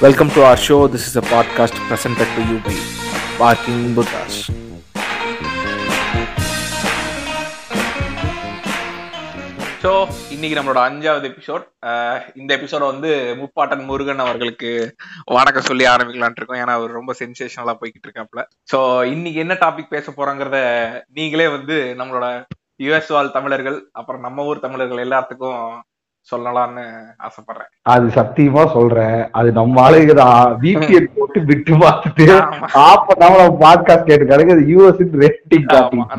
Welcome to our show. This is a podcast presented to you by Barking Buddhas. So இன்னைக்கு நம்மளோட அஞ்சாவது episode இந்த எபிசோட வந்து முப்பாட்டன் முருகன் அவர்களுக்கு வணக்கம் சொல்லி ஆரம்பிக்கலாம்னு இருக்கோம் ஏன்னா அவர் ரொம்ப சென்சேஷனலா போய்கிட்டு இருக்காப்ல ஸோ இன்னைக்கு என்ன டாபிக் பேச போறோங்கிறத நீங்களே வந்து நம்மளோட யுஎஸ் வாழ் தமிழர்கள் அப்புறம் நம்ம ஊர் தமிழர்கள் எல்லாத்துக்கும் சொல்லலாம்னு ஆசைப்படுறேன். அது சத்தியமா சொல்றேன். அது நம்ம ஆளுங்க தான். விபிஎன் போட்டு விட்டு பார்த்துட்டு. ஆப்ப நம்ம பாட்காஸ்ட் கேட்டு கிடக்கு அது யூஎஸ் ரேட்டிங்.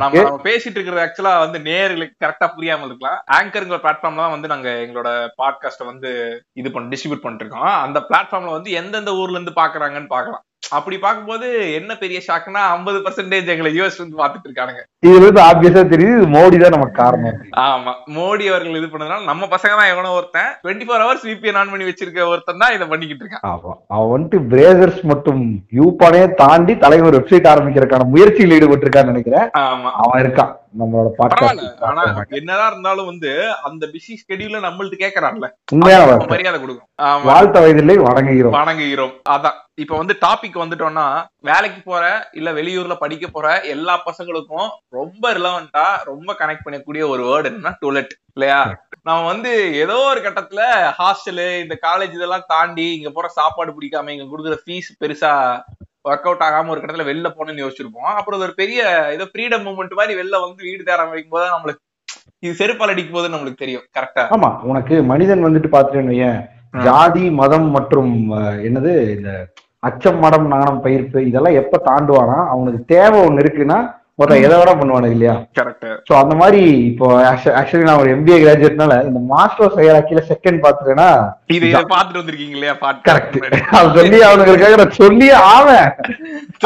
நம்ம பேசிட்டு இருக்கிறது ஆக்சுவலா வந்து நேர்களுக்கு கரெக்டா புரியாம இருக்கலாம். ஆங்கருங்கிற பிளாட்ஃபார்ம்ல தான் வந்து நாங்க எங்களோட பாட்காஸ்ட வந்து இது பண்ணி டிஸ்ட்ரிபியூட் பண்ணிட்டு இருக்கோம். அந்த பிளாட்ஃபார்ம்ல வந்து எந்தெந்த ஊர்ல இருந்து பாக்குறாங்கன்னு பார்க்கலாம். அப்படி பார்க்கும்போது என்ன பெரிய ஷாக்னா ஐம்பது பர்சன்டேஜ் எங்களை யூஎஸ் வந்து பாத்துட்டு இருக்கானுங்க. இதுல இருந்து ஆப்வியஸா தெரியுது இது மோடி தான் நமக்கு காரணம். ஆமா மோடி அவர்கள் இது பண்ணதுனால நம்ம பசங்க தான் எவனோ ஒருத்தன் twenty four hours VPN on பண்ணி வச்சிருக்க ஒருத்தன் தான் இதை பண்ணிக்கிட்டு இருக்கான். ஆமா அவன் வந்துட்டு பிரேசர்ஸ் மற்றும் யூபானே தாண்டி தலைவர் வெப்சைட் ஆரம்பிக்கிறதுக்கான முயற்சியில் ஈடுபட்டிருக்கான்னு நினைக்கிறேன். ஆமா. அவன் இருக்கான். நம்மளோட பாட்காஸ்ட் என்னதான் இருந்தாலும் வந்து அந்த பிஸி ஸ்கெடியூல நம்மள்ட்ட கேக்குறான்ல. உண்மையான மரியாதை கொடுக்கும். வாழ்த்த வயதிலே வணங்குகிறோம். வணங்குகிறோம். அதான். இப்ப வந்து டாபிக் வந்துட்டோம்னா வேலைக்கு போற இல்ல வெளியூர்ல படிக்க போற எல்லா பசங்களுக்கும் ரொம்ப ரிலவெண்டா ரொம்ப கனெக்ட் பண்ணக்கூடிய ஒரு வேர்டு என்னன்னா டுலெட் இல்லையா? நம்ம வந்து ஏதோ ஒரு கட்டத்துல ஹாஸ்டலு இந்த காலேஜ் இதெல்லாம் தாண்டி இங்க போற சாப்பாடு பிடிக்காம இங்க கொடுக்குற ஃபீஸ் பெருசா ஒர்க் அவுட் ஆகாம ஒரு கட்டத்துல வெளில போகணும்னு யோசிச்சிருப்போம். அப்புறம் அது ஒரு பெரிய ஏதோ ஃப்ரீடம் மூமெண்ட் மாதிரி வெளில வந்து வீடு தேர வைக்கும் போது நம்மளுக்கு இது செருப்பால் அடிக்கும் போது நம்மளுக்கு தெரியும் கரெக்டா ஆமா உனக்கு மனிதன் வந்துட்டு பாத்துட்டேன்னு. ஜாதி மதம் மற்றும் என்னது இந்த அச்சம் மடம் நாணம் பயிர்ப்பு இதெல்லாம் எப்ப தாண்டுவானா அவனுக்கு தேவை ஒண்ணு இருக்குன்னா மொத்தம் எதை விட பண்ணுவானு இல்லையா? கரெக்ட் சோ அந்த மாதிரி இப்போ ஆக்சுவலி நான் ஒரு எம்பிஏ கிராஜுவேட்னால இந்த மாஸ்டர் செயலாக்கில செகண்ட் பாத்துட்டேன்னா இது பாத்துட்டு வந்திருக்கீங்க இல்லையா? கரெக்ட் அது சொல்லி அவனுங்களுக்காக நான் சொல்லி ஆவேன்.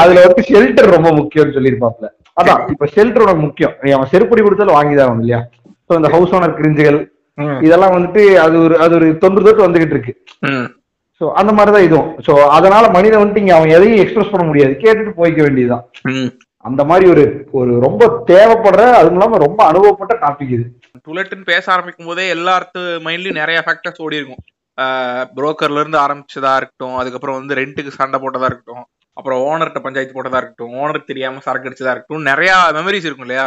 அதுல வந்து ஷெல்டர் ரொம்ப முக்கியம்னு சொல்லியிருப்பாப்ல அதான் இப்ப ஷெல்டர் உனக்கு முக்கியம். நீ அவன் செருப்படி கொடுத்தாலும் வாங்கிதான் ஆகணும் இல்லையா? சோ இந்த ஹவுஸ் ஓனர் கிரிஞ்சுகள். இதெல்லாம் வந்துட்டு அது ஒரு அது ஒரு தொன்று தொட்டு வந்துகிட்டு இருக்கு. சோ அந்த மாதிரிதான் இதுவும். சோ அதனால மனிதன் வந்துட்டு இங்க அவன் எதையும் எக்ஸ்பிரஸ் பண்ண முடியாது. கேட்டுட்டு போய்க்க வேண்டியதுதான். அந்த மாதிரி ஒரு ஒரு ரொம்ப தேவைப்படுற அதுவும் இல்லாம ரொம்ப அனுபவப்பட்ட டாபிக் இது. டுலெட்னு பேச ஆரம்பிக்கும் போதே எல்லாத்து மைண்ட்லயும் நிறைய ஃபேக்டர்ஸ் ஓடி இருக்கும். புரோக்கர்ல இருந்து ஆரம்பிச்சதா இருக்கட்டும் அதுக்கப்புறம் வந்து ரெண்ட்டுக்கு சண்டை போட்டதா இருக்கட்டும் அப்புறம் ஓனர்கிட்ட பஞ்சாயத்து போட்டதா இருக்கட்டும் ஓனருக்கு தெரியாம சரக்கு அடிச்சதா இருக்கட்டும் நிறைய மெமரிஸ் இருக்கும் இல்லையா?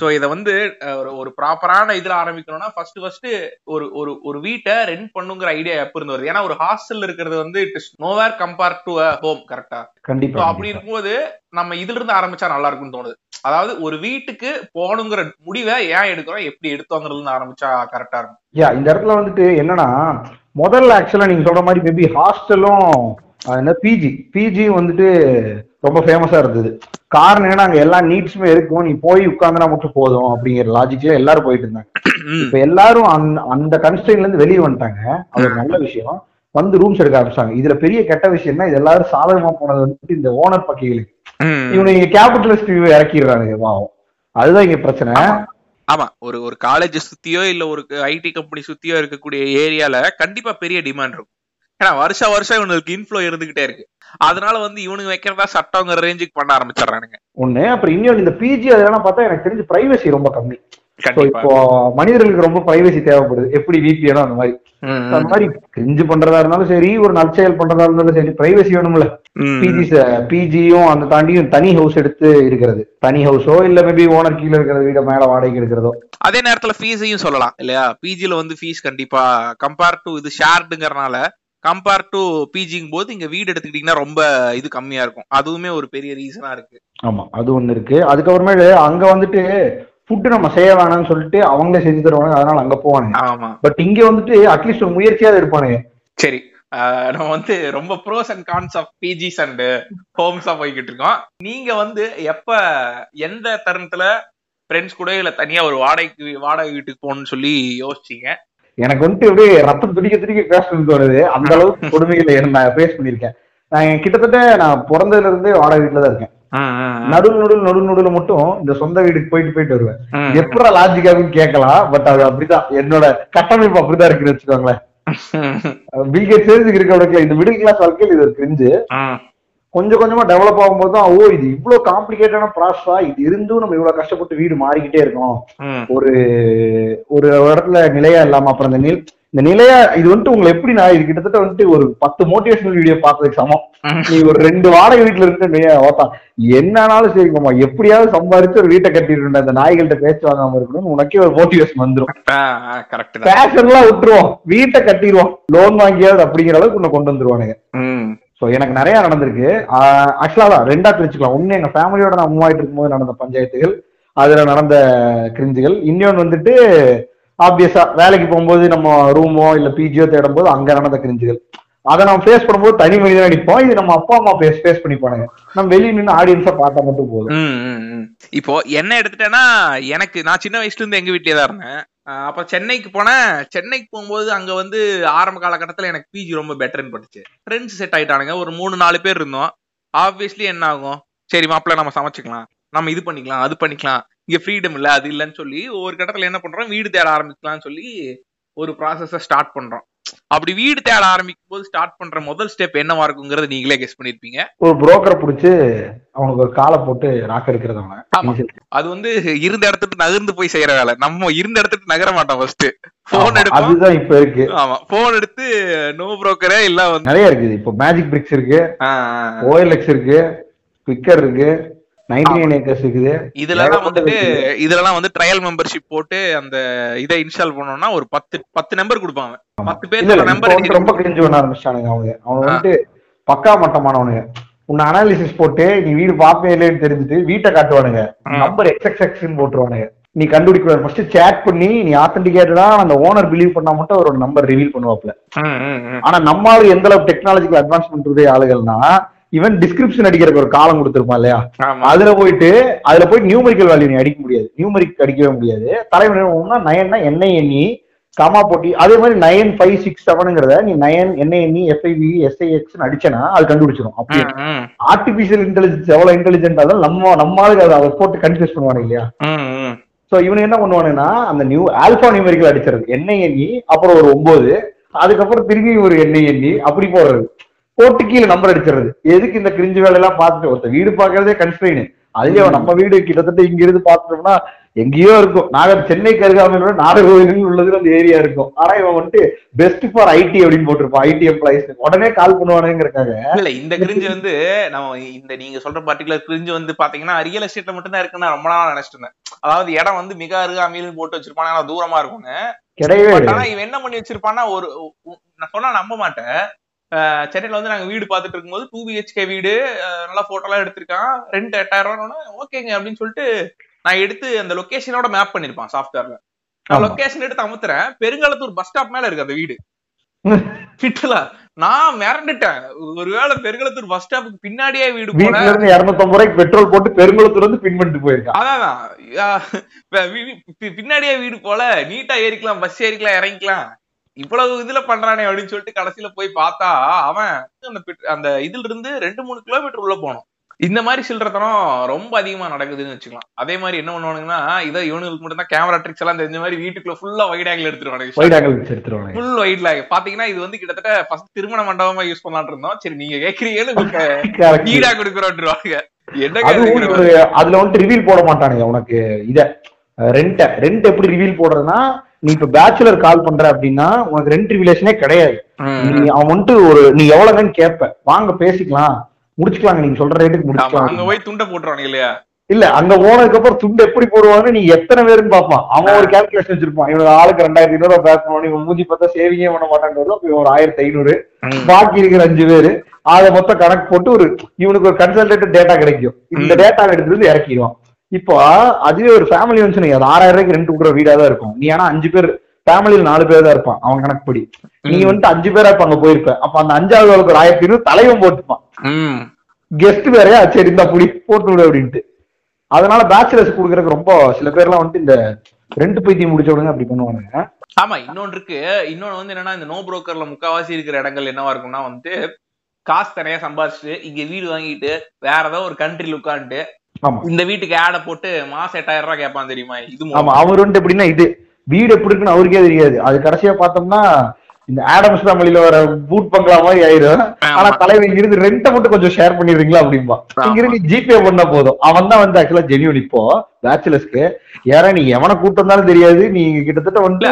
சோ இத வந்து ஒரு ஒரு ப்ராப்பரான இதுல ஆரம்பிக்கணும்னா ஃபர்ஸ்ட் ஃபர்ஸ்ட் ஒரு ஒரு ஒரு வீட்டை ரெண்ட் பண்ணுங்கிற ஐடியா எப்ப இருந்து வருது? ஏன்னா ஒரு ஹாஸ்டல்ல இருக்கிறது வந்து it is nowhere compare to a home கரெக்டா கண்டிப்பா அப்படி இருக்கும்போது நம்ம இதுல இருந்து ஆரம்பிச்சா நல்லா இருக்கும்னு தோணுது. அதாவது ஒரு வீட்டுக்கு போகணுங்கிற முடிவை ஏன் எடுக்கிறோம்? எப்படி எடுத்தோங்கிறதுல ஆரம்பிச்சா கரெக்டா இருக்கும். யா இந்த இடத்துல வந்துட்டு என்னன்னா முதல்ல ஆக்சுவலா நீங்க சொல்ற மாதிரி மேபி ஹாஸ்டலும் என்ன பிஜி பிஜி வந்துட்டு ரொம்ப ஃபேமஸா இருந்தது. காரணம் என்னன்னா அங்க எல்லா நீட்ஸுமே இருக்கும். நீ போய் உட்கார்ந்தனா மட்டும் போதும் அப்படிங்கிற லாஜிக்ல எல்லாரும் போயிட்டு இருந்தாங்க. இப்ப எல்லாரும் அந்த கன்ஸ்ட்ரெயின்ல இருந்து வெளியே வந்துட்டாங்க. அது ஒரு நல்ல விஷயம். வந்து ரூம்ஸ் எடுக்க ஆரம்பிச்சாங்க இதுல பெரிய கெட்ட விஷயம்னா இது எல்லாரும் சாதகமா போனது வந்துட்டு இந்த ஓனர் பக்கைகளுக்கு. இவனுங்க கேபிட்டலிஸ்ட் இறக்கிடுறாங்க பாவம். அதுதான் இங்க பிரச்சனை. ஆமா. ஒரு ஒரு காலேஜ் சுத்தியோ இல்ல ஒரு ஐடி கம்பெனி சுத்தியோ இருக்கக்கூடிய ஏரியால கண்டிப்பா பெரிய டிமாண்ட் இருக்கும். ஏன்னா வருஷம் வருஷம் இவனுக்கு இன்ஃப்ளோ இருந்துகிட்டே இருக்கு. அதனால வந்து இவனுக்கு வைக்கிறதா சட்டங்கிற ரேஞ்சுக்கு பண்ண ஆரம்பிச்சிடுறானுங்க. ஒண்ணு அப்புறம் இன்னொன்னு இந்த பிஜி அதெல்லாம் பார்த்தா எனக்கு தெரிஞ்சு பிரைவசி ரொம்ப கம்மி. இப்போ மனிதர்களுக்கு ரொம்ப பிரைவசி தேவைப்படுது. எப்படி விபிஎனோ அந்த மாதிரி. அந்த மாதிரி கிரிஞ்சு பண்றதா இருந்தாலும் சரி ஒரு நற்செயல் பண்றதா இருந்தாலும் சரி பிரைவசி வேணும்ல. பிஜி பிஜியும் அந்த தாண்டியும் தனி ஹவுஸ் எடுத்து இருக்கிறது. தனி ஹவுஸோ இல்ல மேபி ஓனர் கீழே இருக்கிற வீட மேல வாடகைக்கு எடுக்கிறதோ. அதே நேரத்துல ஃபீஸையும் சொல்லலாம் இல்லையா? பிஜில வந்து ஃபீஸ் கண்டிப்பா கம்பேர் டு இது ஷேர்டுங்கறனால கம்பேர் டு பிஜிங்கும் போது இங்க வீடு எடுத்துக்கிட்டீங்கன்னா ரொம்ப இது கம்மியா இருக்கும். அதுவுமே ஒரு பெரிய ரீசனா இருக்கு. ஆமா அது ஒண்ணு இருக்கு. அதுக்கப்புறமேலு அங்க வந்துட்டு ஃபுட்டு நம்ம செய்ய வேணாம்னு சொல்லிட்டு அவங்களே செஞ்சு தருவாங்க அதனால அங்க போவானுங்க. ஆமா. பட் இங்க வந்துட்டு அட்லீஸ்ட் ஒரு முயற்சியாவது இருப்பானுங்க சரி. நம்ம வந்து ரொம்ப pros and cons of PGs and ஹோம்ஸா போய்கிட்டு இருக்கோம். நீங்க வந்து எப்ப எந்த தருணத்துல ஃப்ரெண்ட்ஸ் கூட இல்ல தனியா ஒரு வாடகைக்கு வாடகை வீட்டுக்கு போகணும்னு சொல்லி யோசிச்சீங்க? எனக்கு வந்துட்டு அப்படியே ரத்தம் துடிக்க துடிக்க பேசணும்னு தோணுது. அந்த அளவுக்கு கொடுமைகளை நான் ஃபேஸ் பண்ணிருக்கேன் நான் கிட்டத்தட்ட நான் பிறந்ததுல இருந்தே வாடகை வீட்டுல தான் இருக்கேன். நடு நடுவில் நடு நடுவில் மட்டும் இந்த சொந்த வீட்டுக்கு போயிட்டு போயிட்டு வருவேன். எப்படா லாஜிக் ஆகுன்னு கேட்கலாம் பட் அது அப்படிதான். என்னோட கட்டமைப்பு அப்படிதான் இருக்குன்னு வச்சுக்கோங்களேன். பில்கேட் சேர்ந்து இருக்க இந்த மிடில் கிளாஸ் வாழ்க்கையில் இது கிரிஞ்சு கொஞ்சம் கொஞ்சமா டெவலப் ஆகும்போது தான் ஓ இது இவ்வளவு காம்ப்ளிகேட்டான ப்ராசஸா இது இருந்தும் நம்ம இவ்வளவு கஷ்டப்பட்டு வீடு மாறிக்கிட்டே இருக்கோம். ஒரு ஒரு இடத்துல நிலையா இல்லாம அப்புறம் இந்த நில் இந்த நிலையா இது வந்துட்டு உங்களை எப்படி நான் இது கிட்டத்தட்ட வந்துட்டு ஒரு பத்து மோட்டிவேஷனல் வீடியோ பார்த்ததுக்கு சமம். நீ ஒரு ரெண்டு வாடகை வீட்டுல இருந்து ஓத்தா என்னன்னாலும் சரிங்கம்மா எப்படியாவது சம்பாரிச்சு ஒரு வீட்டை கட்டிட்டு அந்த நாய்கள்ட்ட பேச்சு வாங்காம இருக்கணும்னு உனக்கே ஒரு மோட்டிவேஷன் தான். பேஷன் எல்லாம் விட்டுருவோம். வீட்டை கட்டிடுவோம். லோன் வாங்கியாவது அப்படிங்கிற அளவுக்கு உன்னை கொண்டு வந்துருவானுங்க. ஸோ எனக்கு நிறைய நடந்திருக்கு. ஆக்சுவலா தான் ரெண்டா பிரிச்சுக்கலாம். ஒன்று எங்க ஃபேமிலியோட நான் மூவ் ஆயிட்டு இருக்கும்போது நடந்த பஞ்சாயத்துகள் அதுல நடந்த கிரிஞ்சுகள். இன்னொன்னு வந்துட்டு ஆப்வியஸா வேலைக்கு போகும்போது நம்ம ரூமோ இல்ல பிஜியோ தேடும் போது அங்க நடந்த கிரிஞ்சுகள். அதை நம்ம ஃபேஸ் பண்ணும்போது தனி மனிதனா நிற்போம் இது நம்ம அப்பா அம்மா ஃபேஸ் ஃபேஸ் பண்ணி போனாங்க நம்ம வெளியே நின்று ஆடியன்ஸா பார்த்தா மட்டும் போதும். இப்போ என்ன எடுத்துட்டேன்னா எனக்கு நான் சின்ன வயசுல இருந்து எங்க வீட்லயே தான் இருந்தேன். அப்புறம் சென்னைக்கு போனேன். சென்னைக்கு போகும்போது அங்க வந்து ஆரம்ப காலகட்டத்தில் எனக்கு பிஜி ரொம்ப பெட்டர்னு பட்டுச்சு. ஃப்ரெண்ட்ஸ் செட் ஆயிட்டானுங்க. ஒரு மூணு நாலு பேர் இருந்தோம். ஆப்வியஸ்லி என்ன ஆகும்? சரி மாப்பிள்ள நம்ம சமைச்சுக்கலாம். நம்ம இது பண்ணிக்கலாம் அது பண்ணிக்கலாம். இங்க ஃப்ரீடம் இல்ல அது இல்லைன்னு சொல்லி ஒவ்வொரு கட்டத்துல என்ன பண்றோம்? வீடு தேட ஆரம்பிக்கலாம்னு சொல்லி ஒரு ப்ராசஸ ஸ்டார்ட் பண்றோம். அப்படி வீடு தேட ஆரம்பிக்கும் போது ஸ்டார்ட் பண்ற முதல் ஸ்டெப் என்னவா இருக்குங்கிறத நீங்களே கெஸ் பண்ணிருப்பீங்க. ஒரு புரோக்கரை பிடிச்சி அவனுக்கு ஒரு காலை போட்டு நாக்க எடுக்கிறது. அவனை. அது வந்து இருந்த இடத்துக்கு நகர்ந்து போய் செய்யற வேலை. நம்ம இருந்த இடத்துக்கு நகர மாட்டோம் ஃபர்ஸ்ட் போன் எடுப்போம். அதுதான் இப்ப இருக்கு. ஆமா. போன் எடுத்து நோ புரோக்கரே இல்ல வந்து நிறைய இருக்குது. இப்போ மேஜிக் பிரிக்ஸ் இருக்கு. ஓஎல்எக்ஸ் இருக்கு. குவிக்கர் இருக்கு. இதுலலாம் வந்துட்டு. இதுலலாம் வந்து ட்ரையல் மெம்பர்ஷிப் போட்டு அந்த இதை இன்ஸ்டால் பண்ணோம்னா ஒரு பத்து பத்து நம்பர் கொடுப்பாங்க. பத்து பேர் நம்பர் வந்து ரொம்ப கிரிஞ்சு பண்ண ஆரம்பிச்சிட்டானுங்க அவங்க. அவங்க வந்துட்டு பக்கா மட்டமானவனுங்க. உன்னை அனாலிசிஸ் போட்டு நீ வீடு பாப்பே இல்லைன்னு தெரிஞ்சுட்டு வீட்டை காட்டுவானுங்க. நம்பர் எக்ஸ்எக்ஸ்எக்ஸ்ன்னு போட்டுருவானுங்க. நீ கண்டுபிடிக்க ஃபர்ஸ்ட் சேட் பண்ணி நீ ஆத்தன்டிகேட்டடா அந்த ஓனர் பிலீவ் பண்ணா மட்டும் அவரோட நம்பர் ரிவீல் பண்ணுவாப்ல ஆனா நம்ம எந்த அளவுக்கு டெக்னாலஜிக்கல் அட்வான்ஸ்மெண்ட் ஆளுகள்னா ஈவன் டிஸ்கிரிப்ஷன் அடிக்கிறதுக்கு ஒரு காலம் கொடுத்துருப்பான் இல்லையா? அதுல போயிட்டு அதுல போயிட்டு நியூமரிக்கல் வேல்யூ நீ அடிக்க முடியாது. நியூமரிக் அடிக்கவே முடியாது. தலைவர் நயன்னா என்ஐ எண்ணி கமா போட்டி. அதே மாதிரி நயன் ஃபைவ் சிக்ஸ் செவனுங்கிறத நீ நயன் என்ஐ எண்ணி F I V S I X அடிச்சனா அது கண்டுபிடிச்சிடும் அப்படி ஆர்டிபிஷியல் இன்டெலிஜென்ஸ் எவ்வளவு இன்டெலிஜென்ட் ஆகும் நம்ம நம்ம ஆளுக்கு அதை போட்டு கன்ஃபியூஸ் பண்ணுவாங்க இல்லையா. சோ இவனுக்கு என்ன பண்ணுவானுன்னா அந்த நியூ ஆல்பா நியூமரிக்கல் அடிச்சிருது எண்ணெய் எண்ணி அப்புறம் ஒரு ஒன்பது அதுக்கப்புறம் திரும்பி ஒரு எண்ணெய் எண்ணி அப்படி போடுறது. போட்டு கீழே நம்பர் அடிச்சிடுறது. எதுக்கு இந்த கிரிஞ்சு வேலையெல்லாம் பார்த்துட்டு ஒருத்த வீடு பார்க்கறதே கன்ஸ்ட்ரெயின் அதுலயே நம்ம வீடு கிட்டத்தட்ட இங்க இருந்து பார்த்துட்டோம்னா எங்கேயோ இருக்கும். நாகர் சென்னைக்கு அருகாமையில நாகர்கோவில் உள்ளது அந்த ஏரியா இருக்கும். ஆனா இவன் வந்துட்டு பெஸ்ட் ஃபார் ஐடி அப்படின்னு போட்டிருப்பான். ஐடி எம்ப்ளாயிஸ் உடனே கால் பண்ணுவானுங்கிறக்காக இல்ல இந்த கிரிஞ்சு வந்து நம்ம இந்த நீங்க சொல்ற பர்டிகுலர் கிரிஞ்சு வந்து பாத்தீங்கன்னா ரியல் எஸ்டேட்ல மட்டும் தான் இருக்குன்னு ரொம்ப நாளா நினைச்சிட்டு அதாவது இடம் வந்து மிக அருகாமையில் போட்டு வச்சிருப்பான் ஆனா தூரமா இருக்கும்னு. கிடையவே ஆனா இவன் என்ன பண்ணி வச்சிருப்பான்னா ஒரு நான் சொன்னா நம்ப மாட்டேன். சென்னையில வந்து நாங்க வீடு பாத்துட்டு இருக்கும்போது டூ பிஹெச்கே வீடு நல்லா போட்டோ எல்லாம் எடுத்திருக்கான். ரெண்ட் எட்டாயிரம் ரூபாய் ஓகேங்க அப்படின்னு சொல்லிட்டு நான் எடுத்து அந்த லொகேஷனோட மேப் பண்ணிருப்பான் சாஃப்ட்வேர்ல நான் ஆமா. லொகேஷன் எடுத்து அமுத்துறேன். பெருங்காலத்தூர் பஸ் ஸ்டாப் மேல இருக்கு அந்த வீடு. கிட்டல நான் மிரண்டுட்டேன். ஒருவேளை பெருங்குளத்தூர் பஸ் ஸ்டாப்புக்கு பின்னாடியே வீடு வீட்டுல இருந்து இருநூத்தம்பது ரூபாய்க்கு பெட்ரோல் போட்டு பெருங்குளத்தூர் வந்து பின் பண்ணிட்டு போயிருக்கான். அதான் பின்னாடியே வீடு போல நீட்டா ஏறிக்கலாம் பஸ் ஏறிக்கலாம் இறங்கிக்கலாம். இவ்வளவு இதுல பண்றானே அப்படின்னு சொல்லிட்டு கடைசியில போய் பார்த்தா அவன் அந்த அந்த இதுல இருந்து ரெண்டு மூணு கிலோமீட்டர் உள்ள போனோம் இந்த மாதிரி சில்லறத்தனம் ரொம்ப அதிகமா நடக்குதுன்னு வச்சுக்கலாம். அதே மாதிரி என்ன பண்ணுவானுங்கன்னா இதை இவனுக்கு மட்டும் தான் கேமரா ட்ரிக்ஸ் எல்லாம் தெரிஞ்ச மாதிரி வீட்டுக்குள்ள ஃபுல்லா வைட் ஆங்கிள் எடுத்துருவானுங்க. ஃபுல் லாக் பாத்தீங்கன்னா இது வந்து கிட்டத்தட்ட ஃபர்ஸ்ட் திருமண மண்டபமா யூஸ் பண்ணலாம்னு இருந்தோம். சரி நீங்க கேக்குறீங்கன்னு. வீடா கொடுக்குறோன்றாங்க என்ன அதுல வந்துட்டு ரிவீல் போட மாட்டானுங்க உனக்கு. இத ரெண்ட் ரெண்ட் எப்படி ரிவீல் போடுறதுன்னா நீ இப்ப பேச்சுலர் கால் பண்ற அப்படின்னா உனக்கு ரெண்ட் ரிவிலேஷனே கிடையாது. நீ அவன் வந்துட்டு ஒரு நீ எவ்வளவுன்னு கேட்ப வாங்க பேசிக்கலாம். முடிச்சுக்கலாங்க நீங்க சொல்ற ரேட்டுக்கு ஆமா, அங்க முடிச்சுக்கலாம் போய் துண்டை போட்டுருவானுங்க இல்லையா? இல்ல அங்க போனதுக்கு அப்புறம் துண்டு எப்படி போடுவாங்க நீ எத்தனை பேருன்னு பாப்பான் அவன் ஒரு கால்குலேஷன் வச்சிருப்பான். இவன் ஆளுக்கு ரெண்டாயிரத்தி ஐநூறு ரூபாய் பேக் பண்ணணும். இவன் மூஞ்சி பார்த்தா சேவிங்கே பண்ண மாட்டான்னு ஒரு ஆயிரத்தி ஐநூறு. பாக்கி இருக்கிற அஞ்சு பேரு அதை மொத்தம் கணக்கு போட்டு ஒரு இவனுக்கு ஒரு கன்சல்டேட் டேட்டா கிடைக்கும். இந்த. டேட்டா எடுத்துட்டு வந்து இறக்கிடுவான். இப்போ அதுவே ஒரு ஃபேமிலி வந்து அது ஆறாயிரம் ரூபாய்க்கு ரெண்ட் கொடுக்குற வீடா தான் இருக்கும். நீ ஆனா அஞ்சு பேர் ஃபேமிலியில நாலு பேர் தான் இருப்பான் அவன் கணக்குப்படி. நீ வந்துட்டு அஞ்சு பேரா இப்ப அங்க போயிருப்ப. அப்ப அந்த அஞ்சாவது ஆளுக்கு ஒரு ஆயிரத்தி ஐநூறு தலைவன் போட்டுப்பான். கெஸ்ட் வேறயா சரி இந்த புடி போட்டு விடு அப்படின்ட்டு. அதனால பேச்சுலர்ஸ் கொடுக்கறதுக்கு ரொம்ப சில பேர்லாம் வந்துட்டு இந்த ரெண்டு பைத்தியம் முடிச்சவனுங்க அப்படி பண்ணுவானுங்க. ஆமா இன்னொன்னு இருக்கு. இன்னொன்னு வந்து என்னன்னா இந்த நோ புரோக்கர்ல முக்காவாசி இருக்கிற இடங்கள் என்னவா இருக்கும்னா வந்து காசு தனியா சம்பாதிச்சுட்டு இங்க வீடு வாங்கிட்டு வேற ஏதோ ஒரு கண்ட்ரில உட்காந்துட்டு இந்த வீட்டுக்கு ஆடை போட்டு மாசம் எட்டாயிரம் ரூபாய் கேட்பான் தெரியுமா? இது ஆமா அவர் வந்துட்டு எப்படின்னா இது வீடு எப்படி இருக்குன்னு அவருக்கே தெரியாது. அது கடைசியா பார்த்தோம்னா இந்த ஆடம்ஸ் ஃபேமிலில வர பூட் பங்களா மாதிரி ஆயிரும். ஆனா தலைவன் இருந்து ரெண்ட மட்டும் கொஞ்சம் ஷேர் பண்ணிடுறீங்களா அப்படின்பா. இங்க இருந்து ஜிபே பண்ணா போதும். அவன் தான் வந்து ஆக்சுவலா ஜெனியூன் இப்போ பேச்சுலர்ஸ்க்கு ஏன்னா நீ எவனை கூட்டம் இருந்தாலும் தெரியாது. நீ கிட்டத்தட்ட வந்து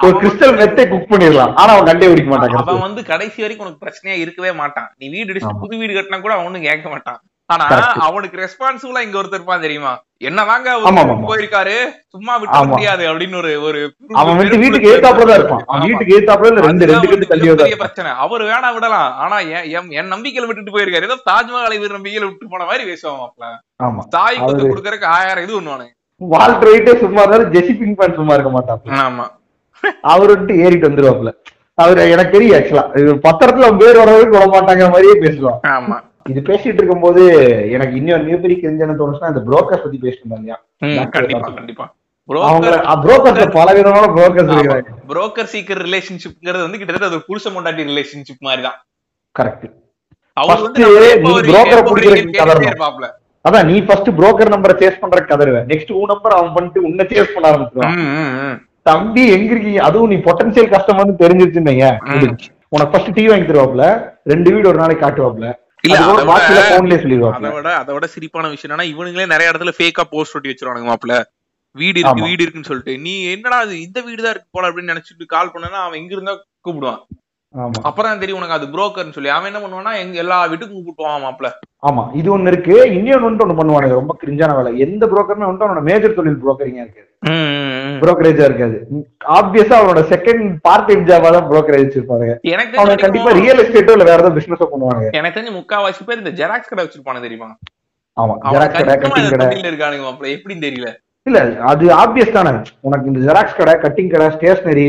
ஒரு கிறிஸ்டல் மெத்தே குக் பண்ணிடலாம். ஆனா அவன் கண்டே பிடிக்க மாட்டாங்க அவன் வந்து கடைசி வரைக்கும் உனக்கு பிரச்சனையா இருக்கவே மாட்டான். நீ வீடு இடிச்சு ஆமா. புது வீடு கட்டினா கூட அவன் ஒண்ணும் கேட்க மாட்டான். ஆனா. அவனுக்கு ரெஸ்பான்சிபிளா இங்க ஒருத்தர் இருப்பான் தெரியுமா? அவர் ஆமா. போயிருக்காரு? சும்மா விட்டு. முடியாது அப்படின்னு ஒரு ஒரு அவன் வந்து வீட்டுக்கு ஏத்தாப்புல இருப்பான். வீட்டுக்கு ஏத்தாப்புல இல்ல ரெண்டு ரெண்டு கட்டு தள்ளி. பிரச்சனை. அவர் வேணா விடலாம். ஆனா என் என்- நம்பிக்கையில விட்டுட்டு போயிருக்காரு. ஏதோ தாஜ்மஹாலை வீர நம்பிக்கையில விட்டு போன மாதிரி பேசுவான் மாப்ள. ஆமா. தாய் கொத்து அவரு- கொடுக்கறதுக்கு ஆயிரம் இது ஒண்ணுவானு. வால்ட் ரைட்டே சும்மா இருந்தாலும் ஜெசி பிங்க் பேன் சும்மா இருக்க மாட்டான் ஆமா. அவர் வந்துட்டு ஏறிட்டு வந்துருவாப்ல. அவரு எனக்கு தெரியும் ஆக்சுவலா பத்திரத்துல பேர் வர்றவருக்கு விட மாட்டாங்க மாதிரியே பேசுவான். ஆமா. இது பேசிட்டு இருக்கும்போது எனக்கு இன்னொரு மிகப்பெரிய கிரிஞ்சன தோணுச்சுன்னா இந்த புரோக்கர்ஸ் பத்தி பேசிட்டு இருந்தாங்க கண்டிப்பா. கண்டிப்பா. புரோக்கர் பல விதமான புரோக்கர்ஸ் புரோக்கர் சீக்கர் ரிலேஷன்ஷிப்ங்கிறது வந்து கிட்டத்தட்ட அது ஒரு புருஷ முண்டாட்டி ரிலேஷன்ஷிப் மாதிரி தான் கரெக்ட் அவர் வந்து. அதான் நீ ஃபர்ஸ்ட் புரோக்கர் நம்பரை சேஸ் பண்ற கதறுவேன் நெக்ஸ்ட் உன் நம்பர் அவன் பண்ணிட்டு உன்னை சேஸ் பண்ண ம். தம்பி எங்க இருக்கீங்க? அதுவும் நீ பொட்டன்சியல் கஸ்டமர்னு தெரிஞ்சிருச்சுன்னீங்க உனக்கு ஃபர்ஸ்ட் டீ வாங்கி தருவாப்ல. ரெண்டு வீடு ஒரு நாளைக்கு காட்டுவாப்ல. இல்ல, அதை விட- அதை விட சிரிப்பான விஷயம் என்னன்னா இவனுங்களே நிறைய இடத்துல ஃபேக்கா போஸ்ட் ஒட்டி வச்சிருவானுங்க மாப்ள வீடு இருக்கு. வீடு இருக்குன்னு சொல்லிட்டு. நீ என்னடா அது இந்த வீடு தான் இருக்கு போல அப்படின்னு நினைச்சிட்டு கால் பண்ணனா அவன் எங்க இருந்தா கூப்பிடுவான். அப்புறம் தெரியும் உனக்கு அது புரோக்கர்னு சொல்லி. அவன் என்ன பண்ணுவான்னா எங்க எல்லா வீட்டுக்கும் கூப்பிட்டுவான் மாப்ள ஆமா. இது ஒண்ணு இருக்கு. இன்னொன்னு ஒண்ணு பண்ணுவானுங்க ரொம்ப கிரிஞ்சான வேலை. எந்த புரோக்கர்னு வந்துட்டு அவனோட மேஜர் தொழில் புரோக்கரிங்கா இருக்காது. புரோக்கரேஜா இருக்காது. ஆப்வியஸா அவனோட செகண்ட் பார்ட் டைம் ஜாபா தான் புரோக்கரேஜ் இருப்பானுங்க எனக்கு தெரிஞ்சு கண்டிப்பா ரியல் எஸ்டேட்டோ இல்ல வேற ஏதாவது பிசினஸோ பண்ணுவானுங்க. எனக்கு தெரிஞ்சு முக்காவாசி பேர் இந்த ஜெராக்ஸ் கடை வச்சிருப்பானு தெரியுமா? ஆமா. அவன் ஜெராக்ஸ் கடை கட்டிங் கடை. இருக்கானுங்க மாப்ள எப்படின்னு தெரியல. இல்ல அது ஆப்வியஸ் தானே. உனக்கு இந்த ஜெராக்ஸ் கடை கட்டிங் கடை ஸ்டேஷனரி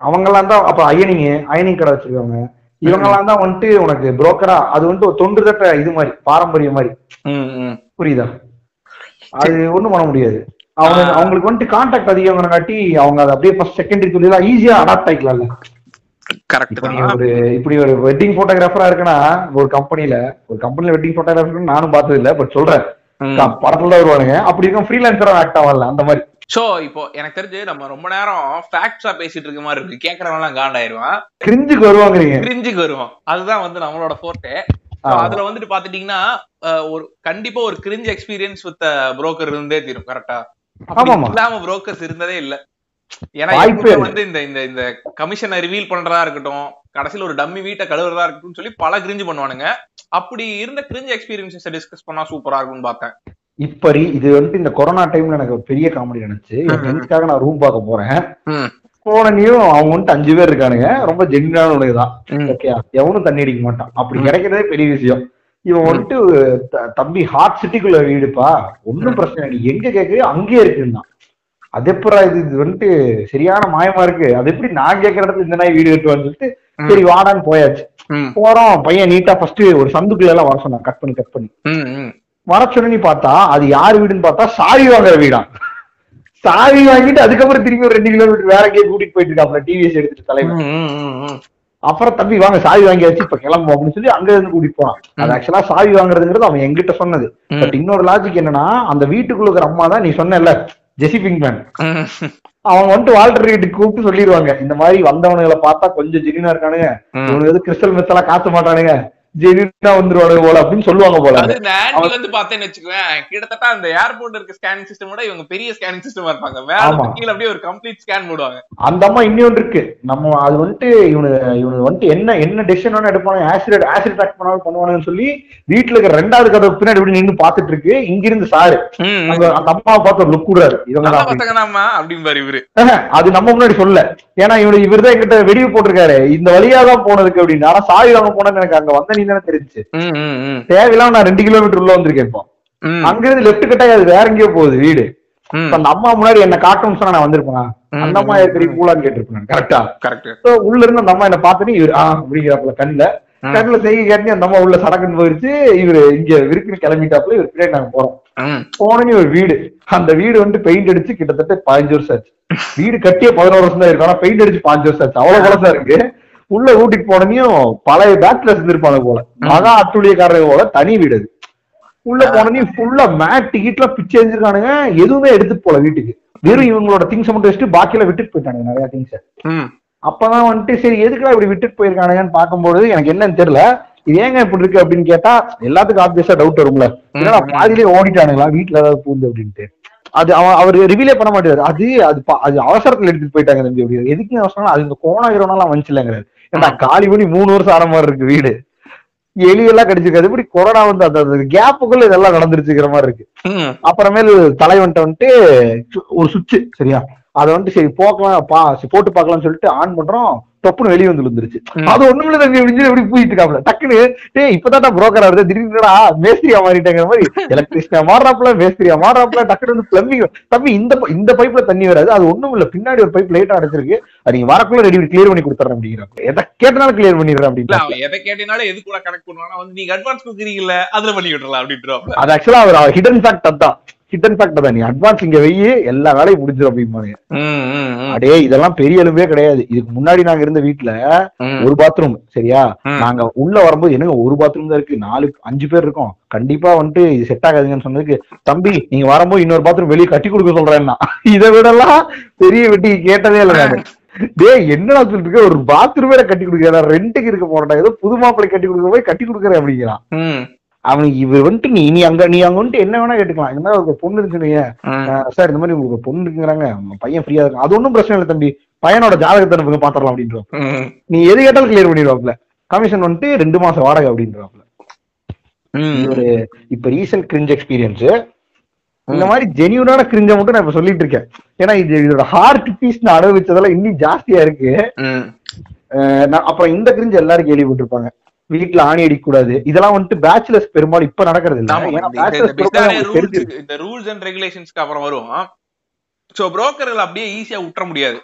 அவங்க எல்லாம் தான் அப்ப அயனிங் அயனிங் கடை வச்சிருக்காங்க இவங்க எல்லாம் தான் வந்துட்டு உனக்கு புரோக்கரா அது வந்துட்டு ஒரு தொன்று தட்ட இது மாதிரி பாரம்பரியம் மாதிரி. புரியுதா? அது ஒண்ணும் பண்ண முடியாது. அவங்க. அவங்களுக்கு வந்துட்டு கான்டாக்ட் அதிகங்கிறங்காட்டி அவங்க அதை அப்படியே ஃபர்ஸ்ட் செகண்டரி தொழிலா ஈஸியா அடாப்ட் ஆயிக்கலாம்ல. கரெக்ட் ஒரு இப்படி ஒரு வெட்டிங் போட்டோகிராஃபரா இருக்குன்னா ஒரு கம்பெனில ஒரு கம்பெனில வெட்டிங் போட்டோகிராஃபர் நானும் பார்த்தது இல்ல பட் சொல்றேன். படத்துல வருவானுங்க. அப்படி இருக்கும் ஃப்ரீலான்சரா ஆக்ட் ஆகல அந்த மாதிரி. சோ இப்போ எனக்கு தெரிஞ்சு நம்ம ரொம்ப நேரம் ஃபேக்ட்ஸா பேசிட்டு இருக்க மாதிரி இருக்கு. கேக்குறவன் எல்லாம் காண்டாயிருவான். கிரிஞ்சுக்கு வருவாங்கிறீங்க. கிரிஞ்சுக்கு வருவான். அதுதான் வந்து நம்மளோட ஃபோர்ட்டே ஆமா. அதுல வந்துட்டு பாத்துட்டீங்கன்னா ஒரு கண்டிப்பா ஒரு கிரிஞ்ச் எக்ஸ்பீரியன்ஸ் வித் புரோக்கர் இருந்தே தீரும் கரெக்டா. இல்லாம புரோக்கர்ஸ் இருந்ததே இல்ல. ஏன்னா. வந்து இந்த இந்த இந்த கமிஷனை ரிவீல் பண்றதா இருக்கட்டும் கடைசியில ஒரு டம்மி வீட்டை கழுவுறதா இருக்கட்டும் சொல்லி பல கிரிஞ்சு பண்ணுவானுங்க அப்படி இருந்த கிரிஞ்ச் எக்ஸ்பீரியன்ஸை டிஸ்கஸ் பண்ணா சூப்பரா இருக்கும்னு பார்த்தேன் இப்ப இது வந்துட்டு இந்த கொரோனா டைம்ல எனக்கு பெரிய காமெடி நினைச்சு. ஃப்ரெண்ட்ஸ்க்காக நான் ரூம் பார்க்க போறேன். போனனையும் அவங்க வந்துட்டு அஞ்சு பேர் இருக்கானுங்க ரொம்ப ஜென்யூனான தான். ஓகே எவனும் தண்ணி அடிக்க மாட்டான் அப்படி. கிடைக்கிறதே பெரிய விஷயம் இவன். வந்துட்டு தம்பி ஹாட் சிட்டிக்குள்ள வீடுப்பா ஒன்னும் பிரச்சனை இல்லை எங்க கேக்குறியோ அங்கேயே இருக்குன்னா அது எப்படா இது இது வந்துட்டு சரியான மாயமா இருக்கு அது எப்படி நான் கேட்கற இடத்துல இந்த நாய் வீடு கட்டுவான்னு சொல்லிட்டு. சரி வாடான்னு போயாச்சு. போறோம் பையன் நீட்டா ஃபர்ஸ்ட் ஒரு சந்துக்குள்ள எல்லாம் வர சொன்னான் கட் பண்ணி கட் பண்ணி. வர சொன்ன பார்த்தா அது யார் வீடுன்னு பார்த்தா சாவி வாங்குற வீடா சாவி வாங்கிட்டு அதுக்கப்புறம் திரும்பி ஒரு ரெண்டு கிலோமீட்டர் வேற எங்கேயே கூட்டிட்டு போயிட்டு இருக்காப்ல டிவிஎஸ் எடுத்துட்டு ம். அப்புறம் தம்பி வாங்க சாவி வாங்கியாச்சு இப்ப கிளம்புவோம் அப்படின்னு சொல்லி அங்க இருந்து கூட்டிட்டு போனான் அது. ஆக்சுவலா சாவி வாங்குறதுங்கிறது அவன் எங்கிட்ட சொன்னது. பட் இன்னொரு லாஜிக் என்னன்னா அந்த வீட்டுக்குள்ள இருக்கிற அம்மா தான் நீ சொன்னல ஜெசி பிங்க்மேன். அவன் வந்துட்டு வால்டர் வீட்டுக்கு கூப்பிட்டு சொல்லிடுவாங்க இந்த மாதிரி வந்தவனுங்களை பார்த்தா கொஞ்சம் ஜெனினா இருக்கானுங்க. இவனுக்கு எது கிறிஸ்டல் மெத்தலா காத்த மாட்டானுங்க ஜெனினா வந்துருவானுங்க போல அப்படின்னு சொல்லுவாங்க போல. இந்த ஆன்டி வந்து பார்த்தேன்னு வச்சுக்குவேன் கிட்டத்தட்ட அந்த ஏர்போர்ட் இருக்க ஸ்கேனிங் சிஸ்டம் விட இவங்க பெரிய ஸ்கேனிங் சிஸ்டமா இருப்பாங்க. இருந்து கீழ அப்படியே ஒரு கம்ப்ளீட் ஸ்கேன் போடுவாங்க அந்த அம்மா இன்னொன்று இருக்கு. நம்ம அது வந்துட்டு இவனு இவனு வந்துட்டு என்ன என்ன டெசிஷன் வேணா எடுப்பானு ஆசிட் ஆசிட் அட்டாக் பண்ணாலும் பண்ணுவானுன்னு சொல்லி வீட்டுல இருக்கிற ரெண்டாவது கதை பின்னாடி இப்படி நின்னு பாத்துட்டு இருக்கு. இங்க இருந்து சாரு. அந்த அம்மாவை பார்த்து ஒரு லுக் விடுறாரு. இவங்க தான் அப்படின்னு. இவரு. அது நம்ம முன்னாடி சொல்ல ஏன்னா இவனு இவர்தான் என்கிட்ட வெடிவு போட்டிருக்காரு. இந்த வழியா தான் போனதுக்கு அப்படின்னு. ஆனா சாவி வாங்க போனது எனக்கு அங்க வந்த நீ தானே தெரிஞ்சு. தேவையில்லாம நான் ரெண்டு கிலோமீட்டர் உள்ள வந்திருக்கேன் இப்போ. ம், அங்க இருந்து லெப்ட் கட்டாய் அது வேற எங்கேயோ போகுது வீடு. அந்த அம்மா முன்னாடி என்ன காட்டணும்னு சொன்னா நான் வந்திருப்பேன்? அந்த அம்மா பெரிய கூலான்னு கேட்டிருப்பேன் கரெக்டா கரெக்ட் உள்ள இருந்து அந்த அம்மா என்ன பார்த்துட்டு இவர் ஆ அப்படிங்கிறாப்புல கண்ணுல. கண்ணுல செய்ய கேட்டு அந்த அம்மா உள்ள சடக்குன்னு போயிருச்சு. இவரு இங்க விருக்குன்னு கிளம்பிட்டாப்புல இவர் பின்னாடி நாங்க போறோம். போனோன்னு ஒரு வீடு. அந்த வீடு வந்து பெயிண்ட் அடிச்சு கிட்டத்தட்ட பதினஞ்சு வருஷம் ஆச்சு. வீடு கட்டியே பதினோரு வருஷம் தான் இருக்கு. ஆனா பெயிண்ட் அடிச்சு பாஞ்சு வருஷம் ஆச்சு. அவ்வளவு பழசா இருக்கு. உள்ள வீட்டுக்கு போனதையும் பழைய பேட்ல இருந்திருப்பாங்க போல. மகா அட்டுழியக்காரங்க போல தனி வீடு அது. உள்ள போனதையும் ஃபுல்லா மேட் டிக்கெட்லாம் பிச்சை எரிஞ்சிருக்கானுங்க எதுவுமே எடுத்துட்டு போல வீட்டுக்கு. வெறும் இவங்களோட திங்ஸ் மட்டும் வச்சுட்டு பாக்கியில விட்டுட்டு போயிட்டானுங்க நிறைய திங்ஸ். அப்பதான் வந்துட்டு சரி எதுக்குடா இப்படி விட்டுட்டு போயிருக்கானுங்கன்னு பார்க்கும்போது எனக்கு என்னன்னு தெரியல. இது ஏங்க இப்படி இருக்கு அப்படின்னு கேட்டா எல்லாத்துக்கும் ஆப்வியஸா டவுட் வரும்ல. என்னடா பாதியிலே ஓடிட்டானுங்களா? வீட்டுல ஏதாவது பூந்து அப்படின்ட்டு. அது அவன் அவர் ரிவீலே பண்ண மாட்டாரு அது அது அது அவசரத்துல எடுத்துட்டு போயிட்டாங்க தம்பி அப்படி எதுக்கு அவசரம் அது இந்த கோணாகிறோம்லாம் வந்துச்சுலங்கிறாரு. ஏன்டா காலி பண்ணி மூணு வருஷம் ஆன மாதிரி இருக்கு வீடு. எலியெல்லாம் கடிச்சிருக்காது. இப்படி கொரோனா வந்து அந்த கேப்புக்குள்ள இதெல்லாம் நடந்துருச்சுக்கிற மாதிரி இருக்கு. அப்புறமேல் தலைவன்ட்ட வந்துட்டு ஒரு சுவிட்ச் சரியா? அதை வந்துட்டு சரி போக்கலாம் பா போட்டு பார்க்கலாம்னு சொல்லிட்டு ஆன் பண்றோம். டொப்புன்னு வெளியே வந்து விழுந்துருச்சு. அது ஒண்ணும் இல்ல தம்பி அப்படின்னு எப்படி பூயிட்டு இருக்காப்ல டக்குன்னு டேய் இப்பதான் புரோக்கர் ஆகுது திடீர்னுடா மேஸ்திரியா மாறிட்டாங்கிற மாதிரி எலக்ட்ரிஷியா மாறாப்ல மேஸ்திரியா மாறாப்ல டக்குனு வந்து பிளம்பிங் தம்பி இந்த இந்த பைப்ல தண்ணி வராது அது ஒண்ணும் இல்ல. பின்னாடி ஒரு பைப் லைட்டா அடைச்சிருக்கு அது நீங்க வரக்குள்ள ரெடி கிளியர் பண்ணி கொடுத்துறேன் அப்படிங்கிறாங்க எதை கேட்டனாலும் கிளியர் பண்ணிடுறேன் அப்படின்னு எதை கேட்டீனாலும் எது கூட கனெக்ட் பண்ணுவானா வந்து நீங்க அட்வான்ஸ் கொடுக்குறீங்கல்ல அதுல பண்ணி விட்டுறலாம் அப்படின்ட்டு அது ஆக்சுவலா அவர் ஹிடன் ஃபேக்ட் அதான் ஹிடன் ஃபேக்ட் தான் நீ அட்வான்ஸ் இங்க வெயி எல்லா வேலையும் முடிஞ்சிடும் அப்படிம்பாங்க அடே இதெல்லாம் பெரிய எலும்பே கிடையாது. இதுக்கு முன்னாடி நாங்க இருந்த வீட்ல ஒரு பாத்ரூம் சரியா. நாங்க உள்ள வரும்போது என்னங்க ஒரு பாத்ரூம் தான் இருக்கு? நாலு அஞ்சு பேர் இருக்கோம். கண்டிப்பா வந்துட்டு இது செட் ஆகாதுங்கன்னு சொன்னதுக்கு தம்பி நீங்க வரும்போது இன்னொரு பாத்ரூம் வெளியே கட்டி கொடுக்க சொல்றேன்னா. இதை விடலாம் பெரிய வெட்டி கேட்டதே இல்லை நானு. டேய் என்னடா சொல்லிட்டு இருக்க? ஒரு பாத்ரூமே கட்டி கொடுக்கறா ரெண்டுக்கு இருக்க போறடா ஏதோ புது மாப்பிள்ளை கட்டி கொடுக்க போய் கட்டி கொடுக்குறேன் அப்படிங்கிறான். அவனுக்கு இவர் வந்துட்டு நீ நீ அங்க நீ அங்க வந்துட்டு என்ன வேணா கேட்டுக்கலாம். இந்த மாதிரி ஒரு பொண்ணு இருக்குன்னு சார் இந்த மாதிரி உங்களுக்கு பொண்ணு இருக்குங்கிறாங்க. பையன் ஃப்ரீயா இருக்கு அது ஒன்றும் பிரச்சனை இல்லை தம்பி. பையனோட ஜாதகத்தை நமக்கு பாத்திரலாம் அப்படின்றோம் நீ எது கேட்டாலும் கிளியர் பண்ணிடுவாப்ல. கமிஷன் வந்துட்டு ரெண்டு மாசம் வாடகை அப்படின்றாப்ல. ஒரு இப்ப ரீசன்ட் கிரிஞ்ச் எக்ஸ்பீரியன்ஸ் இந்த மாதிரி ஜெனியூனான கிரிஞ்ச மட்டும் நான் இப்ப சொல்லிட்டு இருக்கேன். ஏன்னா இது இதோட ஹார்ட் பீஸ் நான் அனுபவிச்சதெல்லாம் இன்னும் ஜாஸ்தியா இருக்கு. அப்புறம் இந்த கிரிஞ்சு எல்லாரும் கேள்விப்பட்டிருப்பாங்க. வீட்டுல ஆணி அடிக்க கூடாது இதெல்லாம் வந்துட்டு பேச்சுலர்ஸ் பெரும்பாலும் இப்ப நடக்கிறது இல்ல. இந்த- ரூல்ஸ் அண்ட் ரெகுலேஷன்ஸ்க்கு அப்புறம் வரும் சோ புரோக்கர்கள் அப்படியே ஈஸியா விட்டுற முடியாது.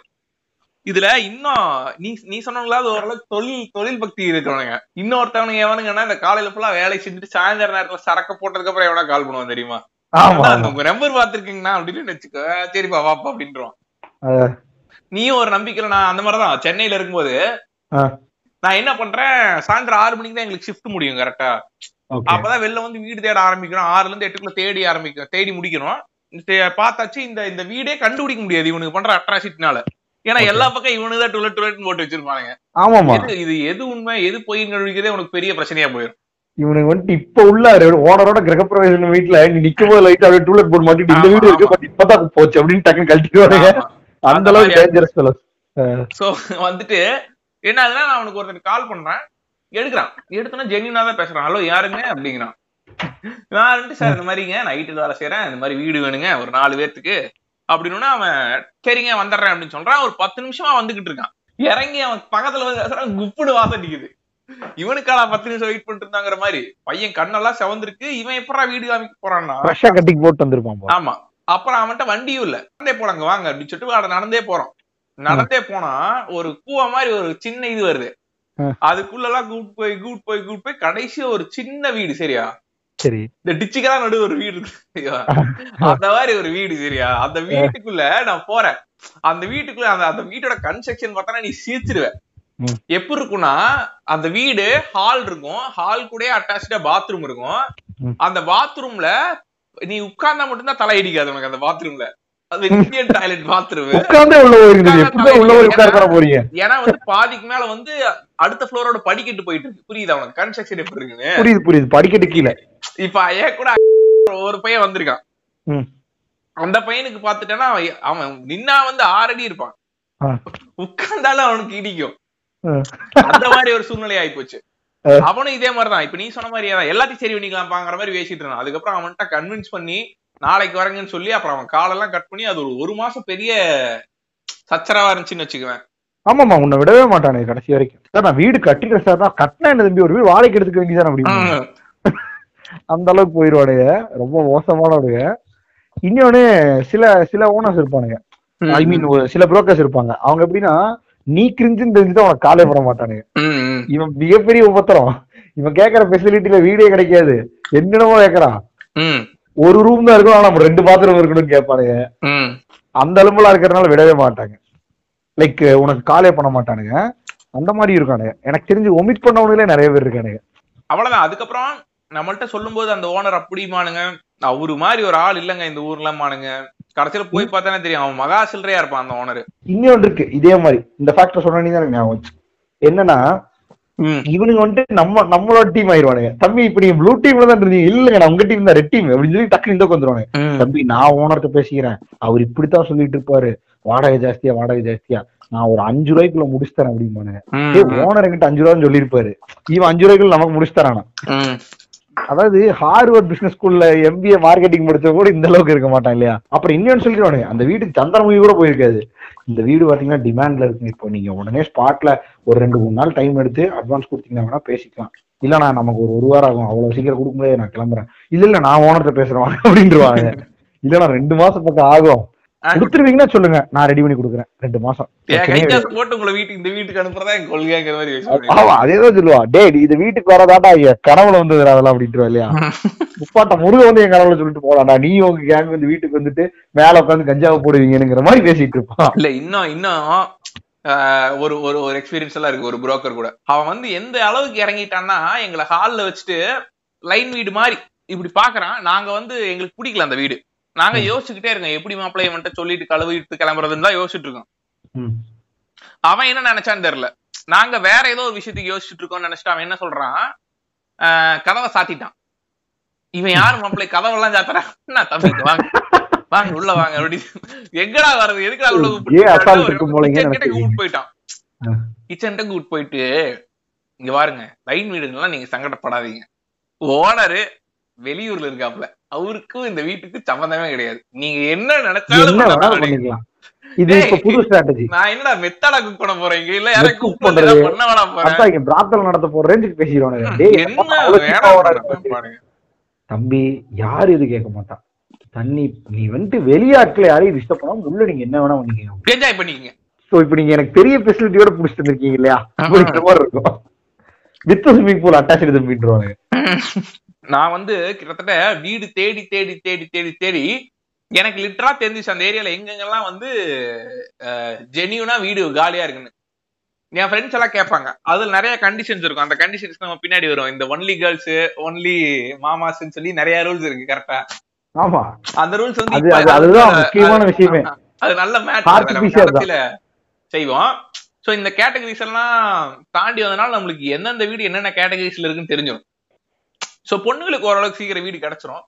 இதுல இன்னும் நீ நீ சொன்னீங்களா அது ஓரளவுக்கு தொழில் தொழில் பக்தி இருக்கிறவனுங்க. இன்னொருத்தவனுங்க எவனுங்கன்னா இந்த காலையில ஃபுல்லா வேலை செஞ்சுட்டு சாயந்தர நேரத்துல சரக்கு போட்டதுக்கு அப்புறம் எவனா கால் பண்ணுவான் தெரியுமா? உங்க நம்பர் பாத்துருக்கீங்கன்னா அப்படின்னு வச்சுக்கோ. சரிப்பா வாப்பா அப்படின்றோம் நீயும் ஒரு நம்பிக்கையில நான் அந்த மாதிரிதான். சென்னையில இருக்கும்போது. நான் என்ன பண்றேன் சாயந்தரம் ஆறு மணிக்கு தான் எங்களுக்கு ஷிஃப்ட் முடியும் கரெக்டா. அப்பதான் வெளில வந்து வீடு தேட ஆரம்பிக்கிறோம் ஆறுல இருந்து எட்டுக்குள்ள தேடி ஆரம்பிக்கிறோம் தேடி முடிக்கணும் தே- பார்த்தாச்சு இந்த இந்த வீடே கண்டுபிடிக்க முடியாது இவனுக்கு பண்ற அட்ராசிட்டினால ஏன்னா. எல்லா பக்கம் இவனு தான் டுவெலட் டுவெலட் போட்டு வச்சிருப்பானுங்க ஆமாமா எது இது எது உண்மை எது பொய்ன்னு கண்டுபிடிக்கிறதே உனக்கு பெரிய பிரச்சனையா போயிடும் இவனுக்கு வந்துட்டு இப்ப உள்ள ஓனரோட கிரகப்பிரவேசம் வீட்டுல நீ நிக்கும் போது லைட் அப்படியே டூலெட் போர்டு மாட்டிட்டு இந்த ஆமா, வீடு இருக்கு ஆமா. பட் இப்பதான் போச்சு அப்படின்னு டக்குன்னு கழட்டிடுவாங்க ஆமா. அந்த அளவுக்கு டேஞ்சரஸ். சோ வந்துட்டு என்ன ஆகுதுன்னா நான் அவனுக்கு ஒருத்தர் கால் பண்றேன். எடுக்கிறான். எடுத்தோன்னா ஜென்யூனா தான் பேசுறான். ஹலோ யாருங்க? அப்படிங்கிறான். நான் வந்துட்டு சார் இந்த மாதிரிங்க நைட்டு வேலை செய்யறேன் இந்த மாதிரி வீடு வேணுங்க. ஒரு நாலு பேர்த்துக்கு. அப்படின்னு அவன் சரிங்க வந்துடுறேன். அப்படின்னு சொல்றான். ஒரு பத்து நிமிஷமா வந்துகிட்டு இருக்கான். இறங்கி அவன் பக்கத்துல வந்து குப்புடு வாசம் அடிக்குது இவனுக்காடா பத்து நிமிஷம் வெயிட் பண்ணிட்டு இருந்தாங்கிற மாதிரி. பையன் கண்ணெல்லாம் செவந்திருக்கு. இவன் எப்படா வீடு காமிக்க போறான்னா? கட்டிங் போட்டு வந்திருப்பான். ஆமா. அப்புறம் அவன்கிட்ட வண்டியும் இல்ல. நடந்தே போலாங்க வாங்க அப்படின்னு சொல்லிட்டு நடந்தே போறோம். நடந்தே போனா ஒரு கூவ மாதிரி ஒரு சின்ன இது வருது. அதுக்குள்ள எல்லாம் கூட்டு போய் கூட்டு போய் கூட்டு போய் கடைசியா ஒரு சின்ன வீடு சரியா? சரி. இந்த டிச்சுக்கெல்லாம் நடு ஒரு வீடு இருக்கு அந்த மாதிரி ஒரு வீடு சரியா? அந்த வீட்டுக்குள்ள நான் போறேன். அந்த வீட்டுக்குள்ள அந்த அந்த வீட்டோட கன்ஸ்ட்ரக்ஷன் பார்த்தா நீ சிரிச்சிருவ. ம். எப்படி இருக்கும்னா அந்த வீடு ஹால் இருக்கும். ஹால் கூட அட்டாச்சா பாத்ரூம் இருக்கும். அந்த பாத்ரூம்ல நீ உட்கார்ந்தா மட்டும்தான் தலை அடிக்காது உனக்கு அந்த பாத்ரூம்ல அது இந்தியன் டாய்லெட் பாத்ரூம் உட்கார்ந்தே உள்ள போயிருந்தது எப்படிதான் உள்ள போய் உட்கார பண்ண போறீங்க. ஏன்னா வந்து பாதிக்கு மேல வந்து அடுத்த ஃப்ளோரோட படிக்கட்டு போயிட்டு இருக்கு. புரியுதா உனக்கு? கன்ஸ்ட்ரக்ஷன் எப்படி இருக்குன்னு. புரியுது புரியுது. படிக்கட்டு கீழே. இப்ப ஐயா கூட ஒரு பையன் வந்திருக்கான். அந்த பையனுக்கு பாத்துட்டேன்னா அவன் நின்னா வந்து ஆறடி இருப்பான். உட்கார்ந்தாலும் அவனுக்கு இடிக்கும். அந்த மாதிரி ஒரு சூழ்நிலை ஆயிப்போச்சு. ஆ. அவனும் இதே மாதிரிதான். இப்ப நீ சொன்ன மாதிரி தான். எல்லாத்தையும் சரி பண்ணிக்கலாம்ப்பாங்கிற மாதிரி பேசிட்டு இருந்தான். அதுக்கப்புறம் அவன்கிட்ட கன்வின்ஸ் பண்ணி நாளைக்கு வரேங்கன்னு சொல்லி அப்புறம் அவன் காலெல்லாம் கட் பண்ணி அது ஒரு ஒரு மாசம் பெரிய சச்சரவா இருந்துச்சுன்னு வச்சுக்குவேன். ஆமாமா உன்னை விடவே மாட்டானே கடைசி வரைக்கும். சார் நான் வீடு கட்டிட்டேன் சார் நான் கட்டினா தம்பி ஒரு வீடு வாடகைக்கு எடுத்துக்க வேண்டியதான் அப்படின்னு அந்த அளவுக்கு போயிருவானுங்க. ரொம்ப மோசமானவனுங்க. இன்னொன்னு சில சில ஓனர்ஸ் இருப்பானுங்க. ஐ மீன் சில புரோக்கர்ஸ் இருப்பாங்க. அவங்க எப்படின்னா நீ கிரிஞ்சுன்னு தெரிஞ்சுதான் உனக்கு காலே போட மாட்டானுங்க. இவன் மிகப்பெரிய உபத்திரம். இவன் கேக்குற ஃபெசிலிட்டில வீடே கிடைக்காது. என்னென்னமோ கேக்குறான். ஒரு ரூம் தான் இருக்கணும். ஆனா நம்ம ரெண்டு பாத்ரூம் இருக்கணும்னு கேட்பானுங்க. அந்த அளவுல இருக்கிறதுனால விடவே மாட்டாங்க. லைக் உனக்கு காலே பண்ண மாட்டானுங்க. அந்த மாதிரி இருக்கானுங்க. எனக்கு தெரிஞ்சு ஒமிட் பண்ணவனுங்களே நிறைய பேர் இருக்கானுங்க. அவ்வளவுதான். அதுக்கப்புறம் நம்மள்ட்ட சொல்லும்போது அந்த ஓனர் அப்படிமானுங்க அவரு மாதிரி ஒரு ஆள் இல்லங்க இந்த ஊர்லமானுங்க கடைசியில போய் பார்த்தானே தெரியும். அவன் மகா சில்லறையா இருப்பான் அந்த ஓனர் இன்னொன்று இருக்கு. இதே மாதிரி. இந்த ஃபேக்டர் தான் எனக்கு ஞாபகம். என்னன்னா இவனுங்க வந்துட்டு நம்ம நம்மளோட டீம் ஆயிருவானுங்க. தம்பி இப்ப நீங்க ப்ளூ டீம்ல தான் இருந்தீங்க. இல்லங்க நான் உங்க டீம் தான் ரெட் டீம் அப்படின்னு சொல்லி டக்குனு இந்த வந்துருவானுங்க. தம்பி நான் ஓனர்கிட்ட பேசிக்கிறேன். அவர் இப்படித்தான் சொல்லிட்டு இருப்பாரு. வாடகை ஜாஸ்தியா வாடகை ஜாஸ்தியா. நான் ஒரு அஞ்சு ரூபாய்க்குள்ள முடிச்சு தரேன் அப்படிம்பானுங்க ஏய் ஓனர் என்கிட்ட அஞ்சு ரூபான்னு சொல்லியிருப்பாரு. இவன் அஞ்சு ரூபாய்க்குள்ள நமக்கு முடிச்சு தரானா அதாவது ஹார்வர்ட் பிசினஸ் ஸ்கூல்ல எம்பிஏ மார்க்கெட்டிங் படிச்ச கூட இந்த அளவுக்கு இருக்க மாட்டான் இல்லையா? அப்புறம் இன்னொன்னு சொல்லிடுவானுங்க அந்த வீட்டுக்கு சந்திரமுகி கூட போயிருக்காது. இந்த வீடு பாத்தீங்கன்னா டிமாண்ட்ல இருக்கு. இப்போ நீங்க உடனே ஸ்பாட்ல ஒரு ரெண்டு மூணு நாள் டைம் எடுத்து அட்வான்ஸ் கொடுத்தீங்கன்னா வேணா பேசிக்கலாம். இல்லண்ணா நமக்கு ஒரு ஒரு வாரம் ஆகும். அவ்வளவு சீக்கிரம் கொடுக்க முடியாது. நான் கிளம்புறேன். இல்ல இல்ல நான் ஓனர்கிட்ட பேசுறேன். அப்படின்ட்டுருவாங்க இல்லண்ணா ரெண்டு மாசம் பக்கம் ஆகும். கொடுத்துருவீங்கன்னா சொல்லுங்க. நான் ரெடி பண்ணி கொடுக்குறேன். ரெண்டு மாசம். என் போட்டு உங்களை வீட்டுக்கு இந்த வீட்டுக்கு அனுப்புறதா என் கொள்கைங்கிற மாதிரி ஆமா அதேதான் சொல்லுவா. டேய் இது வீட்டுக்கு வரதாட்டா ஐயா கனவுல வந்தது அதெல்லாம் அப்படின்ட்டு இல்லையா? முப்பாட்ட முருக வந்து என் கனவுல சொல்லிட்டு போலாம்டா. நீ உங்க கேங் வந்து வீட்டுக்கு வந்துட்டு மேல உட்காந்து கஞ்சாவை போடுவீங்கங்கிற மாதிரி பேசிட்டு இருப்பான் இல்ல இன்னும் இன்னும் ஒரு ஒரு ஒரு எக்ஸ்பீரியன்ஸ் எல்லாம் இருக்கு ஒரு புரோக்கர் கூட. அவன் வந்து எந்த அளவுக்கு இறங்கிட்டான்னா எங்களை ஹால்ல வச்சுட்டு லைன் வீடு மாதிரி இப்படி பாக்குறான். நாங்க வந்து எங்களுக்கு பிடிக்கல அந்த வீடு. நாங்க யோசிச்சுக்கிட்டே இருக்கோம். எப்படி மாப்பிள்ளை வந்துட்டு சொல்லிட்டு கழுவிட்டு கிளம்புறதுன்னு தான் யோசிச்சுட்டு இருக்கோம். அவன் என்ன நினைச்சான்னு தெரியல. நாங்க வேற ஏதோ ஒரு விஷயத்துக்கு யோசிச்சுட்டு இருக்கோம்னு நினைச்சிட்டு அவன் என்ன சொல்றான்? கதவை சாத்திட்டான். இவன் யாரு மாப்பிள்ளை? கதவெல்லாம் சாத்துறான் என்ன தம்பி வாங்க. வாங்க உள்ள வாங்க. அப்படி. எங்கடா வர்றது? எதுக்குடா உள்ள கூப்பிட்டு போயிட்டான். ஆ. கிச்சன் கூப்பிட்டு போயிட்டு இங்க பாருங்க லைன் வீடுங்கெல்லாம் நீங்க சங்கடப்படாதீங்க. ஓனரு வெளியூர்ல இருக்காப்ல அவருக்கும் இந்த வீட்டுக்கு சம்பந்தமே கிடையாது. நீங்க என்ன நினைச்சாலும் இது இப்ப புது ஸ்ட்ராட்டஜி நான் என்னடா மெத்தடா குக் பண்ண போறேன் இல்ல பண்றது. பண்ண வேணாம் நடத்த போற ரேஞ்சுக்கு என்ன பாருங்க தம்பி யாரு இது கேட்க மாட்டான் தண்ணி நீ வந்துட்டு வெளியாட்களை யாரையும் டிஸ்டர்ப் பண்ணாம உள்ள நீங்க என்ன வேணா பண்ணிக்கங்க. என்ஜாய் பண்ணிக்கங்க. சோ இப்ப நீங்க எனக்கு பெரிய ஃபெசிலிட்டியோட புடிச்சிட்டு வந்திருக்கீங்க இல்லையா? மாதிரி இருக்கும். வித் ஸ்விமிங் பூல் அட்டாச் தம்பின்றாங்க நான் வந்து கிட்டத்தட்ட வீடு தேடி தேடி தேடி தேடி தேடி எனக்கு லிட்டரா தெரிஞ்சிச்சு அந்த ஏரியால எங்கெங்கெல்லாம் வந்து ஜெனியூனா வீடு காலியா இருக்குன்னு. என் ஃப்ரெண்ட்ஸ் எல்லாம் கேட்பாங்க. அதுல நிறைய கண்டிஷன்ஸ் இருக்கும். அந்த கண்டிஷன்ஸ் நம்ம பின்னாடி வரும் இந்த ஒன்லி கேர்ள்ஸ் ஒன்லி மாமாஸ்ன்னு சொல்லி நிறைய ரூல்ஸ் இருக்கு கரெக்டா ஆமா. அந்த ரூல்ஸ் வந்து அதுதான் அது- முக்கியமான விஷயமே. அது நல்ல. மேட்ச் செய்வோம். சோ இந்த கேட்டகரிஸ் எல்லாம் தாண்டி வந்தனால நம்மளுக்கு எந்தெந்த வீடு என்னென்ன கேட்டகரிஸ்ல இருக்குன்னு தெரிஞ்சிடும் சோ பொண்ணுங்களுக்கு ஓரளவுக்கு சீக்கிரம் வீடு கிடைச்சிரும்.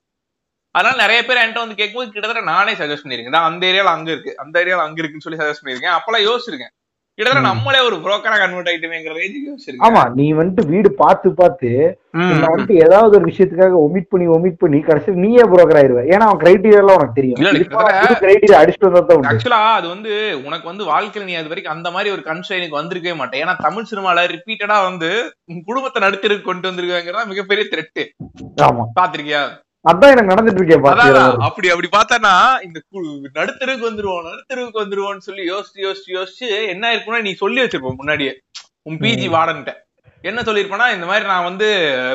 அதனால நிறைய பேர் என்கிட்ட வந்து கேட்கும்போது கிட்டத்தட்ட நானே சஜஸ்ட் பண்ணிருக்கேன் அந்த ஏரியால அங்க இருக்கு. அந்த ஏரியால அங்க இருக்குன்னு சொல்லி சஜஸ்ட் பண்ணியிருக்கேன். அப்பெல்லாம் யோசிச்சிருக்கேன். கிட்டத்தட்ட. நம்மளே ஒரு புரோக்கரா கன்வெர்ட் ஆயிட்டுமேங்கிற ரேஞ்சுக்கு ஆமா நீ வந்துட்டு வீடு பார்த்து பார்த்து வந்துட்டு ஏதாவது ஒரு விஷயத்துக்காக ஒமிட் பண்ணி ஒமிட் பண்ணி கடைசியில் நீயே புரோக்கர் ஆயிருவ. ஏன்னா அவன் கிரைட்டீரியா எல்லாம் உனக்கு தெரியும். கிரைட்டீரியா அடிச்சுட்டு வந்தா ஆக்சுவலா அது வந்து உனக்கு வந்து வாழ்க்கையில நீ அது வரைக்கும் அந்த மாதிரி ஒரு கன்ஸ்ட்ரைனுக்கு வந்திருக்கவே மாட்டேன். ஏன்னா தமிழ் சினிமால ரிப்பீட்டடா வந்து உன் குடும்பத்தை நடுத்தருக்கு கொண்டு வந்திருக்காங்கிறதா மிகப்பெரிய த்ரெட்டு ஆமா. பாத்திருக்கியா அதான் எனக்கு நடந்துட்டு இருக்கேன் அப்படி அப்படி பார்த்தானா இந்த நடுத்தருக்கு வந்துருவோம் நடுத்தருக்கு வந்துருவோம்னு சொல்லி யோசிச்சு யோசிச்சு யோசிச்சு என்ன இருக்கும்னா நீ சொல்லி வச்சிருப்ப முன்னாடியே. உன் பிஜி வார்டன்ட்ட. என்ன சொல்லிருப்பேன்னா இந்த மாதிரி நான் வந்து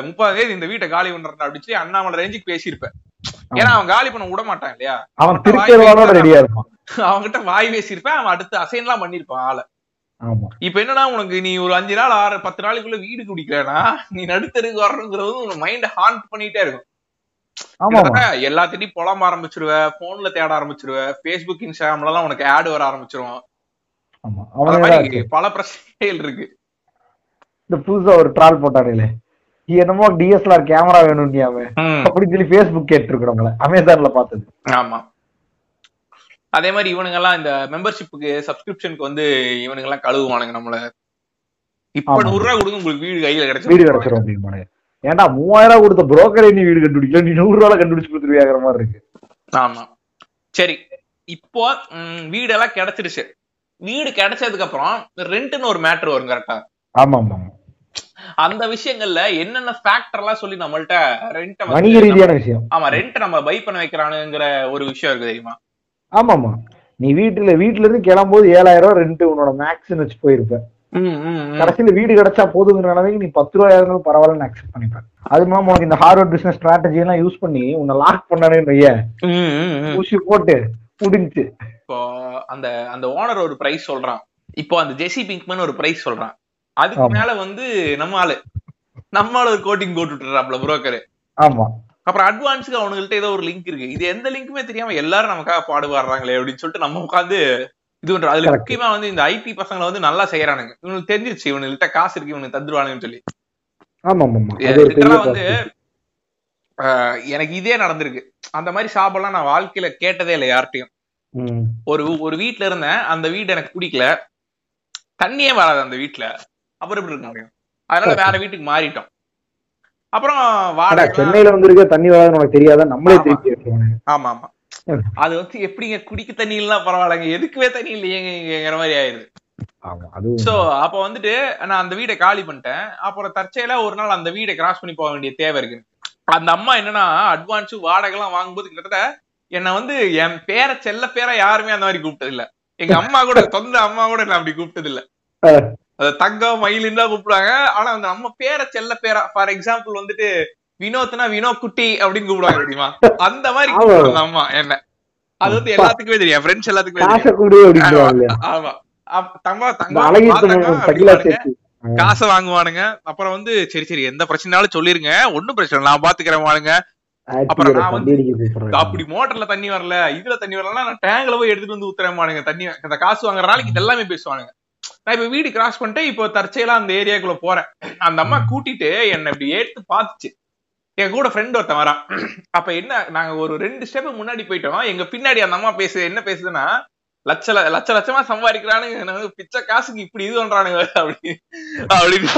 முப்பது தேதி இந்த வீட்டை காலி பண்றேன் அப்படின்னு சொல்லி அண்ணாமலை ரேஞ்சுக்கு பேசியிருப்பேன். ஏன்னா அவன் காலி பண்ண விட மாட்டான் இல்லையா? அவன் அவன்கிட்ட வாய் பேசியிருப்பேன். அவன் அடுத்து அசைன்லாம் பண்ணிருப்பான் ஆளை. இப்ப என்னன்னா உனக்கு நீ ஒரு அஞ்சு நாள் ஆறு பத்து நாளைக்குள்ள வீடு குடிக்கிறேன்னா நீ நடுத்தருக்கு வரணுங்கிறது உன் மைண்ட ஹாண்ட் பண்ணிட்டே இருக்கும். எல்லாத்திட்டையும் புலம்ப ஆரம்பிச்சிருவ போன்ல தேட ஆரம்பிச்சிருவ பேஸ்புக் இன்ஸ்டாகிராம்ல எல்லாம் உனக்கு ஆட் வர மாதிரி பல பிரச்சனைகள் இருக்கு. இந்த புதுசா ஒரு ட்ரால் போட்டானுங்களே. நீ என்னமோ டிஎஸ்எல்ஆர் கேமரா வேணும்னு அவன் ம், அப்படின்னு சொல்லி பேஸ்புக் கேட்டிருக்கு நம்மள அமேசான்ல பார்த்தது. ஆமா. அதே மாதிரி இவனுங்க எல்லாம் இந்த மெம்பர்ஷிப்புக்கு சப்ஸ்கிரிப்ஷனுக்கு வந்து இவனுங்க எல்லாம் கழுவுவானுங்க நம்மள. இப்ப. நூறு ரூபாய் கொடுங்க உங்களுக்கு வீடு கையில கிடைச்சு வீடு கிடைச்சிரும் அப்படின்னு ஏன்டா மூவாயிரம் ரூபாய் கொடுத்த புரோக்கரே நீ வீடு கண்டுபிடிக்கல? நீ நூறு ரூபாய் கண்டுபிடிச்சு கொடுத்துருவியாங்கிற மாதிரி இருக்கு. ஆமா. சரி இப்போ வீடெல்லாம் கிடைச்சிருச்சு. வீடு கிடைச்சதுக்கு அப்புறம் ரெண்ட்னு ஒரு மேட்டர் வரும் கரெக்டா ஆமா ஆமா ஆமா அந்த விஷயங்கள்ல என்னென்ன ஃபேக்டர் எல்லாம் சொல்லி நம்மள்ட்ட ரெண்ட் வணிக ரீதியான விஷயம். ஆமா ரெண்ட் நம்ம பை பண்ண வைக்கிறானுங்கிற ஒரு விஷயம் இருக்கு தெரியுமா? ஆமா ஆமா நீ வீட்டுல வீட்டுல இருந்து கிளம்பும்போது ஏழாயிரம் ரூபாய் ரெண்ட் உன்னோட மேக்ஸ்னு வச்சு போயிருப்ப. கடைசியில வீடு கிடைச்சா போதுங்கிற நிலைமைக்கு நீ பத்து ரூபாய் இருந்தாலும் பரவாயில்லன்னு அக்செப்ட் பண்ணிப்பேன். அது இல்லாம உனக்கு இந்த ஹார்வர்ட் பிசினஸ் ஸ்ட்ராட்டஜி எல்லாம் யூஸ் பண்ணி உன்னை லாக் பண்ணனேன்னு வைய. ஊசி போட்டு முடிஞ்சு இப்போ அந்த அந்த ஓனர் ஒரு பிரைஸ் சொல்றான். இப்போ அந்த ஜெசி பிங்க்மன் ஒரு பிரைஸ் சொல்றான். அதுக்கு. மேல வந்து நம்ம ஆளு. நம்ம ஆளு ஒரு கோட்டிங் போட்டு விட்டுறாப்ல புரோக்கர் ஆமா. அப்புறம் அட்வான்ஸுக்கு அவனுங்கள்ட்ட ஏதோ ஒரு லிங்க் இருக்கு. இது எந்த லிங்க்குமே தெரியாம எல்லாரும் நமக்காக பாடுபாடுறாங்களே அப்படின்னு சொல்லிட்டு நம்ம உட்காந்து இது பண்றோம் அதுல. முக்கியமா வந்து இந்த ஐடி பசங்களை வந்து நல்லா செய்யறானுங்க. இவனுக்கு தெரிஞ்சிருச்சு இவனுக்கிட்ட காசு இருக்கு இவனுக்கு தந்துருவானுங்கன்னு சொல்லி. வந்து எனக்கு இதே நடந்திருக்கு. அந்த மாதிரி சாபெல்லாம் நான் வாழ்க்கையில கேட்டதே இல்லை யார்கிட்டயும். ம். ஒரு ஒரு வீட்ல இருந்தேன். அந்த வீடு எனக்கு பிடிக்கல. தண்ணியே வராது அந்த வீட்ல. அப்புறம் எப்படி இருக்க முடியும்? அதனால வேற வீட்டுக்கு மாறிட்டோம். அப்புறம் வாடகை சென்னையில வந்து இருக்க தண்ணி வராதுன்னு உனக்கு தெரியாதா? நம்மளே ஆமா. ஆமா அது வந்து எப்படிங்க குடிக்க தண்ணி இல்லைன்னா பரவாயில்லைங்க எதுக்குவே தண்ணி இல்லையேங்கிற மாதிரி ஆயிருது. சோ அப்ப வந்துட்டு நான் அந்த வீடை காலி பண்ணிட்டேன். அப்புறம் தற்செயலா ஒரு நாள் அந்த வீடை கிராஸ் பண்ணி போக வேண்டிய தேவை இருக்கு. அந்த அம்மா என்னன்னா அட்வான்ஸ் வாடகை எல்லாம் வாங்கும்போது கிட்டத்தட்ட என்ன வந்து என் பேரை செல்ல பேரை யாருமே அந்த மாதிரி கூப்பிட்டது இல்ல எங்க அம்மா கூட சொந்த அம்மா கூட நான் அப்படி கூப்பிட்டது இல்ல தங்கம் மயிலுன்னு தான் கூப்பிடுவாங்க. ஆனா அந்த நம்ம பேரை செல்ல பேரா ஃபார் எக்ஸாம்பிள் வந்துட்டு வினோத்னா வினோத் குட்டி அப்படின்னு கூப்பிடுவாங்க தெரியுமா? அந்த மாதிரி ஆமா. என்ன. அது வந்து எல்லாத்துக்குமே தெரியும். ஃப்ரெண்ட்ஸ் எல்லாத்துக்குமே ஆமா. அப்படிம்பானுங்க. சேர்த்து. காசை வாங்குவானுங்க. அப்புறம் வந்து சரி சரி எந்த பிரச்சனைனாலும் சொல்லிருங்க. ஒண்ணும் பிரச்சனை இல்ல, நான் பாத்துக்கிறேன் வானுங்க அப்புறம் நான் வந்து அப்படி மோட்டர்ல தண்ணி வரல. இதுல தண்ணி வரலன்னா நான் டேங்க்ல போய் எடுத்துட்டு வந்து ஊத்துறேன்பானுங்க தண்ணி அந்த காசு வாங்குற நாளைக்கு இது எல்லாமே பேசுவானுங்க. நான் இப்ப வீடு கிராஸ் பண்ணிட்டு இப்போ தற்செயலா அந்த ஏரியாக்குள்ள போறேன். அந்த அம்மா கூட்டிட்டு என்ன இப்படி எடுத்து பாத்துச்சு என் கூட ஃப்ரெண்ட் ஒருத்தன் வரான். அப்ப என்ன நாங்க ஒரு ரெண்டு ஸ்டெப் முன்னாடி போயிட்டோம். எங்க பின்னாடி அந்த அம்மா பேசு என்ன பேசுதுன்னா லட்ச லட்ச லட்சமா சம்பாதிக்கிறானுங்க. பிச்சை காசுக்கு இப்படி இது பண்றானுங்க. அப்படி அப்படின்னு.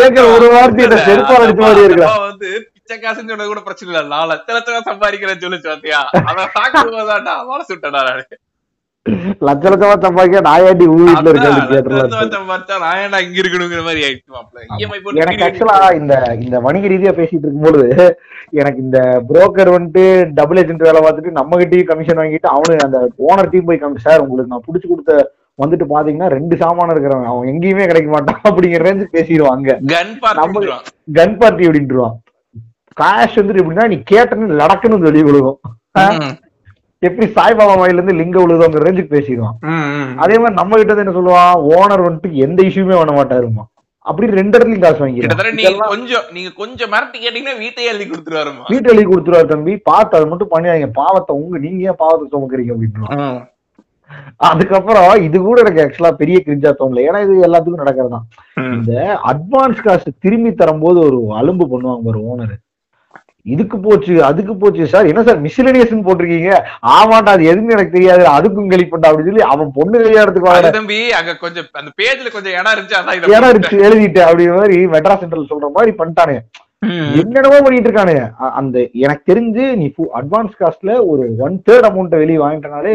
கேட்கிற ஒரு அப்பா வந்து பிச்சை காசுன்னு சொன்னது கூட பிரச்சனை இல்ல. நான் லட்ச லட்சமா சம்பாதிக்கிறேன்னு சொல்லிச்சு பாத்தியா? அத சாக்கு போதாண்டா மனசு விட்டடா நானு. லட்ச லட்சமா சம்பாதிக்க நாயாட்டி ஊர் வீட்டுல இருக்க அதான், அப்படி லட்ச கேட்டுலாம் லட்சமா சம்பாதிச்சா நான் ஏன்டா இங்க இருக்கணுங்கிற மாதிரி ஆயிடுச்சு போட்டு எனக்கு ஆக்சுவலா இந்த இந்த வணிக ரீதியா பேசிட்டு இருக்கும்போது எனக்கு இந்த புரோக்கர் வந்துட்டு டபுள் ஏஜென்ட் வேலை பார்த்துட்டு நம்ம கிட்டயும் கமிஷன் வாங்கிட்டு அவனு அந்த ஓனர் டீம் போய் கம்மி சார் உங்களுக்கு நான் புடிச்சு கொடுத்த வந்துட்டு பாத்தீங்கன்னா ரெண்டு சாமான் இருக்கிறவன். அவன் எங்கேயுமே கிடைக்க மாட்டான் அப்படிங்கிற ரேஞ்சு பேசிடுவாங்க கன் பார்த்து கன் பார்ட்டி அப்படின்ட்டுருவான். காஷ் வந்துட்டு எப்படின்னா நீ கேட்டன்னு லடக்குன்னு வெளியே விழுகும் எப்படி சாய்பாபா மயில இருந்து லிங்க விழுதுங்கிற ரேஞ்சுக்கு பேசிடுவான். அதே மாதிரி நம்ம கிட்ட என்ன சொல்லுவான்? ஓனர் வந்துட்டு எந்த இஷ்யூமே பண்ண மாட்டாருமா அப்படி ரெண்டு இடத்துலயும் காசு வாங்கிடுவான் நீங்க கொஞ்சம் நீங்க கொஞ்சம் மிரட்டி கேட்டீங்கன்னா எழுதி வீட்டு எழுதி கொடுத்துருவாரு தம்பி. பார்த்து அதை மட்டும் பண்ணிடுவாங்க பாவத்தை உங்க நீங்க ஏன் பாவத்தை சுமக்கிறீங்க அப்படின்னு அதுக்கப்புறம் இது கூட எனக்கு ஆக்சுவலா பெரிய கிரிஞ்சா தோணல. ஏன்னா இது எல்லாத்துக்கும் நடக்கிறதுதான். இந்த அட்வான்ஸ் காசு திரும்பி தரும்போது ஒரு அலும்பு பண்ணுவாங்க ஒரு ஓனர் இதுக்கு போச்சு அதுக்கு போச்சு. சார் என்ன சார் மிஸ்லினியஸ் போட்டிருக்கீங்க? ஆமாண்டா அது எதுன்னு எனக்கு தெரியாது. அதுக்கும் கழிப்பண்டா அப்படின்னு சொல்லி அவன் பொண்ணு கல்யாணத்துக்கு தம்பி அங்க கொஞ்சம் அந்த பேஜ்ல கொஞ்சம் இடம் இருந்துச்சு அதான் இடம் இருக்கு எழுதிட்டேன் அப்படி மாதிரி மெட்ராஸ் சென்ட்ரல் சொல்ற மாதிரி பண்ணிட்டானுங்க ம். என்னென்னமோ பண்ணிட்டு இருக்கானுங்க அந்த எனக்கு தெரிஞ்சு நீ அட்வான்ஸ் காஸ்ட்ல ஒரு ஒன் தேர்ட் அமௌண்ட் வெளியே வாங்கிட்டனாலே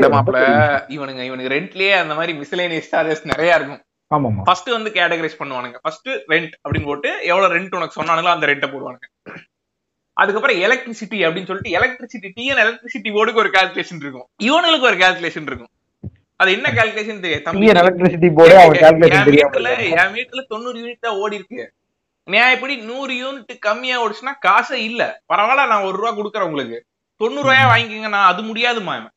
இவனுங்க இவனுக்கு ரெண்ட்லயே அந்த மாதிரி மிஸ்லேனியஸ் சார்ஜஸ் நிறைய இருக்கும். ஆமாமா ஃபர்ஸ்ட் வந்து கேட்டகரைஸ் பண்ணுவானுங்க. ஃபர்ஸ்ட் ரெண்ட் அப்படின்னு போட்டு எவ்வளவு ரெண்ட் உனக்கு சொன்னானுங்களோ அந்த ரெண்ட்டை போடுவானுங்க. அதுக்கப்புறம் எலக்ட்ரிசிட்டி அப்படின்னு சொல்லிட்டு எலக்ட்ரிசிட்டி டிஎன் எலக்ட்ரிசிட்டி போர்டுக்கு ஒரு கால்குலேஷன் இருக்கும். இவனுங்களுக்கு ஒரு கால்குலேஷன் இருக்கும். அது என்ன கால்குலேஷன் தெரியும்? தம்பி எலக்ட்ரிசிட்டி போர்டு அவன் கால்குலேஷன் தெரியாம. என் வீட்டுல தொண்ணூறு யூனிட் தான் ஓடி இருக்கு. நான் எப்படி? நூறு யூனிட் கம்மியா ஓடிச்சுன்னா காசே இல்ல. பரவாயில்ல நான் ஒரு ரூபா கொடுக்குறேன் உங்களுக்கு. தொண்ணூறு ரூபாயா வாங்கிக்கங்க நான் அது முடியாதுமா.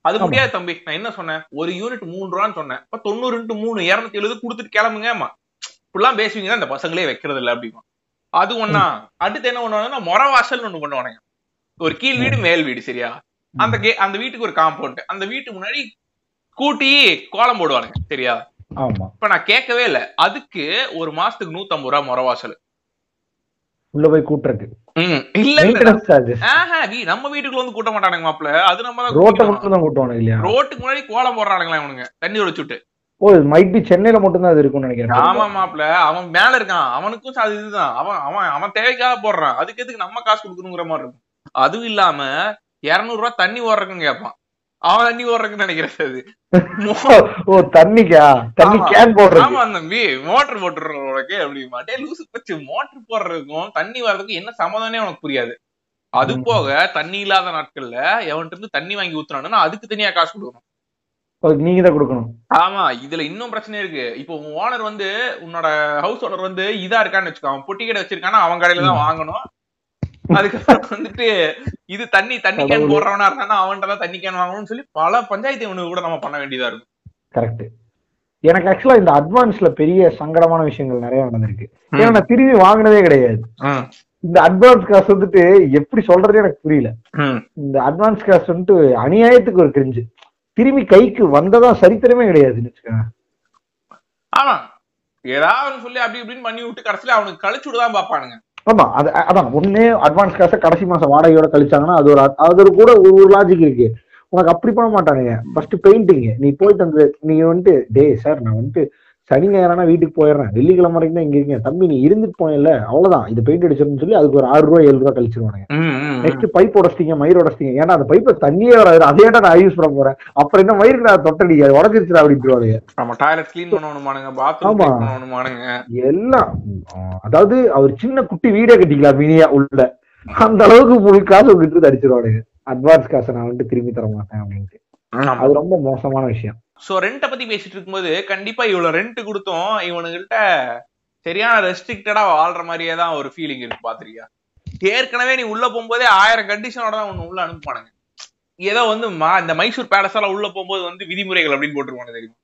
அது. முடியாது தம்பி. நான் என்ன சொன்னேன்? ஒரு யூனிட் மூணு ரூபான்னு சொன்னேன். இப்ப தொண்ணூறு மூணு இருநூத்தி எழுபது கொடுத்துட்டு கிளம்புங்கம்மா. இப்படிலாம் பேசுவீங்க இந்த பசங்களே வைக்கிறது இல்ல அப்படிமா அது ஒண்ணா. அடுத்து என்ன பண்ணுவாங்கன்னா முறை வாசல்னு ஒண்ணு பண்ணுவானுங்க. ஒரு கீழ் வீடு மேல் வீடு சரியா? அந்த கே அந்த வீட்டுக்கு ஒரு காம்பவுண்ட் அந்த வீட்டு முன்னாடி கூட்டி கோலம் போடுவானுங்க சரியா? ஆமா. இப்ப நான் கேட்கவே இல்ல. அதுக்கு ஒரு மாசத்துக்கு நூத்தம்பது ரூபா முறை வாசல் உள்ள போய் கூட்டுறதுக்கு. ம், இல்ல நம்ம வீட்டுக்குள்ள வந்து கூட்ட மாட்டானுங்க மாப்ள அது நம்ம ரோட்டுக்கு முன்னாடி கோலம் போடுறானுங்களா இவனுங்க. தண்ணி ஒழிச்சுட்டு ஓ மைட் பி சென்னையில மட்டும் தான் அது இருக்கும்னு நினைக்கிறேன். ஆமா மாப்ள அவன் மேல இருக்கான். அவனுக்கும் அது இதுதான். அவன் அவன் அவன் தேவைக்காக போடுறான். அதுக்கு எதுக்கு நம்ம காசு கொடுக்கணுங்கிற மாதிரி இருக்கும். அதுவும் இல்லாம இருநூறு ரூபாய் தண்ணி ஓடுறதுக்குன்னு கேட்பான் அவன் தண்ணி ஓடுறதுக்குன்னு நினைக்கிறது அது. ஓ தண்ணிக்கா? தண்ணி. கேன் போடுறது. ஆமா தம்பி மோட்டர் போட்டுறோம் உனக்கு அப்படிமா டே லூசு பச்சு. மோட்டர் போடுறதுக்கும் தண்ணி வர்றதுக்கும் என்ன சம்மதம்னே உனக்கு புரியாது. அது. போக தண்ணி இல்லாத நாட்கள்ல எவன்கிட்ட இருந்து தண்ணி வாங்கி ஊத்துறானுன்னா அதுக்கு தனியா காசு கொடுக்கணும். அதுக்கு நீங்க தான் கொடுக்கணும். ஆமா இதுல இன்னும் பிரச்சனை இருக்கு. இப்போ உன் ஓனர் வந்து உன்னோட ஹவுஸ் ஓனர் வந்து இதா இருக்கான்னு வச்சுக்கோ அவன் பொட்டி கடை வச்சிருக்கானா அவன் கடையில தான் வாங்கணும். அதுக்கப்புறம் வந்துட்டு இது தண்ணி தண்ணி கேன். போடுறவனா இருந்தானா அவன்கிட்ட தான் தண்ணி கேன் வாங்கணும்னு சொல்லி பல பஞ்சாயத்து இவனுக்கு கூட நம்ம பண்ண வேண்டியதா இருக்கும். கரெக்ட் எனக்கு ஆக்சுவலா இந்த அட்வான்ஸ்ல பெரிய சங்கடமான விஷயங்கள் நிறைய நடந்திருக்கு. ஏன்னா நான் திரும்பி வாங்கினதே கிடையாது. இந்த அட்வான்ஸ் காசு வந்துட்டு எப்படி சொல்றதே எனக்கு புரியல. இந்த அட்வான்ஸ் காசு வந்துட்டு அநியாயத்துக்கு ஒரு கிரிஞ்சு திரும்பி கைக்கு வந்ததா சரித்திரமே கிடையாதுன்னு வச்சுக்கோங்க ஆமா. ஏதாவது சொல்லி அப்படி இப்படின்னு பண்ணி விட்டு கடைசியில அவனுக்கு கழிச்சு விடதான் பாப்பானுங்க ஆமா அது அதான். ஒண்ணு அட்வான்ஸ் காசை கடைசி மாசம் வாடகையோட கழிச்சாங்கன்னா அது ஒரு அது ஒரு கூட ஒரு ஒரு லாஜிக் இருக்கு. உனக்கு அப்படி பண்ண மாட்டானுங்க. ஃபர்ஸ்ட் பெயிண்டிங் நீ போயிட்டு அந்த நீ வந்துட்டு டே சார் நான் வந்துட்டு சனி ஞாயிறானா வீட்டுக்கு போயிடுறேன். வெள்ளிக்கிழமை வரைக்கும் தான் இங்க இருக்கேன். தம்பி நீ இருந்துட்டு போயில்ல அவ்வளவுதான். இது பெயிண்ட் அடிச்சிருன்னு சொல்லி அதுக்கு ஒரு ஆறு ரூபா ஏழு ரூபா கழிச்சிருவானுங்க. நெக்ஸ்ட் பைப் உடச்சிட்டீங்க மயிர் உடச்சிட்டீங்க ஏன்னா அந்த பைப்ல தண்ணியே வராது. அதே நான் யூஸ் பண்ண போறேன். அப்புறம் என்ன மயிருக்கு நான் தொட்டடிக்க அது உடச்சிருச்சு அப்படின்ட்டுருவானுங்க ஆமா டாய்லெட் கிளீன் பண்ணணுமானுங்க பாத்ரூம் பண்ணணுமானுங்க. எல்லாம் அதாவது அவர் சின்ன குட்டி வீடே கட்டிக்கலாம் மினியா உள்ள. அந்த அளவுக்கு முழு காசு விட்டு அடிச்சிருவானுங்க. அட்வான்ஸ் காசை நான் வந்துட்டு திரும்பி தர மாட்டேன் அப்படின்ட்டு. அது ரொம்ப மோசமான விஷயம். சோ ரெண்ட பத்தி பேசிட்டு இருக்கும்போது கண்டிப்பா இவ்வளவு ரெண்ட் கொடுத்தோம். இவனுங்கள்ட்ட சரியான ரெஸ்ட்ரிக்டடா வாழ்ற மாதிரியே தான் ஒரு ஃபீலிங் இருக்கு பாத்திரியா ஏற்கனவே நீ உள்ள போகும்போதே ஆயிரம் கண்டிஷனோட தான் உன்னை உள்ள அனுப்புவானுங்க. ஏதோ வந்து இந்த மைசூர் பேலஸ் எல்லாம் உள்ள போகும்போது வந்து விதிமுறைகள் அப்படின்னு போட்டுருவானு தெரியும்?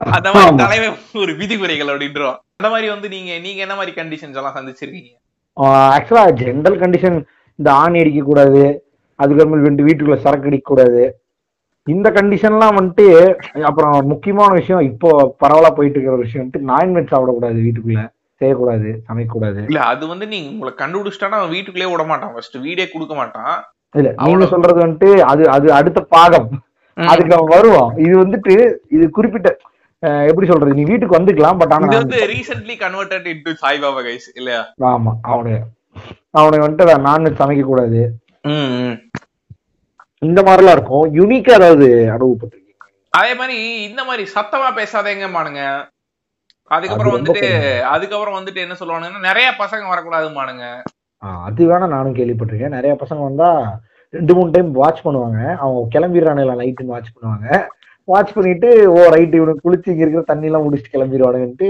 அந்த மாதிரி. தலைவன் ஒரு விதிமுறைகள் அப்படின்றோம் அந்த மாதிரி வந்து நீங்க நீங்க என்ன மாதிரி கண்டிஷன்ஸ் எல்லாம் சந்திச்சிருக்கீங்க? ஆக்சுவலா ஜென்ரல் கண்டிஷன் இந்த ஆணி அடிக்க கூடாது அதுக்கப்புறம் வந்து வீட்டுக்குள்ள சரக்கு அடிக்க கூடாது. இந்த கண்டிஷன்லாம் வந்துட்டு அப்புறம் முக்கியமான விஷயம் இப்போ பரவலா போயிட்டு இருக்கிற விஷயம் வந்துட்டு நான்வெஜ் சாப்பிடக்கூடாது வீட்டுக்குள்ள. செய்யக்கூடாது சமைக்கக்கூடாது. இல்ல அது வந்து நீங்க உங்களை கண்டுபிடிச்சிட்டானா அவன் வீட்டுக்குள்ளே விட மாட்டான். ஃபர்ஸ்ட் வீடே கொடுக்க மாட்டான். இல்ல நீங்க. சொல்றது வந்துட்டு அது அது அடுத்த பாகம். அதுக்கு நம்ம வருவோம் இது வந்துட்டு இது குறிப்பிட்ட எப்படி சொல்றது? நீ வீட்டுக்கு வந்துக்கலாம் பட் ஆனா வந்து recently converted into Saibaba guys இல்லையா? ஆமா அவனுக்கு அவனுக்கு வந்துட்டு நான்வெஜ் சமைக்க கூடாது. இந்த மாதிரிலாம் இருக்கும். யூனிக்கா ஏதாவது அனுபவப்பட்டிருக்கீங்க அதே மாதிரி இந்த மாதிரி சத்தமா பேசாதேங்க மானுங்க அதுக்கப்புறம் வந்துட்டு அதுக்கப்புறம் வந்துட்டு என்ன சொல்லுவானுங்கன்னா நிறைய பசங்க வரக்கூடாதுமானுங்க அது வேணா நானும் கேள்விப்பட்டிருக்கேன். நிறைய பசங்க வந்தா ரெண்டு மூணு டைம் வாட்ச் பண்ணுவாங்க. அவங்க கிளம்பிடுறானுல நைட்டுன்னு வாட்ச் பண்ணுவாங்க. வாட்ச் பண்ணிட்டு ஓ ரைட் இவனுக்கு குளிச்சு இங்க இருக்கிற தண்ணி எல்லாம் முடிச்சுட்டு கிளம்பிடுவானுங்கன்ட்டு.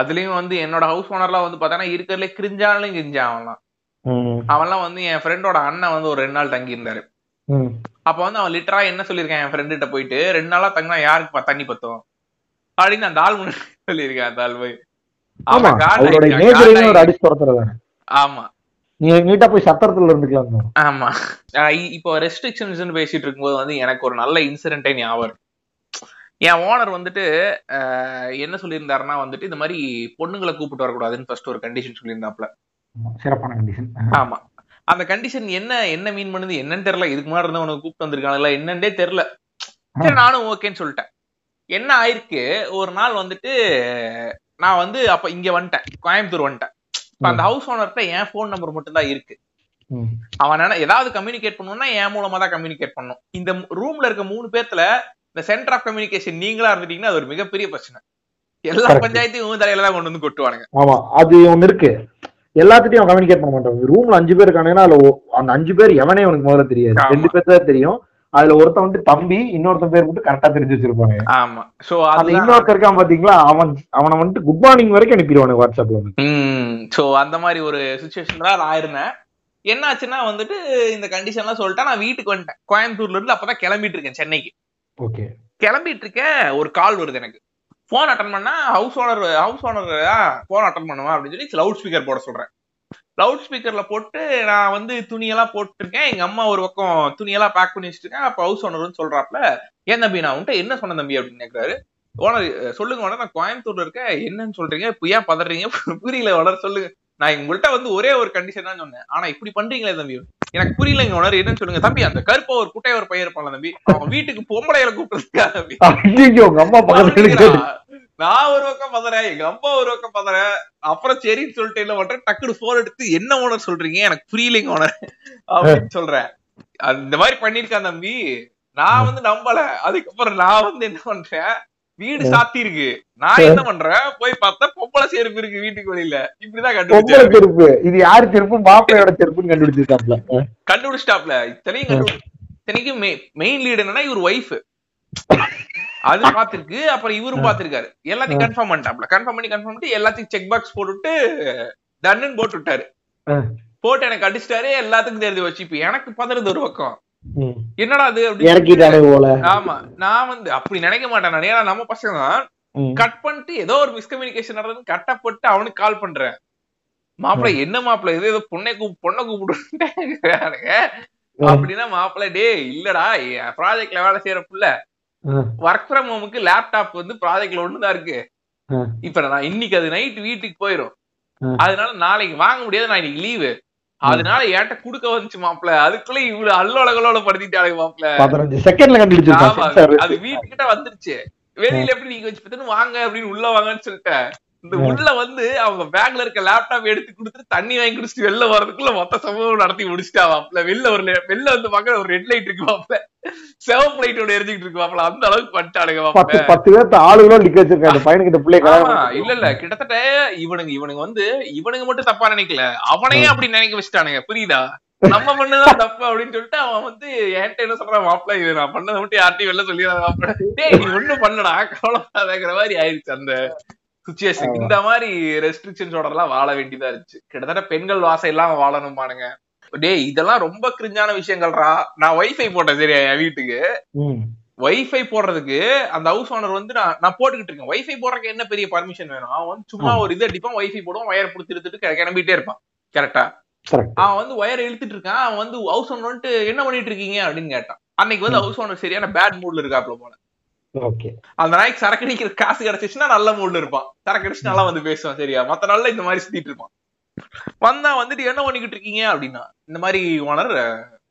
அதுலயும் வந்து என்னோட ஹவுஸ் ஓனர்லாம் வந்து பாத்தீங்கன்னா இருக்கிறதுல கிரிஞ்சாலும் கிரிஞ்சான் அவன்லாம். அவன்லாம் வந்து என் ஃப்ரெண்டோட அண்ணன் வந்து ஒரு ரெண்டு நாள் தங்கி இருந்தாரு. அப்ப வந்து அவன் லிட்டரா என்ன சொல்லியிருக்கான் என் ஃப்ரெண்டு கிட்ட போயிட்டு ரெண்டு நாளா தங்கினா யாருக்கு தண்ணி பத்தும்? அப்படின்னு அந்த ஆள் சொல்லியிருக்கான் அந்த ஆள் போய். ஆமா நீட்டா போய் சத்திரத்துல இருந்துக்கலாம் ஆமா. இப்போ ரெஸ்ட்ரிக்ஷன்ஸ் பேசிட்டு இருக்கும்போது வந்து எனக்கு ஒரு நல்ல இன்சிடென்ட்டே ஞாபகம். என் ஓனர் வந்துட்டு என்ன சொல்லியிருந்தாருன்னா வந்துட்டு இந்த மாதிரி பொண்ணுங்களை கூப்பிட்டு வரக்கூடாதுன்னு ஃபர்ஸ்ட் ஒரு கண்டிஷன் சொல்லியிருந்தாப்ல சிறப்பான கண்டிஷன் ஆமா. அந்த கண்டிஷன் என்ன என்ன மீன் பண்ணுது என்னன்னு தெரியல. இதுக்கு முன்னாடி இருந்த உனக்கு கூப்பிட்டு வந்திருக்காங்கல்ல என்னன்னே தெரியல. சரி நானும் ஓகேன்னு சொல்லிட்டேன். என்ன ஆயிருக்கு? ஒரு நாள் வந்துட்டு நான் வந்து அப்ப இங்க வந்துட்டேன். கோயம்புத்தூர் வந்துட்டேன். இப்ப அந்த ஹவுஸ் ஓனர்கிட்ட என் ஃபோன் நம்பர் மட்டும் தான் இருக்கு அவன் என்ன ஏதாவது கம்யூனிகேட் பண்ணணும்னா என் மூலமா தான் கம்யூனிகேட் பண்ணும். இந்த ரூம்ல இருக்க மூணு பேர்த்துல இந்த சென்டர் ஆஃப் கம்யூனிகேஷன் நீங்களா இருந்துட்டீங்கன்னா அது ஒரு மிகப்பெரிய பிரச்சனை. எல்லா. பஞ்சாயத்தையும் உங்க தலையில தான் கொண்டு வந்து கொட்டுவானுங்க. ஆமா அது ஒண்ணு இருக்கு. எல்லாத்துட்டையும் கம்யூனிகேட் பண்ண மாட்டான். ரூம்ல அஞ்சு பேர் இருக்கானுங்கன்னா அதுல அந்த அஞ்சு பேர் எவனே அவனுக்கு முதல்ல தெரியாது. ரெண்டு பேர் தான் தெரியும். அதுல ஒருத்தன் வந்து தம்பி இன்னொருத்தன் பேர் மட்டும் கரெக்டா தெரிஞ்சு வச்சிருப்பாங்க. ஆமா. சோ அதுதான். இன்னொருத்தர் இருக்கான் பாத்தீங்களா? அவன் அவனை வந்துட்டு குட் மார்னிங் வரைக்கும் அனுப்பிடுவானு வாட்ஸ்அப்ல ம். சோ அந்த மாதிரி ஒரு சுச்சுவேஷன்ல தான் நான் இருந்தேன். என்னாச்சுன்னா வந்துட்டு இந்த கண்டிஷன்லாம் சொல்லிட்டா நான் வீட்டுக்கு வந்துட்டேன். கோயம்புத்தூர்ல இருந்து அப்பதான் கிளம்பிட்டு இருக்கேன் சென்னைக்கு. ஓகே. கிளம்பிட்டு இருக்கேன் ஒரு கால் வருது எனக்கு. போன் அட்டன் பண்ணா house owner house owner phone attend பண்ணுவா அப்படின்னு சொல்லி லவுட் ஸ்பீக்கர் போட சொல்றேன். லவுட் ஸ்பீக்கர்ல போட்டு நான் வந்து துணியெல்லாம் போட்டிருக்கேன். எங்க அம்மா ஒரு பக்கம் துணியெல்லாம் பேக் பண்ணி வச்சிருக்கேன் அப்ப ஹவுஸ் ஓனர்னு சொல்றாப்ல ஏன் தம்பி நான் உன்ட்ட என்ன சொன்னேன் தம்பி? அப்படின்னு கேக்குறாரு. ஓனர் சொல்லுங்க ஓனர் நான் கோயம்புத்தூர்ல இருக்கேன். என்னன்னு சொல்றீங்க? இப்ப ஏன் பதறீங்க? புரியல ஓனர் சொல்லுங்க. நான் உங்கள்கிட்ட வந்து ஒரே ஒரு கண்டிஷன் தான் சொன்னேன். ஆனா இப்படி பண்றீங்களே தம்பி. எனக்கு புரியலங்க ஓனர் என்னன்னு சொல்லுங்க. தம்பி அந்த கருப்பா ஒரு குட்டைய ஒரு பையன் இருப்பான்ல தம்பி. அவன் வீட்டுக்கு பொம்பளையில கூப்பிடுறதுக்கா தம்பி? உங்க அம்மா பக்கத்துல. நான் ஒரு பக்கம் பதறேன் எங்க அம்மா ஒரு பக்கம் பதறேன். அப்புறம் சரின்னு சொல்லிட்டு என்ன பண்றேன்? டக்குனு போன் எடுத்து என்ன ஓனர் சொல்றீங்க? எனக்கு புரியலைங்க ஓனர். அப்படின்னு சொல்றேன். இந்த மாதிரி பண்ணிருக்கான் தம்பி. நான் வந்து நம்பல. அதுக்கப்புறம் நான் வந்து என்ன பண்றேன்? வீடு சாத்தி இருக்கு. நான் என்ன பண்றேன்? போய் பார்த்தா பொம்பளை செருப்பு இருக்கு வீட்டுக்கு வெளியில. இப்படிதான் பொம்பளை கண்டுபிடிச்சேன் செருப்பு. இது யாரு செருப்பு? மாப்பிள்ளையோட செருப்புன்னு கண்டுபிடிச்சிருக்காப்ல. கண்டுபிடிச்சிட்டாப்ல. இத்தனையும் இத்தனைக்கும் மெயின் லீடு என்னன்னா இவர் ஒய்ஃப் அது பாத்திருக்கு அப்புறம் இவரும் பாத்திருக்காரு எல்லாத்தையும் கன்ஃபார்ம் பண்ணிட்டாப்ல. கன்ஃபார்ம் பண்ணி கன்ஃபார்ம் பண்ணி எல்லாத்தையும் செக் பாக்ஸ் போட்டுட்டு டன்னு போட்டு விட்டாரு. போட்டு எனக்கு அடிச்சிட்டாரு. எல்லாத்துக்கும் தெரிஞ்சு வச்சு இப்ப எனக்கு பதறது ஒரு பக்கம். என்னடா அது அப்படின்னு ஆமா நான் வந்து அப்படி நினைக்க மாட்டேன் ஏன்னா நம்ம பசங்க தான். கட் பண்ணிட்டு ஏதோ ஒரு மிஸ்கம்யூனிகேஷன் நடந்தது கட்டப்பட்டு அவனுக்கு கால் பண்றேன். மாப்பிள்ளை என்ன மாப்பிள்ளை இது? ஏதோ பொண்ணை கூ பொண்ணை கூப்பிடுறானுங்க அப்படின்னா மாப்பிள்ளை டேய் இல்லடா ப்ராஜெக்ட்ல வேலை செய்யற புள்ள ஒர்க் ஃப்ரம் ஹோமுக்கு லேப்டாப் வந்து ப்ராஜெக்ட்ல ஒண்ணுதான் இருக்கு. இப்ப நான் இன்னைக்கு அது நைட் வீட்டுக்கு போயிரும். அதனால நாளைக்கு வாங்க முடியாது நான் இன்னைக்கு லீவு அதனால என்கிட்ட குடுக்க வந்துச்சு மாப்பிள்ள அதுக்குள்ள இவ்வளவு அல்லோலகளோட படுத்திட்டாங்க மாப்பிள்ள பதினஞ்சு செகண்ட்ல ஆமா, கண்டுபிடிச்சிருக்கான் அது வீட்டுக்கிட்ட வந்துருச்சு. வெளியில எப்படி நீங்க வச்சு வாங்க அப்படின்னு உள்ள வாங்கன்னு சொல்லிட்டேன். இந்த. உள்ள வந்து அவங்க பேக்ல இருக்க லேப்டாப் எடுத்து கொடுத்துட்டு தண்ணி வாங்கி குடிச்சிட்டு வெளில வரதுக்குள்ள மொத்த சம்பவம் நடத்தி முடிச்சிட்டா மாப்ள வெளில ஒரு வெளில வந்து பார்க்க ஒரு ரெட் லைட் இருக்கு மாப்ள. சிவப்பு லைட்டோட எரிஞ்சுக்கிட்டு இருக்கு மாப்ள. அந்த அளவுக்கு பண்ணிட்டானுங்க பத்து பேர்த்த ஆளுகளும் நிக்க வச்சிருக்காங்க. பையனுக்கிட்ட பிள்ளை ஆமா. கல்யாணம் இல்ல இல்ல கிட்டத்தட்ட இவனுங்க இவனுங்க வந்து இவனுங்க மட்டும் தப்பா நினைக்கல. அவனையே அப்படி நினைக்க வச்சுட்டானுங்க. புரியுதா? நம்ம பண்ணதான் தப்பு அப்படின்னு சொல்லிட்டு அவன் வந்து என்கிட்ட என்ன சொல்றான் மாப்பிள்ள இது நான் பண்ணதை மட்டும் யார்ட்டையும் வெளில சொல்லிடாத மாப்பிள்ள டேய் நீ ஒண்ணும் பண்ணடா கவலைப்படாதங்கிற மாதிரி ஆயிடுச்சு அந்த சுச்சுவேஷன். இந்த மாதிரி ரெஸ்ட்ரிக்ஷன்ஸோட எல்லாம் வாழ வேண்டியதா இருந்துச்சு. கிட்டத்தட்ட பெண்கள் வாசை எல்லாம் வாழணும்பானுங்க. டேய் இதெல்லாம் ரொம்ப கிரிஞ்சான விஷயங்கள்ரா. நான் வைஃபை போட்டேன் சரியா என் வீட்டுக்கு. வைஃபை போடுறதுக்கு அந்த ஹவுஸ் ஓனர் வந்து நான் நான் போட்டுக்கிட்டு இருக்கேன். வைஃபை போடுறதுக்கு என்ன பெரிய பர்மிஷன் வேணும்? அவன் வந்து சும்மா ஒரு இது அடிப்பான் வைஃபை போடுவான் ஒயர் பிடிச்சி இழுத்துட்டு கி- கிளம்பிட்டே இருப்பான். கரெக்டா. அவன் வந்து ஒயர் இழுத்துட்டு இருக்கான். அவன் வந்து ஹவுஸ் ஓனர் வந்துட்டு என்ன பண்ணிட்டு இருக்கீங்க? அப்படின்னு கேட்டான். அன்னைக்கு வந்து ஹவுஸ் ஓனர் சரியான பேட் மூட்ல இருக்காப்ல போல. ஓகே அந்த நாய்க்கு சரக்கு அடிக்கிற காசு கிடைச்சிச்சுன்னா நல்ல மூட்ல இருப்பான். சரக்கு அடிச்சு நல்லா வந்து பேசுவான். சரியா? மத்த நாள்ல இந்த மாதிரி சுத்திட்டு இருப்பான். வந்தா வந்துட்டு என்ன பண்ணிக்கிட்டு இருக்கீங்க அப்படின்னா இந்த மாதிரி ஓனர்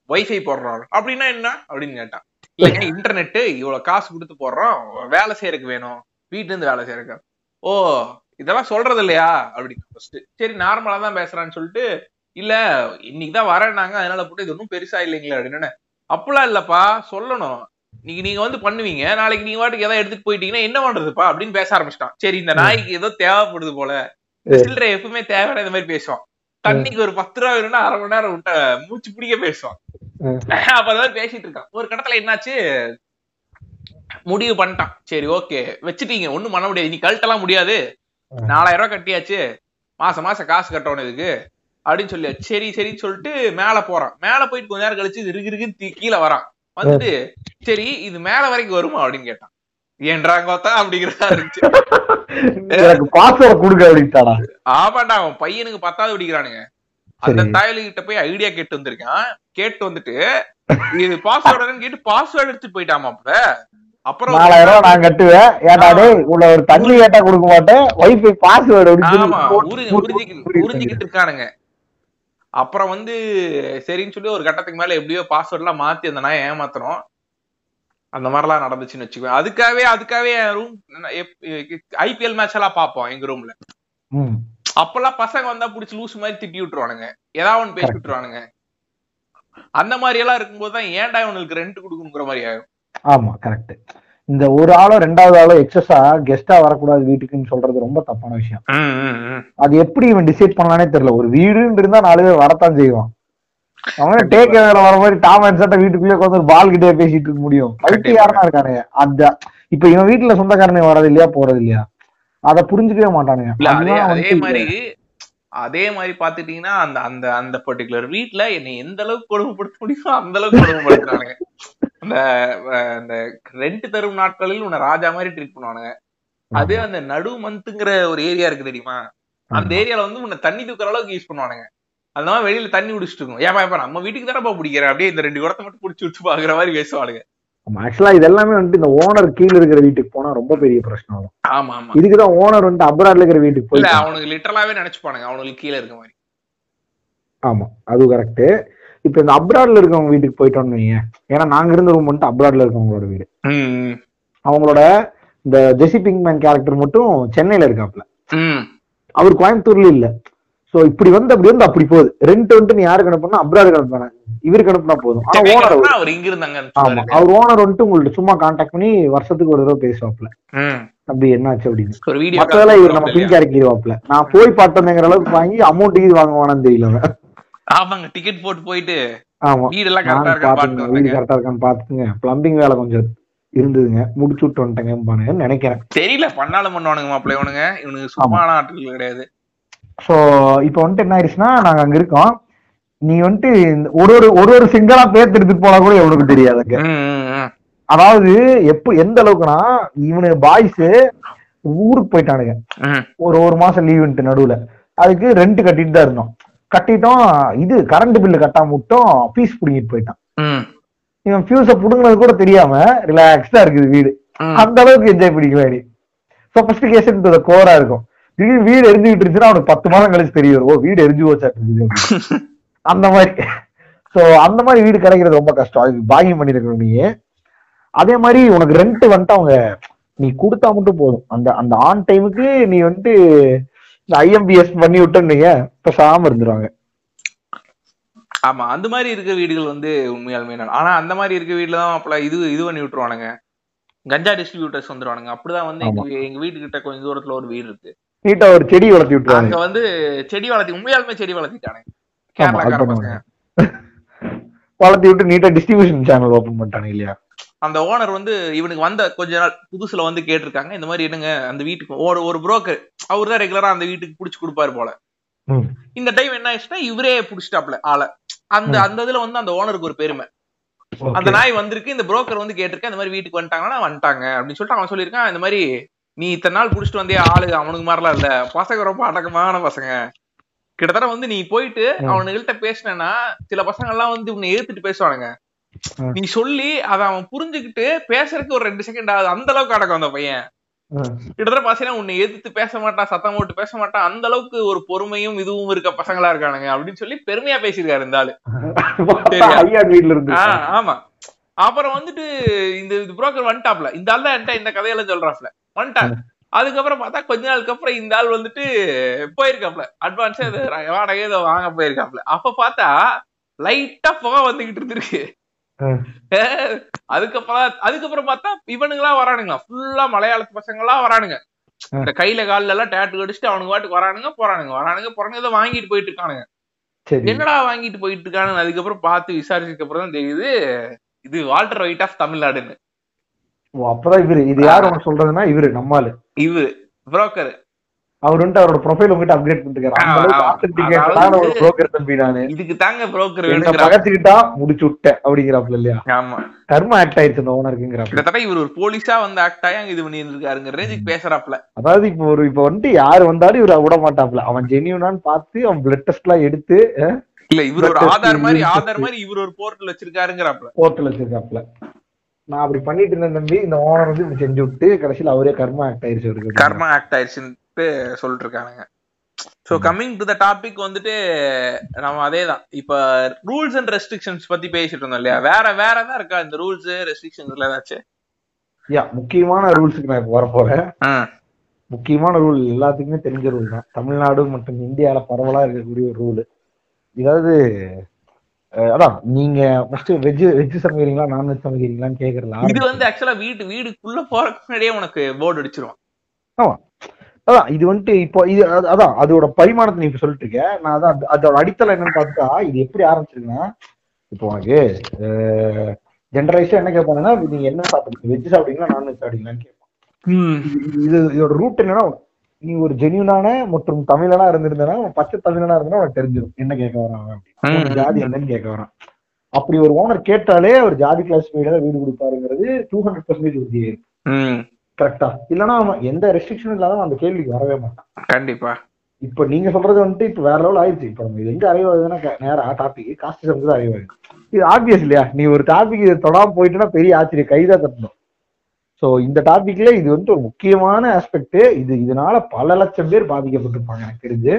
வைஃபை போடுறாரு அப்படின்னா என்ன? அப்படின்னு கேட்டான். இல்லைங்க இன்டர்நெட் இவ்வளவு காசு கொடுத்து போடுறோம் வேலை செய்யறதுக்கு வேணும். வீட்டுல இருந்து வேலை செய்யறதுக்கு ஓ இதெல்லாம் சொல்றது இல்லையா? அப்படின்னு ஃபர்ஸ்ட் சரி நார்மலா தான் பேசுறான்னு சொல்லிட்டு இல்ல இன்னைக்கு தான் வரேன்னாங்க. அதனால போட்டு இது ஒன்றும் பெருசா இல்லைங்களே அப்படின்னு. அப்பெல்லாம் இல்லப்பா சொல்லணும். நீங்க நீங்க வந்து பண்ணுவீங்க. நாளைக்கு நீங்க வாட்டுக்கு ஏதாவது எடுத்துட்டு போயிட்டீங்கன்னா என்ன பண்றதுப்பா? அப்படின்னு பேச ஆரம்பிச்சிட்டான். சரி இந்த நாய்க்கு ஏதோ தேவைப்படுது போல. சில்லறை எப்பவுமே தேவையான இந்த மாதிரி பேசுவான். தண்ணிக்கு ஒரு பத்து ரூபா வேணும்னா அரை மணி நேரம் விட்ட மூச்சு பிடிக்க பேசுவான். அப்ப அதான் பேசிட்டு இருக்கான். ஒரு கட்டத்துல என்னாச்சு? முடிவு பண்ணிட்டான். சரி ஓகே. வச்சுட்டீங்க. ஒண்ணும் பண்ண முடியாது. நீ கழட்டலாம் முடியாது. நாலாயிரம் ரூபாய் கட்டியாச்சு. மாசம் மாசம் காசு கட்டணும் இதுக்கு. அப்படின்னு சொல்லி சரி சரின்னு சொல்லிட்டு மேல போறான். மேல போயிட்டு கொஞ்ச நேரம் கழிச்சு இருக்கு இருக்குன்னு கீழே வரான். வந்துட்டு சரி இது மேல வரைக்கும் வருமா அப்படின்னு கேட்டான். ஏன்றாங்கோத்தா அப்படிங்கிறதா இருந்துச்சு எனக்கு பாஸ்வேர்ட் கொடுக்க அப்படின்ட்டாடா ஆமாண்டா அவன் பையனுக்கு பத்தாவது பிடிக்கிறானுங்க. அந்த சரி. தாயலு கிட்ட போய் ஐடியா கேட்டு வந்திருக்கான். கேட்டு வந்துட்டு இது பாஸ்வேர்டுன்னு கேட்டு பாஸ்வேர்டு எடுத்துட்டு போயிட்டாமாப்ல அப்புறம் நாலாயிரம் ரூபாய் நான் கட்டுவேன். டேய் உள்ள ஒரு தண்ணி கேட்டா கொடுக்க மாட்டேன். வைஃபை பாஸ்வேர்டு அப்படின்னு உறிஞ்சிக்கிட்டு இருக்கானுங்க. அப்புறம் வந்து சரின்னு சொல்லி ஒரு கட்டத்துக்கு மேல எப்படியோ பாஸ்வேர்ட் எல்லாம் மாத்தி அந்த நாயை ஏமாத்தணும். அந்த மாதிரிலாம் நடந்துச்சுன்னு வச்சுக்கோ அதுக்காகவே அதுக்காகவே ரூம் ஐபிஎல் மேட்ச் எல்லாம் பார்ப்போம் எங்க ரூம்ல. அப்பெல்லாம் பசங்க வந்தா புடிச்சு லூஸ் மாதிரி திட்டி விட்டுருவானுங்க. ஏதாவது ஒண்ணு பேசி விட்டுருவானுங்க. அந்த மாதிரி எல்லாம் இருக்கும்போது தான் ஏன்டா இவனுக்கு ரெண்ட் கொடுக்கணுங்கிற மாதிரி ஆகும். ஆமா கரெக்ட் இந்த ஒரு ஆளோ ரெண்டாவது ஆளோ எக்ஸஸா கெஸ்டா வரக்கூடாது வீட்டுக்குன்னு சொல்றது ரொம்ப தப்பான விஷயம். அது எப்படி இவன் டிசைட் பண்ணலானே தெரியல. ஒரு வீடுன்னு இருந்தா நாலு பேர் வரத்தான் செய்வான். அவன் டேக் வேற வர மாதிரி டாம் அண்ட் சட்டை வீட்டுக்குள்ளே உட்காந்து பால் கிட்டே பேசிட்டு இருக்க முடியும். பைத்திய யாருனா இருக்கானுங்க அந்த இப்ப இவன் வீட்டுல சொந்தக்காரனுங்க வர்றது இல்லையா போறது இல்லையா அத புரிஞ்சுக்கவே மாட்டானுங்க. அதே மாதிரி அதே மாதிரி பாத்துட்டீங்கன்னா அந்த அந்த அந்த பர்டிகுலர் வீட்ல என்னை எந்த அளவுக்கு கொடுமைப்படுத்த முடியுமோ அந்த அளவுக்கு கொடுமைப்படுத்துறானுங்க. அந்த அந்த ரெண்ட் தரும் நாட்களில் உன்னை ராஜா மாதிரி ட்ரீட் பண்ணுவானுங்க. அதே அந்த நடு மந்த்ங்கிற ஒரு ஏரியா இருக்கு தெரியுமா? அந்த ஏரியால வந்து உன்னை தண்ணி தூக்குற அளவுக்கு யூஸ் பண்ணுவானுங்க. மாதிரி வெளியில தண்ணி குடிச்சிட்டு இருக்கும். ஏப்பா ஏப்பா நம்ம வீட்டுக்கு தானப்பா பிடிக்கிறேன் அப்படியே இந்த ரெண்டு குடத்தை மட்டும் பிடிச்சி விட்டு பாக்குற மாதிரி பேசுவானுங்க. ஆக்சுவலா இது எல்லாமே வந்துட்டு இந்த ஓனர் கீழ இருக்கிற வீட்டுக்கு போனா ரொம்ப பெரிய பிரச்சனை வரும். ஆமா ஆமா. இதுக்குதான் ஓனர் வந்துட்டு அப்ராட்ல இருக்கிற வீட்டுக்கு போய் அவனுக்கு லிட்டரலாவே நினைச்சுப்பானுங்க. அவனுக்கு கீழே இருக்க மாதிரி. ஆமா அது கரெக்ட் இப்ப இந்த அப்ராட்ல இருக்கவங்க வீட்டுக்கு போயிட்டோம்னு வைங்க. ஏன்னா நாங்க இருந்த ரூம் வந்துட்டு அப்ராட்ல இருக்கவங்களோட வீடு. அவங்களோட இந்த ஜெசி பிங்க்மேன் கேரக்டர் மட்டும் சென்னையில இருக்காப்ல. அவர் கோயம்புத்தூர்ல இல்ல. சோ இப்படி வந்து அப்படி வந்து அப்படி போகுது. ரெண்ட் வந்துட்டு நீ யாருக்கு அனுப்புனா அப்ராடு அனுப்புனா இவருக்கு அனுப்புனா போதும். ஆனா ஓனர் சென்னைக்கு அவர். இங்க இருந்தாங்க ஆமா. அவர் ஓனர் வந்துட்டு உங்கள்ட்ட சும்மா கான்டாக்ட் பண்ணி வருஷத்துக்கு ஒரு தடவை பேசுவாப்ல. அப்படி என்னாச்சு அப்படின்னு. மத்ததெல்லாம் இவர் நம்ம பிங்க் இறக்கிடுவாப்ல நான் போய் பார்த்தேங்கிற அளவுக்கு வாங்கி அமௌண்ட் இது வாங்குவானு தெரியல அவன். ஆமாங்க டிக்கெட் போட்டு போயிட்டு ஆமா. வீடு எல்லாம் கரெக்டா இருக்கான்னு வீடு. கரெக்டா இருக்கான்னு பாத்துங்க பிளம்பிங் வேலை கொஞ்சம் இருந்ததுங்க. முடிச்சு விட்டு வந்துட்டேங்கன்னு நினைக்கிறேன். தெரியல பண்ணாலும் பண்ணுவானுங்க மாப்பிள்ளை இவனுங்க. இவனுக்கு சும்மா ஆட்கள் கிடையாது. சோ இப்போ வந்துட்டு என்ன ஆயிடுச்சுன்னா நாங்க அங்க இருக்கோம். நீ வந்துட்டு ஒரு ஒரு ஒரு ஒரு சிங்கிளா பேர்த்து எடுத்துட்டு போனா கூட எவனுக்கு தெரியாதுங்க. ம். அதாவது எப்ப எந்த அளவுக்குன்னா இவனு பாய்ஸ் ஊருக்கு போயிட்டானுங்க. ஒரு ஒரு மாசம் லீவுன்ட்டு நடுவுல. அதுக்கு ரெண்ட் கட்டிட்டு தான் இருந்தோம். கட்டிட்டோம் இது கரண்ட் பில்லு கட்டாம விட்டோம் பீஸ் புடிங்கிட்டு போயிட்டான். இவன் ஃபியூஸ புடுங்கினது கூட தெரியாம ரிலாக்ஸ்டா இருக்குது வீடு. அந்த அளவுக்கு என்ஜாய் பண்ணிக்குவாடி சொபஸ்டிகேஷன் கோரா இருக்கும். திடீர்னு வீடு எரிஞ்சுக்கிட்டு இருந்துச்சுன்னா அவனுக்கு பத்து மாதம் கழிச்சு தெரிய வரும். ஓ வீடு எரிஞ்சு போச்சாட்டு இருக்குது. அந்த மாதிரி. சோ அந்த மாதிரி வீடு கிடைக்கிறது ரொம்ப கஷ்டம். அது பாகியம் பண்ணிருக்கணும் நீ. அதே மாதிரி உனக்கு ரெண்ட் வந்துட்டு அவங்க நீ கொடுத்தா மட்டும் போதும். அந்த அந்த ஆன் டைமுக்கு நீ வந்துட்டு இந்த ஐஎம்பிஎஸ் பண்ணி விட்டோன்னு பேசாம இருந்துருவாங்க. ஆமா அந்த மாதிரி இருக்க வீடுகள் வந்து உண்மையாலுமே. ஆனா அந்த மாதிரி இருக்க வீட்டுல தான் அப்பல இது இது பண்ணி விட்டுருவானுங்க. கஞ்சா டிஸ்ட்ரிபியூட்டர்ஸ் வந்துருவானுங்க. அப்படிதான் வந்து எங்க வீ- எங்க வீட்டுக்கிட்ட கொஞ்சம் தூரத்துல ஒரு வீடு இருக்கு. நீட்டா ஒரு செடி வளர்த்தி விட்டுருவாங்க. அங்க வந்து செடி வளர்த்தி உண்மையாலுமே செடி வளர்த்திட்டானுங்க. கேரளாக்கார. பசங்க. வளர்த்தி விட்டு நீட்டா டிஸ்ட்ரிபியூஷன் சேனல் ஓபன் பண்ணிட்டாங்க இல்லையா? அந்த ஓனர் வந்து இவனுக்கு வந்த கொஞ்ச நாள் புதுசுல வந்து கேட்டிருக்காங்க இந்த மாதிரி என்னங்க அந்த வீட்டுக்கு ஒரு ஒரு புரோக்கர் அவர் தான் ரெகுலரா அந்த வீட்டுக்கு புடிச்சு கொடுப்பாரு போல. இந்த டைம் என்ன ஆயிடுச்சுன்னா இவரே புடிச்சிட்டாப்ல ஆளை அந்த. அந்த இதுல வந்து அந்த ஓனருக்கு ஒரு பெருமை. அந்த நாய் வந்திருக்கு இந்த புரோக்கர் வந்து கேட்டிருக்கேன் இந்த மாதிரி வீட்டுக்கு வந்துட்டாங்கன்னா வந்துட்டாங்க அப்படின்னு சொல்லிட்டு அவன் சொல்லியிருக்கான் இந்த மாதிரி நீ இத்தனை நாள் புடிச்சிட்டு வந்தே ஆளு அவனுக்கு மாதிரிலாம் இல்ல பசங்க ரொம்ப அடக்கமான பசங்க கிட்டத்தட்ட வந்து நீ போயிட்டு ம். அவனுங்கள்ட்ட பேசினேன்னா சில பசங்க எல்லாம் வந்து உன்னை ஏத்துட்டு பேசுவானுங்க. நீ சொல்லி அதை அவன் புரிஞ்சுக்கிட்டு பேசுறதுக்கு ஒரு ரெண்டு செகண்ட் ஆகுது. அந்த அளவுக்கு அடக்கம் அந்த பையன். கிட்டத்தட்ட பாத்தீங்கன்னா உன்னை எதிர்த்து பேச மாட்டான் சத்தம் போட்டு பேச மாட்டான். அந்த அளவுக்கு ஒரு பொறுமையும் இதுவும் இருக்க பசங்களா இருக்கானுங்க அப்படின்னு சொல்லி பெருமையா பேசியிருக்காரு இந்த ஆளு. ஆமா. அப்புறம் வந்துட்டு இந்த இது புரோக்கர் வந்துட்டாப்ல இந்த ஆள் தான் இந்த கதையெல்லாம் சொல்றாப்ல வந்துட்டான் அதுக்கப்புறம் பார்த்தா கொஞ்ச நாளுக்கு அப்புறம் இந்த ஆள் வந்துட்டு போயிருக்காப்ல அட்வான்ஸா இது வாடகை ஏதோ வாங்க போயிருக்காப்ல அப்ப பார்த்தா லைட்டா புகை வந்துகிட்டு இருந்திருக்கு. அதுக்கப்புறம் அதுக்கப்புறம் பார்த்தா இவனுங்களா வரானுங்க. ஃபுல்லா மலையாளத்து பசங்களா வரானுங்க. இந்த கையில கால்ல எல்லாம் டேட்டு கடிச்சிட்டு அவனுங்க பாட்டுக்கு வரானுங்க போறானுங்க. வரானுங்க போறானுங்க ஏதோ வாங்கிட்டு போயிட்டு இருக்கானுங்க. சரி. என்னடா வாங்கிட்டு போயிட்டு இருக்கானு அதுக்கப்புறம் பார்த்து விசாரிச்சதுக்கு அப்புறம் தான் தெரியுது இது வால்டர் ஒயிட் ஆஃப் தமிழ்நாடுன்னு. அப்பதான் இவரு இது யார் சொல்றதுன்னா இவரு நம்மாலு இவரு புரோக்கர் அவர் வந்துட்டு அவரோட ப்ரொஃபைல் உங்ககிட்ட பண்ணிருக்காரு authenticated-ஆன அதாவது- ஒரு புரோக்கர் தம்பி நானு. இதுக்கு தாங்க புரோக்கர் பகச்சுக்கிட்டா முடிச்சு விட்டேன் அப்படிங்கிறாப்ல இல்லையா? ஆமா. கர்ம ஆக்ட் ஆயிடுச்சு அந்த ஓனருக்குங்கிறாப்ல கிட்டத்தட்ட இவர் ஒரு போலீஸா வந்து ஆக்ட் ஆகி இது பண்ணி இருக்காருங்க ரேஞ்சுக்கு பேசுறாப்ல அதாவது இப்போ ஒரு இப்போ வந்துட்டு யாரு வந்தாலும் இவரை விட மாட்டாப்ல அவன் ஜெனியூனான்னு பார்த்து அவன் பிளட் டெஸ்ட் எல்லாம் எடுத்து இல்ல இவர் ஒரு ஆதார் மாதிரி ஆதார். மாதிரி இவர் ஒரு போர்ட்டல் வச்சிருக்காருங்கிறாப்ல போர்ட்டல் வச்சிருக்காப்ல நான் அப்படி பண்ணிட்டு இருந்தேன் தம்பி. இந்த ஓனர் வந்து செஞ்சு விட்டு கடைசியில அவரே கர்ம ஆக்ட் அவருக்கு. கர்மா ஆக்ட் ஆயிடுச்சுன்ட்டு சொல்லிட்டு இருக்கானுங்க so coming to the topic வந்துட்டு நம்ம அதேதான். இப்ப ரூல்ஸ் அண்ட் ரெஸ்ட்ரிக்ஷன்ஸ் பத்தி பேசிட்டு இருந்தோம் இல்லையா? வேற வேற தான் இருக்கா? இந்த ரூல்ஸ் ரெஸ்ட்ரிக்ஷன்ஸ்ல ஏதாச்சும்? யா முக்கியமான ரூல்ஸுக்கு நான் இப்போ வர போறேன் ஆ, முக்கியமான ரூல் எல்லாத்துக்குமே தெரிஞ்ச ரூல் தான். தமிழ்நாடு மற்றும் இந்தியால பரவலா இருக்கக்கூடிய ஒரு ரூல் இதாவது அதான் நீங்க ஃபர்ஸ்ட் வெஜ் வெஜ் சமைக்கிறீங்களா நான்வெஜ் சமைக்கிறீங்களான்னு கேக்குறல இது வந்து ஆக்சுவலா வீட்டு வீடுக்குள்ள போறதுக்கு முன்னாடியே உனக்கு போர்டு அடிச்சிரும். அதான் இது வந்துட்டு இப்போ இது அது- அதான் அதோட பரிமாணத்தை நீ இப்ப சொல்லிட்டு இருக்க. நான் அதான் அது- அதோட அடித்தளம் என்னன்னு பார்த்தா இது எப்படி ஆரம்பிச்சிருக்குன்னா இப்போ உனக்கு ஜென்ரலைஸா என்ன கேட்பாங்கன்னா நீங்க என்ன சாப்பிடுறீங்க வெஜ் சாப்பிடுறீங்களா நான்வெஜ் சாப்பிடுறீங்களான்னு கேட்பான் இது- இது இதோட ரூட் என்னன்னா நீ ஒரு ஜெனியூனான மற்றும் தமிழனா இருந்திருந்தனா பச்சை தமிழனா இருந்தா உனக்கு தெரிஞ்சிடும் என்ன கேட்க வரான் அவன் ஜாதி என்னன்னு கேட்க வரான். அப்படி ஒரு ஓனர் கேட்டாலே அவர் ஜாதி கிளாஸ் தான் வீடு கொடுப்பாருங்கிறது டூ ஹண்ட்ரட் பர்சன்டேஜ் உறுதி ம், கரெக்டா இல்லைன்னா அவன் எந்த ரெஸ்ட்ரிக்ஷனும் இல்லாத அந்த கேள்விக்கு வரவே மாட்டான். கண்டிப்பா. இப்ப நீங்க சொல்றது வந்துட்டு இப்ப வேற லெவல் ஆயிடுச்சு இப்ப நம்ம இது எங்க அறிவாகுதுன்னா நேரா டாபிக் காஸ்ட் தான் அறிவாகுது. இது ஆப்வியஸ் இல்லையா? நீ ஒரு டாபிக் தொடாம போயிட்டுனா பெரிய ஆச்சரியம் கைதான் தட்டணும். சோ இந்த டாபிக்ல இது வந்து ஒரு முக்கியமான ஆஸ்பெக்ட் இது இதனால பல லட்சம் பேர் பாதிக்கப்பட்டிருப்பாங்க எனக்கு தெரிஞ்சு.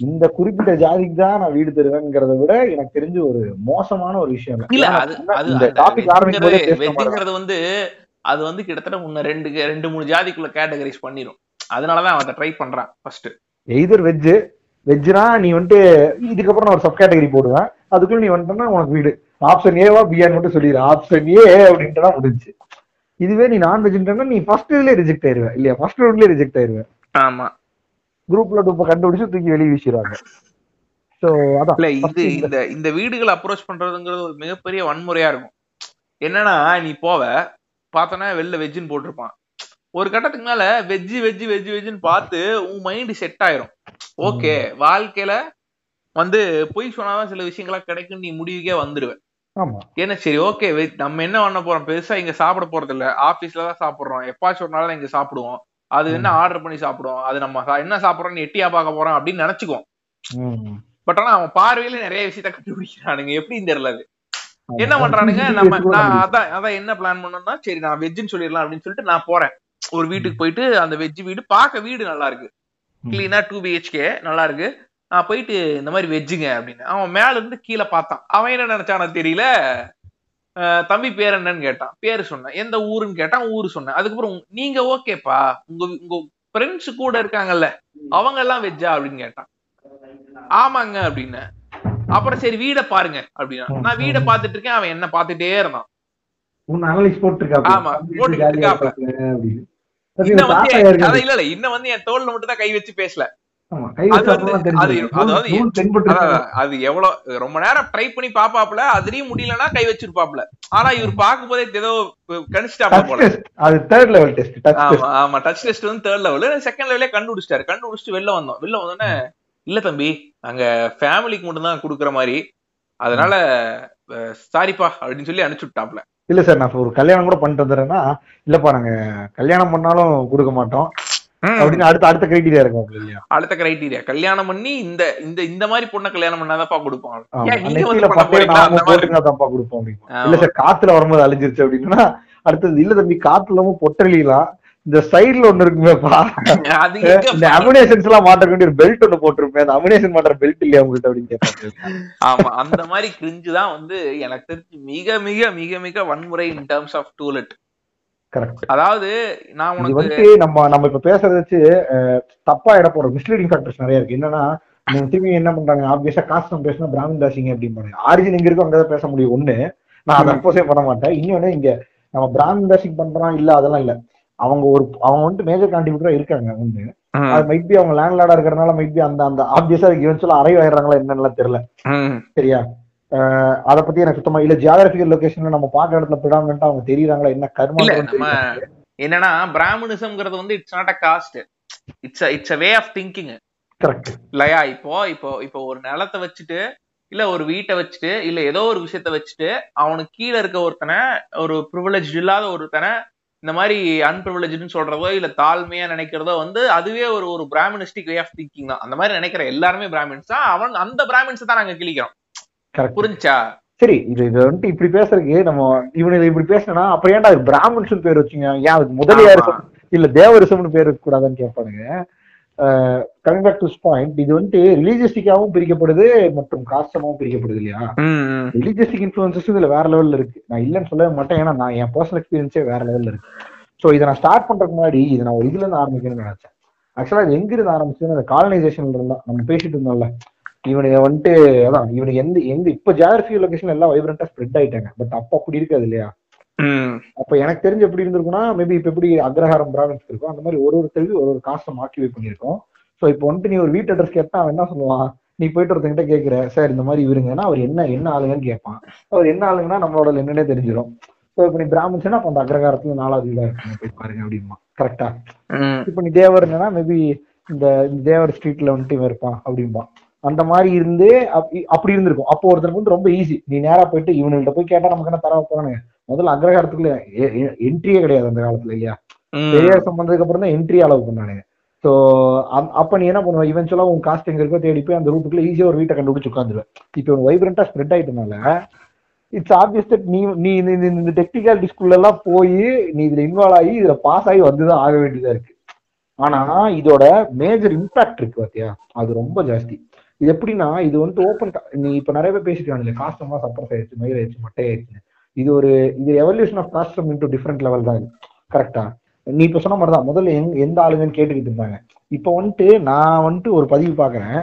இந்த குறிப்பிட்ட ஜாதிக்கு தான் நான் வீடு தருவேங்கிறத விட எனக்கு தெரிஞ்சு ஒரு மோசமான ஒரு விஷயம். இல்ல. அது டாபிக் ஆரம்பிக்கும் வந்து அது வந்து கிட்டத்தட்ட முன்ன ரெண்டு ரெண்டு மூணு ஜாதிக்குள்ள கேட்டகரைஸ் பண்ணிரும். அதனாலதான் அவன் ட்ரை பண்றான் ஃபர்ஸ்ட் எய்தர் வெஜ் வெஜ்னா நீ வந்துட்டு இதுக்கப்புறம் நான் ஒரு சப் கேட்டகரி போடுவேன். அதுக்குள்ள நீ வந்துட்டனா உனக்கு வீடு. ஆப்ஷன் ஏவா பியான்னு மட்டும் சொல்லிடு ஆப்ஷன் ஏ அப்படின்ட்டு தான் முடிஞ்சு. இதுவே நீ நான் வெஜ்ன்றா நீ ஃபர்ஸ்ட் இதுல ரிஜெக்ட் ஆயிருவ. இல்லையா? ஃபர்ஸ்ட் ரவுண்ட்லயே ரிஜெக்ட் ஆயிருவ. ஆமா. குரூப்ல டூப்ப கண்டுபிடிச்சு தூக்கி வெளியே வீசிடுவாங்க சோ அதான். இல்ல இது இந்த- இந்த இந்த வீடுகளை அப்ரோச் பண்றதுங்கிறது ஒரு மிகப்பெரிய வன்முறையா இருக்கும். என்னன்னா நீ போவ பார்த்தோன்னா வெளில வெஜ்ஜுன்னு போட்டிருப்பான். ஒரு கட்டத்துக்கு மேல வெஜ்ஜு வெஜ்ஜு வெஜ்ஜு வெஜ்ஜுன்னு பார்த்து உன் மைண்ட் செட் ஆயிரும். ஓகே வாழ்க்கையில வந்து பொய் சொன்னாதான் சில விஷயங்களா கிடைக்கும் நீ முடிவுக்கே வந்துருவ. ஆமா. ஏன்னா சரி ஓகே நம்ம என்ன பண்ண போறோம்? பெருசா இங்க சாப்பிட போறது இல்ல ஆபீஸ்ல தான் சாப்பிடுறோம். எப்பாச்சும் ஒரு நாள் இங்க சாப்பிடுவோம். அது என்ன ஆர்டர் பண்ணி சாப்பிடுவோம்? அது நம்ம என்ன சாப்பிடுறோம்னு எட்டியா பார்க்க போறோம் அப்படின்னு நினைச்சுக்குவோம். பட் ஆனா அவன் பார்வையில நிறைய விஷயத்த கண்டுபிடிக்கிறானுங்க. எப்படின்னு தெரியல அது. என்ன பண்றானுங்க? நம்ம நான். அதான் அதான் என்ன பிளான் பண்ணோம்னா சரி நான் வெஜ்ஜுன்னு சொல்லிடலாம் அப்படின்னு சொல்லிட்டு நான் போறேன். ஒரு வீட்டுக்கு போயிட்டு அந்த வெஜ் வீடு பார்க்க வீடு நல்லா இருக்கு. கிளீனா டூ பிஹெச்கே நல்லா இருக்கு. நான் போயிட்டு இந்த மாதிரி வெஜ்ஜுங்க அப்படின்னு. அவன் மேல இருந்து கீழே பார்த்தான். அவன் என்ன நினைச்சானோ தெரியல. தம்பி பேர் என்னன்னு கேட்டான். பேரு சொன்னேன். எந்த ஊருன்னு கேட்டான். ஊரு சொன்னேன். அதுக்கப்புறம் நீங்க ஓகேப்பா உங்க உங்க ஃப்ரெண்ட்ஸ் கூட இருக்காங்கல்ல. அவங்க எல்லாம் வெஜ்ஜா அப்படின்னு கேட்டான். ஆமாங்க அப்படின்னு. அப்புறம் சரி வீட பாருங்க அப்படின்னா. நான் வீட பாத்துட்டு இருக்கேன் அவன் என்ன பாத்துட்டே இருந்தான். இன்னும் வந்து என் தோல்ல மட்டும் தான் கை வச்சு பேசல. அது எவ்வளவு ரொம்ப நேரம் ட்ரை பண்ணி பாப்பாப்ல அதுலயும் முடியலன்னா கை வச்சிருப்பாப்ல ஆனா இவர் பார்க்கும் போதே ஏதோ கணிச்சிட்டாப்ல போல. அது. ஆமா ஆமா டச் டெஸ்ட் வந்து தேர்ட் லெவல் செகண்ட் லெவலே கண்டுபிடிச்சிட்டாரு. கண்டுபிடிச்சிட்டு வெளில வந்தோம். வெளில வந்தோடனே இல்ல தம்பி நாங்க ஃபேமிலிக்கு மட்டும் தான் குடுக்குற மாதிரி. அதனால சாரிப்பா அப்படின்னு சொல்லி அனுப்பிச்சு விட்டாப்ல இல்ல சார் நான் ஒரு கல்யாணம் கூட பண்ணிட்டு வந்துடுறேன்னா இல்லப்பா நாங்க கல்யாணம் பண்ணாலும் கொடுக்க மாட்டோம். அப்படின்னு அடுத்த அடுத்த கிரைட்டீரியா இருக்கும் இல்லையா? அடுத்த கிரைட்டீரியா கல்யாணம் பண்ணி இந்த இந்த இந்த மாதிரி பொண்ணை கல்யாணம் பண்ணாதான்ப்பா கொடுப்பாங்க. கொடுப்போம். இல்ல சார் காத்துல வரும்போது அழிஞ்சிருச்சு அப்படின்னா அடுத்தது இல்ல தம்பி காத்துல பொட்டலிலாம் இந்த சைடுல ஒண்ணு இருக்குமேப்பா இந்த அமினேஷன்ஸ் எல்லாம் மாட்ட வேண்டிய ஒரு பெல்ட் ஒண்ணு போட்டிருப்பேன். அந்த அமினேஷன் மாட்டுற பெல்ட் இல்லையா உங்கள்ட்ட அப்படின்னு கேட்பாங்க. ஆமா அந்த மாதிரி கிரிஞ்சு தான் வந்து எனக்கு தெரிஞ்சு மிக மிக மிக மிக வன்முறை in terms of to let correct அதாவது நான் உனக்கு வந்து நம்ம நம்ம இப்ப பேசுறத வச்சு தப்பா இட போற மிஸ்லீடிங் ஃபேக்டர்ஸ் நிறைய இருக்கு. என்னன்னா திரும்பி என்ன பண்றாங்க? ஆப்வியஸா காஸ்டம் பேசினா பிராமின் தாசிங்க அப்படிம்பாங்க ஆரிஜின் எங்க இருக்கோ அங்கதான் பேச முடியும். ஒண்ணு நான் அதை. அப்போசே பண்ண மாட்டேன். இன்னொன்னு இங்க நம்ம பிராமின் தாசிங் பண்றோம் இல்ல அதெல்லாம் இல்ல. அவங்க ஒரு அவங்க வந்துட்டு மேஜர் கான்ட்ரிபியூட்டரா இருக்காங்க ம், அது மைட் பி அவங்க லேண்ட்லார்டா இருக்கிறனால மைட் பி அந்த அந்த ஆப்வியஸா இவன்ச்சுவலா அரைவ் ஆயிடுறாங்களா என்னன்னு தெரியல. சரியா? அத பத்தி எனக்கு சுத்தமா இல்ல. ஜியாகிரபிக்கல் லொகேஷன்ல நம்ம பாக்குற இடத்துல பிடாமண்டா அவங்க தெரியுறாங்களா? என்ன கர்மா இல்ல நம்ம என்னன்னா பிராமணிசம்ங்கிறது வந்து it's not a caste it's it's a way of thinking correct இல்லையா? இப்போ இப்போ இப்போ ஒரு நிலத்தை வச்சுட்டு இல்ல ஒரு வீட்டை வச்சுட்டு இல்ல ஏதோ ஒரு விஷயத்த வச்சுட்டு அவனுக்கு கீழே இருக்க ஒருத்தனை ஒரு ப்ரிவிலேஜ் இல்லாத ஒருத்தனை இந்த மாதிரி அன்பிரிவிலேஜ்னு சொல்றதோ இல்ல தாழ்மையா நினைக்கிறதோ வந்து அதுவே ஒரு ஒரு பிராமினிஸ்டிக் வே ஆஃப் திங்கிங் தான். அந்த மாதிரி நினைக்கிற எல்லாருமே பிராமின்ஸ் தான். அவன் அந்த பிராமின்ஸ் தான் நாங்க கிழிக்கிறோம். கரெக்ட் புரிஞ்சா சரி இது இது வந்துட்டு இப்படி பேசுறதுக்கு நம்ம இவனுக்கு இப்படி பேசினா அப்புறம் ஏன்டா பிராமன்ஸ் பேர் வச்சுங்க? ஏன் அதுக்கு முதலியாரிசம் இல்ல தேவரிசம்னு பேர் கூடாதுன்னு கேட்பானுங்க கமிங் பேக் டு பாயிண்ட் இது வந்துட்டு ரிலீஜியஸ்டிக்காவும் பிரிக்கப்படுது மற்றும் காஸ்டமாவும் பிரிக்கப்படுது இல்லையா? ரிலீஜியஸ்டிக் இன்ஃபுளுசஸ் இதுல வேற லெவல்ல இருக்கு. நான் இல்லைன்னு சொல்லவே மாட்டேன். ஏன்னா நான் என் பர்சனல் எக்ஸ்பீரியன்ஸே வேற லெவல்ல இருக்கு. ஸோ இதை நான் ஸ்டார்ட் பண்றதுக்கு முன்னாடி இது நான் ஒரு இதுல இருந்து ஆரம்பிக்கணும்னு நினைச்சேன். ஆக்சுவலா இது எங்க இருந்து ஆரம்பிச்சதுன்னு அந்த காலனைசேஷன்ல இருந்தா நம்ம பேசிட்டு இருந்தோம்ல. இவனுக்கு வந்துட்டு அதான் இவனுக்கு எந்த எங்க இப்ப ஜாகிரபி லொகேஷன் எல்லாம் வைப்ரண்டா ஸ்ப்ரெட் ஆயிட்டாங்க. பட் அப்ப அப்படி இருக்காது இல்லையா? அப்ப எனக்கு தெரிஞ்சு எப்படி இருந்திருக்கும்னா மேபி இப்ப எப்படி அக்ரஹாரம் பிராமின்ஸ் இருக்கும் அந்த மாதிரி ஒரு ஒருத்தருக்கு ஒரு ஒரு காஸ்டம் ஆக்கிவேட் பண்ணியிருக்கோம். ஸோ இப்போ வந்துட்டு நீ ஒரு வீட்டு அட்ரஸ் கேட்டா அவன் என்ன சொல்லுவான்? நீ போயிட்டு ஒருத்தங்கிட்ட கேட்கிற சார் இந்த மாதிரி இவருங்கன்னா அவர் என்ன என்ன ஆளுங்கன்னு கேட்பான். அவர் என்ன ஆளுங்கன்னா நம்மளோட என்னன்னே தெரிஞ்சிடும் ஸோ இப்போ நீ பிராமின்ஸ்னா அப்ப அந்த அக்ரஹாரத்துல நாலாவது வீடா இருக்குங்க போய் பாருங்க அப்படிமா கரெக்டா இப்போ நீ தேவர்னா மேபி இந்த தேவர் ஸ்ட்ரீட்ல வந்துட்டு இவன் இருப்பான் அப்படிம்பா அந்த மாதிரி இருந்து அப்படி- அப்படி இருந்திருக்கும். அப்போ ஒருத்தருக்கு வந்து ரொம்ப ஈஸி நீ நேரா போயிட்டு இவனுகிட்ட போய் கேட்டா நமக்கு என்ன தர போறானுங்க முதல்ல அக்ரஹாரத்துக்குள்ள என்ட்ரியே கிடையாது அந்த காலத்துல இல்லையா? பெரியார் சம்பந்தத்துக்கு அப்புறம் தான் என்ட்ரி அலோவ் பண்ணானுங்க. ஸோ அப்ப நீ என்ன பண்ணுவ? இவென்ச்சுவலா உன் காஸ்ட் எங்க இருக்கோ தேடி போய் அந்த ரூட்டுக்குள்ள ஈஸியா ஒரு வீட்டை கண்டுபிடிச்சு உட்காந்துருவேன் இப்போ வைப்ரண்டா ஸ்ப்ரெட் ஆயிட்டனால இட்ஸ் ஆப்வியஸ் தட் நீ நீ இந்த- டெக்னிக்காலிட்டிஸ்குள்ள எல்லாம் போய் நீ இதுல இன்வால்வ் ஆகி இதுல பாஸ் ஆகி வந்துதான் ஆக வேண்டியதா இருக்கு. ஆனா இதோட மேஜர் இம்பாக்ட் இருக்கு பாத்தியா? அது ரொம்ப ஜாஸ்தி. இது எப்படின்னா இது வந்து ஓப்பன் நீ இப்ப நிறைய பேர் பேசிட்டு காஸ்டமா சப்ரஸ் ஆயிடுச்சு மயில் ஆயிடுச்சு மட்டை ஆயிடுச்சு இது ஒரு இது evolution of custom into different level தான். கரெக்டா நீ இப்ப சொன்ன மாதிரி தான் முதல்ல எங்க எந்த ஆளுங்கன்னு கேட்டுக்கிட்டு இருந்தாங்க. இப்போ வந்துட்டு நான் வந்துட்டு ஒரு பதிவு பாக்குறேன்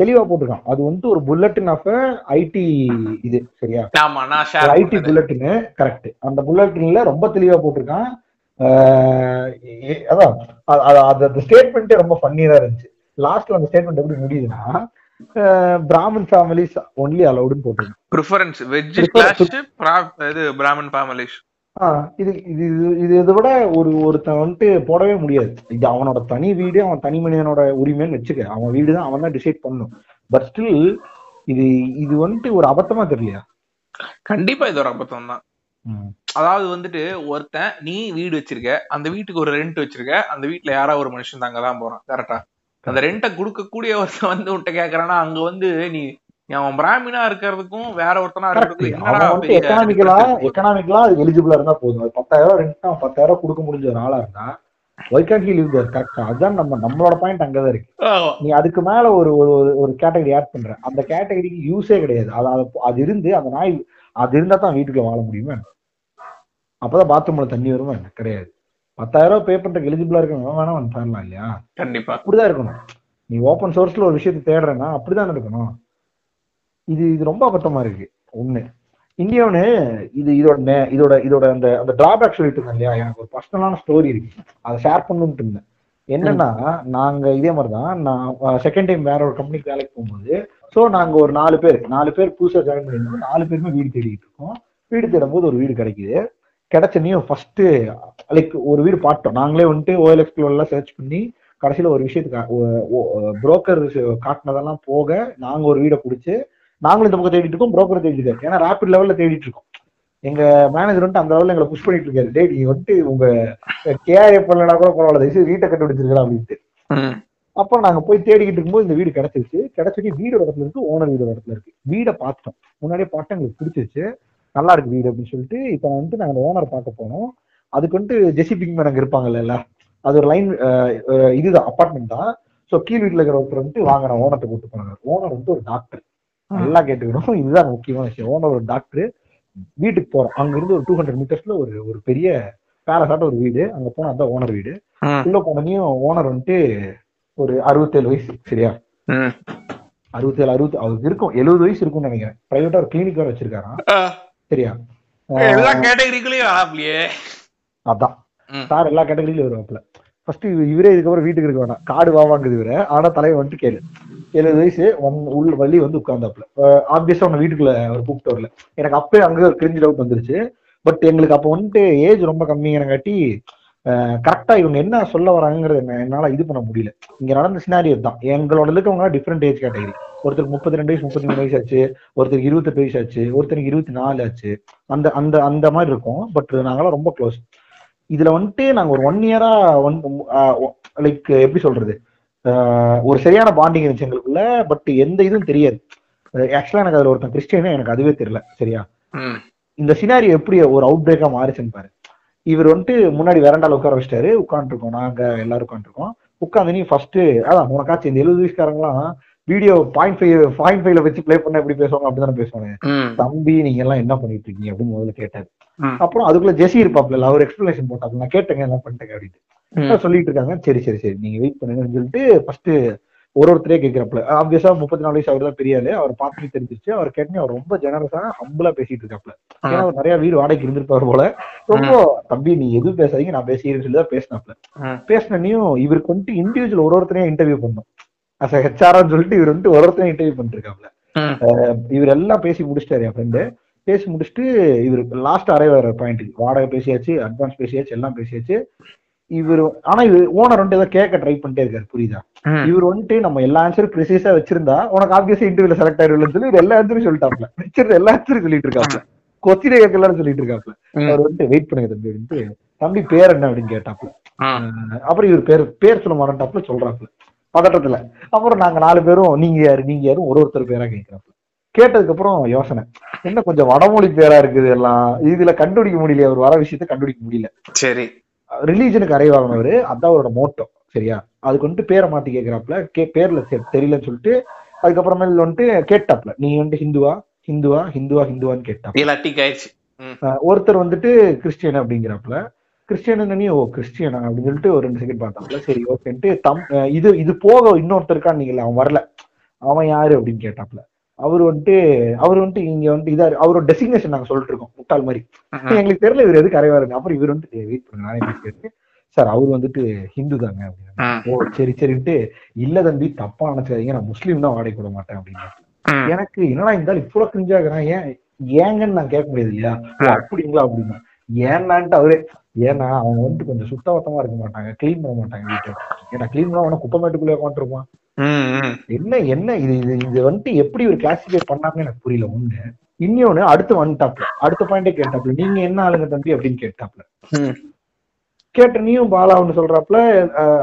தெளிவா போட்டிருக்கான். அது வந்துட்டு ஒரு புல்லட்டின் ஆஃப் ஐடி இது சரியா? ஆமா நான் ஷேர் ஐடி புல்லட்டின் கரெக்ட் அந்த புல்லட்டின்ல ரொம்ப தெளிவா போட்டிருக்கான். அதான் அந்த ஸ்டேட்மெண்ட்டே ரொம்ப ஃபன்னியா இருந்துச்சு. லாஸ்ட்ல அந்த ஸ்டேட்மெண்ட் எப்படி முடியுதுன்னா பிராமன் ஃபேமிலிஸ் ஒன்லி அலௌடுன்னு போட்டிருக்கான் ப்ரிஃபரன்ஸ் வெஜ் இது பிராமன் ஃபேமிலிஸ் இது இது இது- இது விட ஒரு ஒருத்தன் வந்துட்டு போடவே முடியாது. இது அவனோட தனி வீடு அவன் தனி மனிதனோட உரிமைன்னு வச்சுக்க. அவன் வீடு தான் அவன் தான் டிசைட் பண்ணும் பட் ஸ்டில் இது இது வந்துட்டு ஒரு அபத்தமா தெரியலையா? கண்டிப்பா இது ஒரு அபத்தம் தான். அதாவது வந்துட்டு ஒருத்தன் நீ வீடு வச்சிருக்க அந்த வீட்டுக்கு ஒரு ரெண்ட் வச்சிருக்க அந்த வீட்டுல யாராவது ஒரு மனுஷன் தாங்க தான் போறான் கரெக்டா அந்த ரெண்ட்டை கொடுக்கக்கூடிய ஒருத்தன் வந்து உன்கிட்ட கேக்குறான்னா அங்க வந்து நீ அவன் பிராமினா இருக்கிறதுக்கும் வேற ஒருத்தனா இருக்கிறதுக்கும் எக்கனாமிக்கலா? எக்கனாமிக்கலா எலிஜிபிளா இருந்தா போதும் அது பத்தாயிரம் ரெண்ட் பத்தாயிரம் கொடுக்க முடிஞ்ச ஒரு ஆளா இருந்தா ஒய் லிவ் தேர் கரெக்டா அதுதான் நம்ம நம்மளோட பாயிண்ட் அங்கதான் இருக்கு. நீ அதுக்கு மேல ஒரு ஒரு கேட்டகரி ஆட் பண்ற அந்த கேட்டகரிக்கு யூஸே கிடையாது அது அது- அது இருந்து அந்த நாய் அது இருந்தா தான் வீட்டுக்குள்ள வாழ முடியுமா? அப்பதான் பாத்ரூம்ல தண்ணி வருமா? கிடையாது பத்தாயிரம் ரூபாய் பே பண்றதுக்கு எலிஜிபிளா இருக்கணும் வேணா வந்து தரலாம் இல்லையா? கண்டிப்பா. அப்படிதான் இருக்கணும். நீ ஓப்பன் சோர்ஸ்ல ஒரு விஷயத்தை தேடுறேன்னா அப்படிதான் இருக்கணும் இது இது ரொம்ப அபத்தமா இருக்கு. ஒண்ணு. இந்தியாவுன்னு இது இதோட இதோட இதோட அந்த அந்த டிராபேக் சொல்லிட்டு இருந்தேன் இல்லையா? எனக்கு ஒரு பர்சனலான ஸ்டோரி இருக்கு. அதை ஷேர் பண்ணணும்னு இருந்தேன். என்னன்னா நாங்க இதே மாதிரிதான் நான் செகண்ட் டைம் வேற ஒரு கம்பெனிக்கு வேலைக்கு போகும்போது சோ நாங்க ஒரு நாலு பேர் நாலு பேர் புதுசா ஜாயின் பண்ணிருந்தோம் நாலு பேருமே வீடு தேடிட்டு இருக்கோம். வீடு தேடும் போது ஒரு வீடு கிடைக்குது. கிடைச்சனையும் ஃபர்ஸ்ட் லைக் ஒரு வீடு பார்த்தோம். நாங்களே வந்துட்டு ஓஎல்எக்ஸ் எல்லாம் சர்ச் பண்ணி கடைசியில ஒரு விஷயத்துக்கு புரோக்கர் காட்டினதெல்லாம் போக நாங்க ஒரு வீடை பிடிச்சு நாங்களும் இந்த பக்கம் தேடிட்டு இருக்கோம் புரோக்கர் தேடிட்டு இருக்காரு. ஏன்னா ரேபிட் லெவல்ல தேடிட்டு இருக்கோம். எங்க மேனேஜர் வந்துட்டு அந்த லெவல்ல எங்களை புஷ் பண்ணிட்டு இருக்காரு. டேய் நீங்க வந்துட்டு உங்க கேஆர்எஃப் பண்ணலனா கூட பரவாயில்ல. தயவுசெய்து வீட்டை கண்டுபிடிச்சிருக்கலாம் அப்படின்ட்டு. அப்புறம் நாங்க போய் தேடிக்கிட்டு இருக்கும்போது இந்த வீடு கிடைச்சிருச்சு. கிடைச்சிட்டு வீடு இடத்துல இருக்கு ஓனர் வீடு இடத்துல இருக்கு. வீடை பார்த்தோம். முன்னாடியே பார்த்தா எங்களுக்கு பிடிச்சிருச்சு. நல்லா இருக்கு வீடு அப்படின்னு சொல்லிட்டு இப்ப வந்துட்டு நாங்க அந்த ஓனரை பார்க்க போனோம். அதுக்கு வந்துட்டு ஜெசி பிங்மேன் அங்க இருப்பாங்கல்ல அது ஒரு லைன் இதுதான் அபார்ட்மெண்ட் தான். சோ கீழ் வீட்டுல இருக்கிற ஒருத்தர் வந்துட்டு வாங்க நான் ஓனர்ட்ட கூட்டு போனாங்க ஓனர் வந்துட்டு ஒரு டாக்டர் நல்லா கேட்டுக்கணும். இதுதான் முக்கியமான விஷயம். ஓனர் ஒரு டாக்டர் வீட்டுக்கு போறோம். அங்க இருந்து ஒரு டூ ஹண்ட்ரட் மீட்டர்ஸ்ல ஒரு ஒரு பெரிய பேலஸாட்ட ஒரு வீடு. அங்க போனா அதான் ஓனர் வீடு. உள்ள போனதையும் ஓனர் வந்துட்டு ஒரு அறுபத்தேழு வயசு சரியா. அறுபத்தேழு அறுபத்தி அவருக்கு இருக்கும். எழுபது வயசு இருக்கும்னு நினைக்கிறேன். பிரைவேட்டா ஒரு கிளினிக் வேற வச்சிருக்காராம். சரியா எல்லா கேட்டகரிக்குள்ளயும் வராப்லையே அதான். சார் எல்லா கேட்டகரியிலும் வருவாப்ல ஃபர்ஸ்ட் இவரே இதுக்கப்புறம் வீட்டுக்கு இருக்க வேணாம். காடு வாவாங்குது இவரு. ஆனா தலைவன் வந்துட்டு கேளு. எழுபது வயசு ஒன் உள்ள வள்ளி வந்து உட்கார்ந்தாப்ல ஆப்வியஸா உன்னை வீட்டுக்குள்ள அவர் கூப்பிட்டு வரல. எனக்கு அப்பவே அங்க ஒரு கிரிஞ்சு டவுட் வந்துருச்சு. பட் எங்களுக்கு அப்போ வந்துட்டு ஏஜ் ரொம்ப கம்மியானங்காட்டி கரெக்டா இவங்க என்ன சொல்ல வராங்கிறது என்ன என்னால இது பண்ண முடியல. இங்க நடந்த சினாரியோ தான் எங்களோட இருக்கவங்க டிஃப்ரெண்ட் ஏஜ் கேட்டகரி ஒருத்தருக்கு முப்பத்தி ரெண்டு வயசு முப்பத்தி மூணு வயசு ஆச்சு. ஒருத்தருக்கு இருபத்தெட்டு வயசு ஆச்சு. ஒருத்தருக்கு இருபத்தி நாலு ஆச்சு. அந்த அந்த அந்த மாதிரி இருக்கும். பட் நாங்களாம் ரொம்ப க்ளோஸ் இதுல வந்துட்டு நாங்க ஒரு ஒன் இயரா ஒன் லைக் எப்படி சொல்றது? ஒரு சரியான பாண்டிங் இருந்துச்சு எங்களுக்குள்ள. பட் எந்த இதுவும் தெரியாது. ஆக்சுவலா எனக்கு அதுல ஒருத்தன் கிறிஸ்டியனே எனக்கு அதுவே தெரியல. சரியா. இந்த சினாரியோ எப்படி ஒரு அவுட் பிரேக்கா மாறிச்சுன்னு பாரு. இவர் வந்துட்டு முன்னாடி வேரண்டால உட்கார வச்சிட்டாரு. உட்காந்துருக்கோம் நாங்க எல்லாரும் உட்காந்துருக்கோம் உட்காந்து நீ ஃபர்ஸ்ட் அதான் உனக்காச்சும் இந்த எழுபது வயசுக்காரங்களாம் வீடியோ பாயிண்ட் ஃபைவ் பாயிண்ட் ஃபைவ்ல வச்சு ப்ளே பண்ண எப்படி பேசுவாங்க? அப்படிதானே பேசுவாங்க. தம்பி நீங்க எல்லாம் என்ன பண்ணிட்டு இருக்கீங்க? அப்படின்னு முதல்ல கேட்டாரு. அப்புறம் அதுக்குள்ள ஜெசி இருப்பாப்ல அவர் எக்ஸ்பிளேஷன் போட்டாப்ல நான் கேட்டேங்க என்ன பண்ணிட்டேங்க. அதான் சொல்லிட்டு இருக்காங்க. சரி சரி சரி நீங்க வெயிட் பண்ணுங்கன்னு சொல்லிட்டு ஃபர்ஸ்ட் ஒரு ஒருத்தரே கேட்கிறப்பல ஆப்வியஸா முப்பத்தி நாலு வயசு அவர் தான் பெரிய ஆளு. அவர் பார்த்து தெரிஞ்சிச்சு அவர் கேட்டனே அவர் ரொம்ப ஜெனரஸா ஹம்புலா பேசிட்டு இருக்காப்ல ஏன்னா அவர் நிறைய வீடு வாடகைக்கு இருந்திருப்பாரு போல. ரொம்ப தம்பி நீ எதுவும் பேசாதீங்க. நான் பேசிக்கிறேன்னு சொல்லி தான் பேசினாப்ல. பேசினையும் இவருக்கு வந்துட்டு இண்டிவிஜுவல் ஒரு ஒருத்தரையும் இன்டர்வியூ பண்ணோம் அஸ் ஹெச்ஆர்னு சொல்லிட்டு இவர் வந்துட்டு ஒரு ஒருத்தரையும் இன்டர்வியூ ம். இவர் எல்லாம் பேசி முடிச்சிட்டாரு என் ஃப்ரெண்டு பேசி முடிச்சுட்டு இவர் லாஸ்ட் அரை வர பாயிண்ட் வாடகை பேசியாச்சு அட்வான்ஸ் பேசியாச்சு எல்லாம் பேசியாச்சு. இவர் ஆனா இவர் ஓனர் வந்துட்டு ஏதோ கேட்க ட்ரை பண்ணிட்டே இருக்காரு புரியுதா. இவர் வந்துட்டு நம்ம எல்லா ஆன்சரும் ப்ரிசைஸா வச்சிருந்தா உனக்கு ஆப்வியஸா இன்டர்வியூல செலக்ட் ஆயிடும்னு சொல்லி எல்லா ஆன்சரும் சொல்லிட்டாப்ல. வச்சிருந்த எல்லா ஆன்சரும் சொல்லிட்டு இருக்காப்ல. கொஸ்டினே கேட்கலாம்னு சொல்லிட்டு இருக்காப்ல. அவர் வந்துட்டு வெயிட் பண்ணுங்க தம்பி அப்படின்ட்டு தம்பி பேர் என்ன? அப்படின்னு கேட்டாப்ல. அப்புறம் இவர் பேர் பேர் சொல்ல மாட்டேன்டாப்ல சொல்றாப்ல. பதட்டத்துல. அப்புறம் நாங்க நாலு பேரும் நீங்க யாரு? நீங்க யாரும் ஒரு ஒருத்தர் பேரா கேட்கிறாப்ல. கேட்டதுக்கு அப்புறம் யோசனை. என்ன கொஞ்சம் வடமொழி பேரா இருக்குது எல்லாம் இதுல கண்டுபிடிக்க முடியல அவர் வர விஷயத்த கண்டுபிடிக்க முடியல. சரி. ரிலீஜனுக்கு அறைவாங்கினவர் அதான் அவரோட மோட்டோ சரியா? அதுக்கு வந்துட்டு பேரை மாத்தி கேட்கிறாப்ல கே பேர்ல தெரியலன்னு சொல்லிட்டு அதுக்கப்புறமேல வந்துட்டு கேட்டாப்ல நீ வந்துட்டு ஹிந்துவா? ஹிந்துவா? ஹிந்துவா? ஹிந்துவான்னு அஹ் ஒருத்தர் வந்துட்டு கிறிஸ்டியன் அப்படிங்கிறப்பல கிறிஸ்டியன் ஓ கிறிஸ்டியனா? அப்படின்னு சொல்லிட்டு ஒரு ரெண்டு செகண்ட் பார்த்தாப்ல சரி ஓகேன்ட்டு தம் இது இது போக இன்னொருத்தர் இருக்கான்னு நீங்கள அவன் வரல. அவன் யாரு அப்படின்னு கேட்டாப்ல அவர் வந்துட்டு அவர் வந்துட்டு இங்க வந்துட்டு இதா அவரோட டெசிக்னேஷன் நாங்க சொல்லிட்டு இருக்கோம் முட்டாள் மாதிரி. எங்களுக்கு தெரியல இவர் எதுக்கு அறைவாருங்க அப்புறம் இவர் வந்துட்டு வெயிட் பண்ணுங்க நானே சார் அவர் வந்துட்டு ஹிந்து தாங்க அப்படின்னு. ஓ சரி சரின்ட்டு இல்ல தம்பி தப்பா நினைச்சாதீங்க நான் முஸ்லீம் தான் வாடகை விட மாட்டேன் அப்படின்னு. எனக்கு என்னடா இருந்தாலும் இவ்வளவு கிரிஞ்சாகிறான் ஏன் ஏங்கன்னு நான் கேட்க முடியாது இல்லையா அப்படிங்களா அப்படின்னா ஏன்னான்ட்டு அவரே ஏன்னா அவங்க வந்துட்டு கொஞ்சம் சுத்தபத்தமா இருக்க மாட்டாங்க க்ளீன் பண்ண மாட்டாங்க வீட்டை ஏன்னா க்ளீன் பண்ணா அவன குப்பமேட்டுக்குள்ளே உட்காந்துருப்பான் ம். ம். என்ன என்ன இது இது இது வந்துட்டு எப்படி ஒரு கிளாசிஃபை பண்ணாங்கன்னு எனக்கு புரியல ஒண்ணு. இன்னொன்னு அடுத்து வந்துட்டாப்ல அடுத்த பாயிண்டே கேட்டாப்ல நீங்க என்ன ஆளுங்க தம்பி அப்படின்னு கேட்டாப்ல. கேட்ட நீயும் பாலா ஒண்ணு சொல்றாப்ல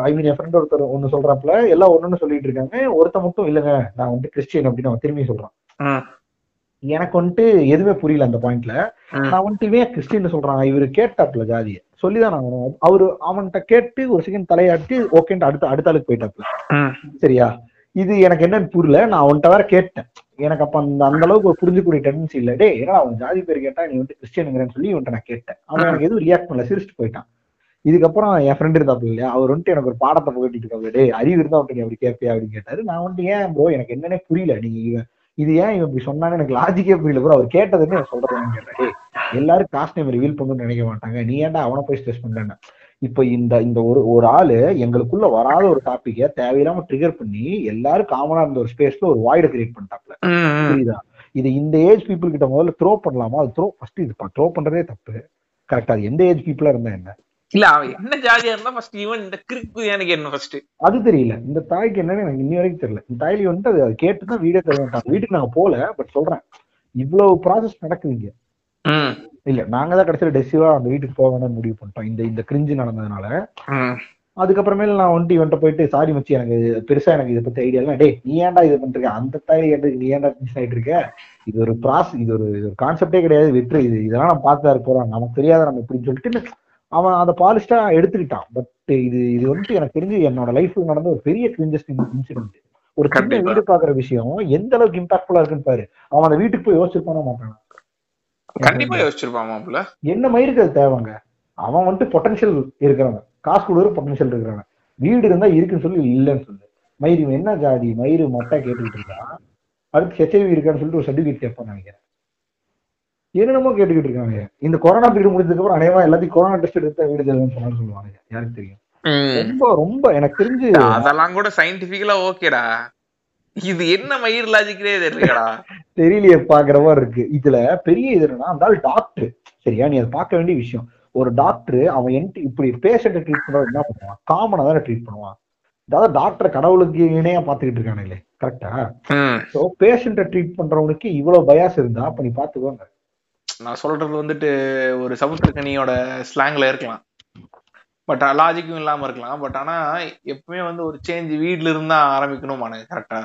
ஐ மீன் என் ஃப்ரெண்ட் ஒருத்தர் ஒண்ணு சொல்றாப்ல எல்லாம் ஒண்ணுன்னு சொல்லிட்டு இருக்காங்க. ஒருத்த மட்டும் இல்லங்க நான் வந்து கிறிஸ்டியன் அப்படின்னு அவன் திரும்பி சொல்றான். எனக்கு வந்துட்டு எதுவுமே புரியல அந்த பாயிண்ட்ல. நான் வந்துட்டு இவன் கிறிஸ்டின் சொல்றான்? இவரு கேட்டாப்ல ஜாதிய. சொல்லிதான் நான் அவனும் அவரு அவன்கிட்ட கேட்டு ஒரு செகண்ட் தலையாட்டி ஓகேன்ட்டு அடுத்த அடுத்த ஆளுக்கு போயிட்டாப்ல ம். சரியா? இது எனக்கு என்னன்னு புரியல. நான் அவன்கிட்ட வேற கேட்டேன். எனக்கு அப்ப அந்த அந்த அளவுக்கு ஒரு புரிஞ்சுக்கூடிய டெண்டன்சி இல்ல. டே ஏன்னா அவன் ஜாதி பேர் கேட்டா நீ வந்து கிறிஸ்டியனுங்கிறன்னு சொல்லி இவன்ட்ட நான் கேட்டேன். அவன் எனக்கு எதுவும் ரியாக்ட் பண்ணல. சிரிச்சுட்டு போயிட்டான். இதுக்கப்புறம் என் ஃப்ரெண்ட் இருந்தாப்ல இல்லையா? அவர் வந்துட்டு எனக்கு ஒரு பாடத்தை புகட்டிட்டு இருக்காரு டே அறிவு இருந்தா வந்துட்டு நீ அப்படி கேட்பியா அப்படின்னு கேட்டாரு. நான் வந்துட்டு ஏன் ப்ரோ எனக்கு என்னன்னே புரியல. நீங்க இது ஏன் இவன் இப்படி சொன்னான்னு எனக்கு லாஜிக்கே புரியல ப்ரோ அவர் கேட்டதுன்னு நான் சொல்றேன். கேட்டேன் எல்லாரும் காஸ்ட் நேம் ரிவீல் பண்ணணும்னு நினைக்க மாட்டாங்க. நீ ஏன்டா அவனை போய் ஸ்ட்ரெஸ் பண்றேன்னு? இப்ப இந்த இந்த ஒரு ஒரு ஆளு எங்களுக்குள்ள வராத ஒரு டாபிக்க தேவையில்லாம ட்ரிகர் பண்ணி எல்லாரும் காமனா இருந்த ஒரு ஸ்பேஸ்ல ஒரு வாய்டை கிரியேட் பண்ணிட்டாப்ல. புரியுதா? இது இந்த ஏஜ் பீப்புள் கிட்ட முதல்ல த்ரோ பண்ணலாமா? அது த்ரோ ஃபர்ஸ்ட் இது த்ரோ பண்றதே தப்பு. கரெக்டா அது எந்த ஏஜ் பீப்புளா இருந்தா என்ன? இல்ல அவன் என்ன ஜாதியா இருந்தா ஃபர்ஸ்ட் இவன் இந்த கிறுக்கு எனக்கு என்ன ஃபர்ஸ்ட் அது தெரியல. இந்த தாய்க்கு என்னன்னு எனக்கு இன்னி வரைக்கும் தெரியல. இந்த தாய்லி வந்துட்டு அது- அது கேட்டுதான் வீடியோ தருவாங்க வீட்டுக்கு நாங்க போல பட் சொல்றேன். இவ்வளவு ப்ராசஸ் நடக்குது ம். இல்ல நாங்க தான் கடைசியில டெசிவா அந்த வீட்டுக்கு போக வேணாம்னு முடிவு பண்ணிட்டோம். இந்த இந்த கிரிஞ்சு நடந்ததுனால. அதுக்கப்புறமேல நான் வந்துட்டு இவன்ட்ட போயிட்டு சாரி மச்சி எனக்கு பெருசா எனக்கு இதை பத்தி ஐடியா இல்லை. டேய் நீ ஏன்டா இது பண்ணிருக்க அந்த தாய் கேட்டு நீ ஏன்டா மிஸ் ஆயிட்டு இருக்க? இது ஒரு ப்ராஸ் இது ஒரு இது ஒரு கான்செப்டே கிடையாது. வெற்றி இது இதெல்லாம் நம்ம பார்த்து போறோம். நமக்கு தெரியாத நம்ம இப்படின்னு சொல்லிட்டு அவன் அதை பாலிஸ்டா எடுத்துக்கிட்டான். பட் இது இது வந்துட்டு எனக்கு தெரிஞ்சு என்னோட லைஃப்ல நடந்த ஒரு பெரிய கிரிஞ்சஸ்ட் இன்சிடென்ட் ஒரு கண்டிப்பா. வீடு பாக்குற விஷயம் எந்த அளவுக்கு இம்பாக்ட்ஃபுல்லா இருக்குன்னு பாரு. அவன் அந்த வீட்டுக்கு போய் யோசிச்சிருப்பான மாட்டான். கண்டிப்பா யோசிச்சிருப்பான் மாப்பிள்ள. என்ன மயிருக்கு அது தேவைங்க? அவன் வந்துட்டு பொட்டன்ஷியல் இருக்கிறவன். காசு கொடுக்குற பொட்டன்ஷியல் இருக்கிறவன். வீடு இருந்தா இருக்குன்னு சொல்லி இல்லைன்னு சொல்லு. மயிறு என்ன ஜாதி? மயிறு மொட்டை கேட்டுக்கிட்டு இருக்கான். அடுத்து ஹெச்ஐவி இருக்கான்னு சொல்லிட்டு ஒரு சர்டிபிகேட் கேட்பான்னு நினைக்கிறேன். என்னென்னமோ கேட்டுக்கிட்டு இருக்காங்க. இந்த கொரோனா பீரியட் முடிஞ்சதுக்கு அப்புறம் அநேகமா எல்லாத்தையும் கொரோனா டெஸ்ட் எடுத்தா வீடு தெரியும்னு சொன்னான்னு சொல்லுவாங்க யாருக்கு தெரியும். ரொம்ப ரொம்ப எனக்கு தெரிஞ்சு அதெல்லாம் கூட சயின்டிபிக்கலா ஓகேடா இது என்ன மயிர் லாஜிக்கலே தெரியலடா. தெரியலையே பாக்குற மாதிரி இருக்கு. இதுல பெரிய இது என்னன்னா அந்த டாக்டர் சரியா நீ அதை பார்க்க வேண்டிய விஷயம். ஒரு டாக்டர் அவன் என்ட் இப்படி பேஷண்ட்டை ட்ரீட் பண்றது என்ன பண்ணுவான்? காமனா தானே ட்ரீட் பண்ணுவான். அதாவது டாக்டர் கடவுளுக்கு இணையா பாத்துக்கிட்டு இருக்கானுங்களே கரெக்டா. ஸோ பேஷண்ட்டை ட்ரீட் பண்றவனுக்கு இவ்வளவு பயாஸ் இருந்தா அப்ப நீ பாத்துக்கோங்க நான் சொல்றது வந்துட்டு ஒரு சமுத்திரக்கனியோட ஸ்லாங்ல இருக்கலாம். பட் லாஜிக்கும் இல்லாம இருக்கலாம். பட் ஆனா எப்பவுமே வந்து ஒரு சேஞ்ச் வீட்ல இருந்தா ஆரம்பிக்கணும் கரெக்டா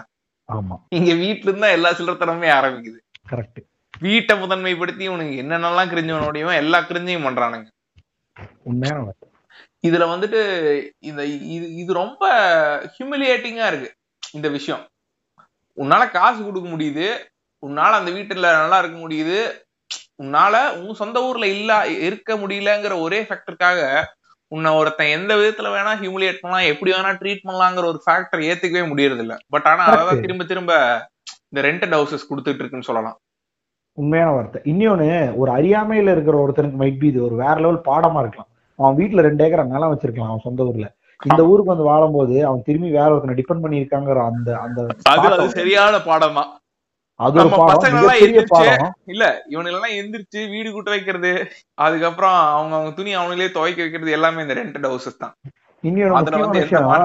ஆமா. இங்க வீட்ல இருந்தா எல்லா சில்லறத்தனமே ஆரம்பிக்குது. கரெக்ட் வீட்டை முதன்மைப்படுத்தி உனக்கு என்னென்னலாம் கிரிஞ்சு முடியுமோ எல்லா கிரிஞ்சையும் பண்றானுங்க. உண்மையான. இதுல வந்துட்டு இந்த இது இது ரொம்ப ஹியூமிலியேட்டிங்கா இருக்கு இந்த விஷயம். உன்னால காசு கொடுக்க முடியுது உன்னால அந்த வீட்டுல நல்லா இருக்க முடியுது உன்னால உன் சொந்த ஊர்ல இல்ல இருக்க முடியலங்கிற ஒரே ஃபேக்டருக்காக உன்னை ஒருத்தன் எந்த விதத்துல வேணா ஹியூமிலியேட் பண்ணலாம் எப்படி வேணா ட்ரீட் பண்ணலாங்கிற ஒரு ஃபேக்டர் ஏத்துக்கவே முடியறது இல்ல பட் ஆனா அதான். திரும்ப திரும்ப இந்த ரெண்டட் ஹவுசஸ் கொடுத்துட்டு இருக்குன்னு சொல்லலாம். உண்மையான வார்த்தை. இன்னொன்னு ஒரு அறியாமையில இருக்கிற ஒருத்தனுக்கு மைட் பி இது ஒரு வேற லெவல் பாடமா இருக்கலாம். அவன் வீட்டுல ரெண்டு ஏக்கர் நிலம் வச்சிருக்கலாம் அவன் சொந்த ஊர்ல. இந்த ஊருக்கு வந்து வாழும்போது அவன் திரும்பி வேற ஒருத்தனை டிபெண்ட் பண்ணியிருக்காங்கிற அந்த அந்த சரியான பாடம். தான் அது ஒரு பாடம் இல்ல இவனுங்கெல்லாம் எந்திரிச்சு வீடு கூட்ட வைக்கிறது அதுக்கப்புறம் அவங்க அவங்க துணி அவங்களே துவைக்க வைக்கிறது எல்லாமே இந்த ரெண்டட் ஹவுசஸ் தான்.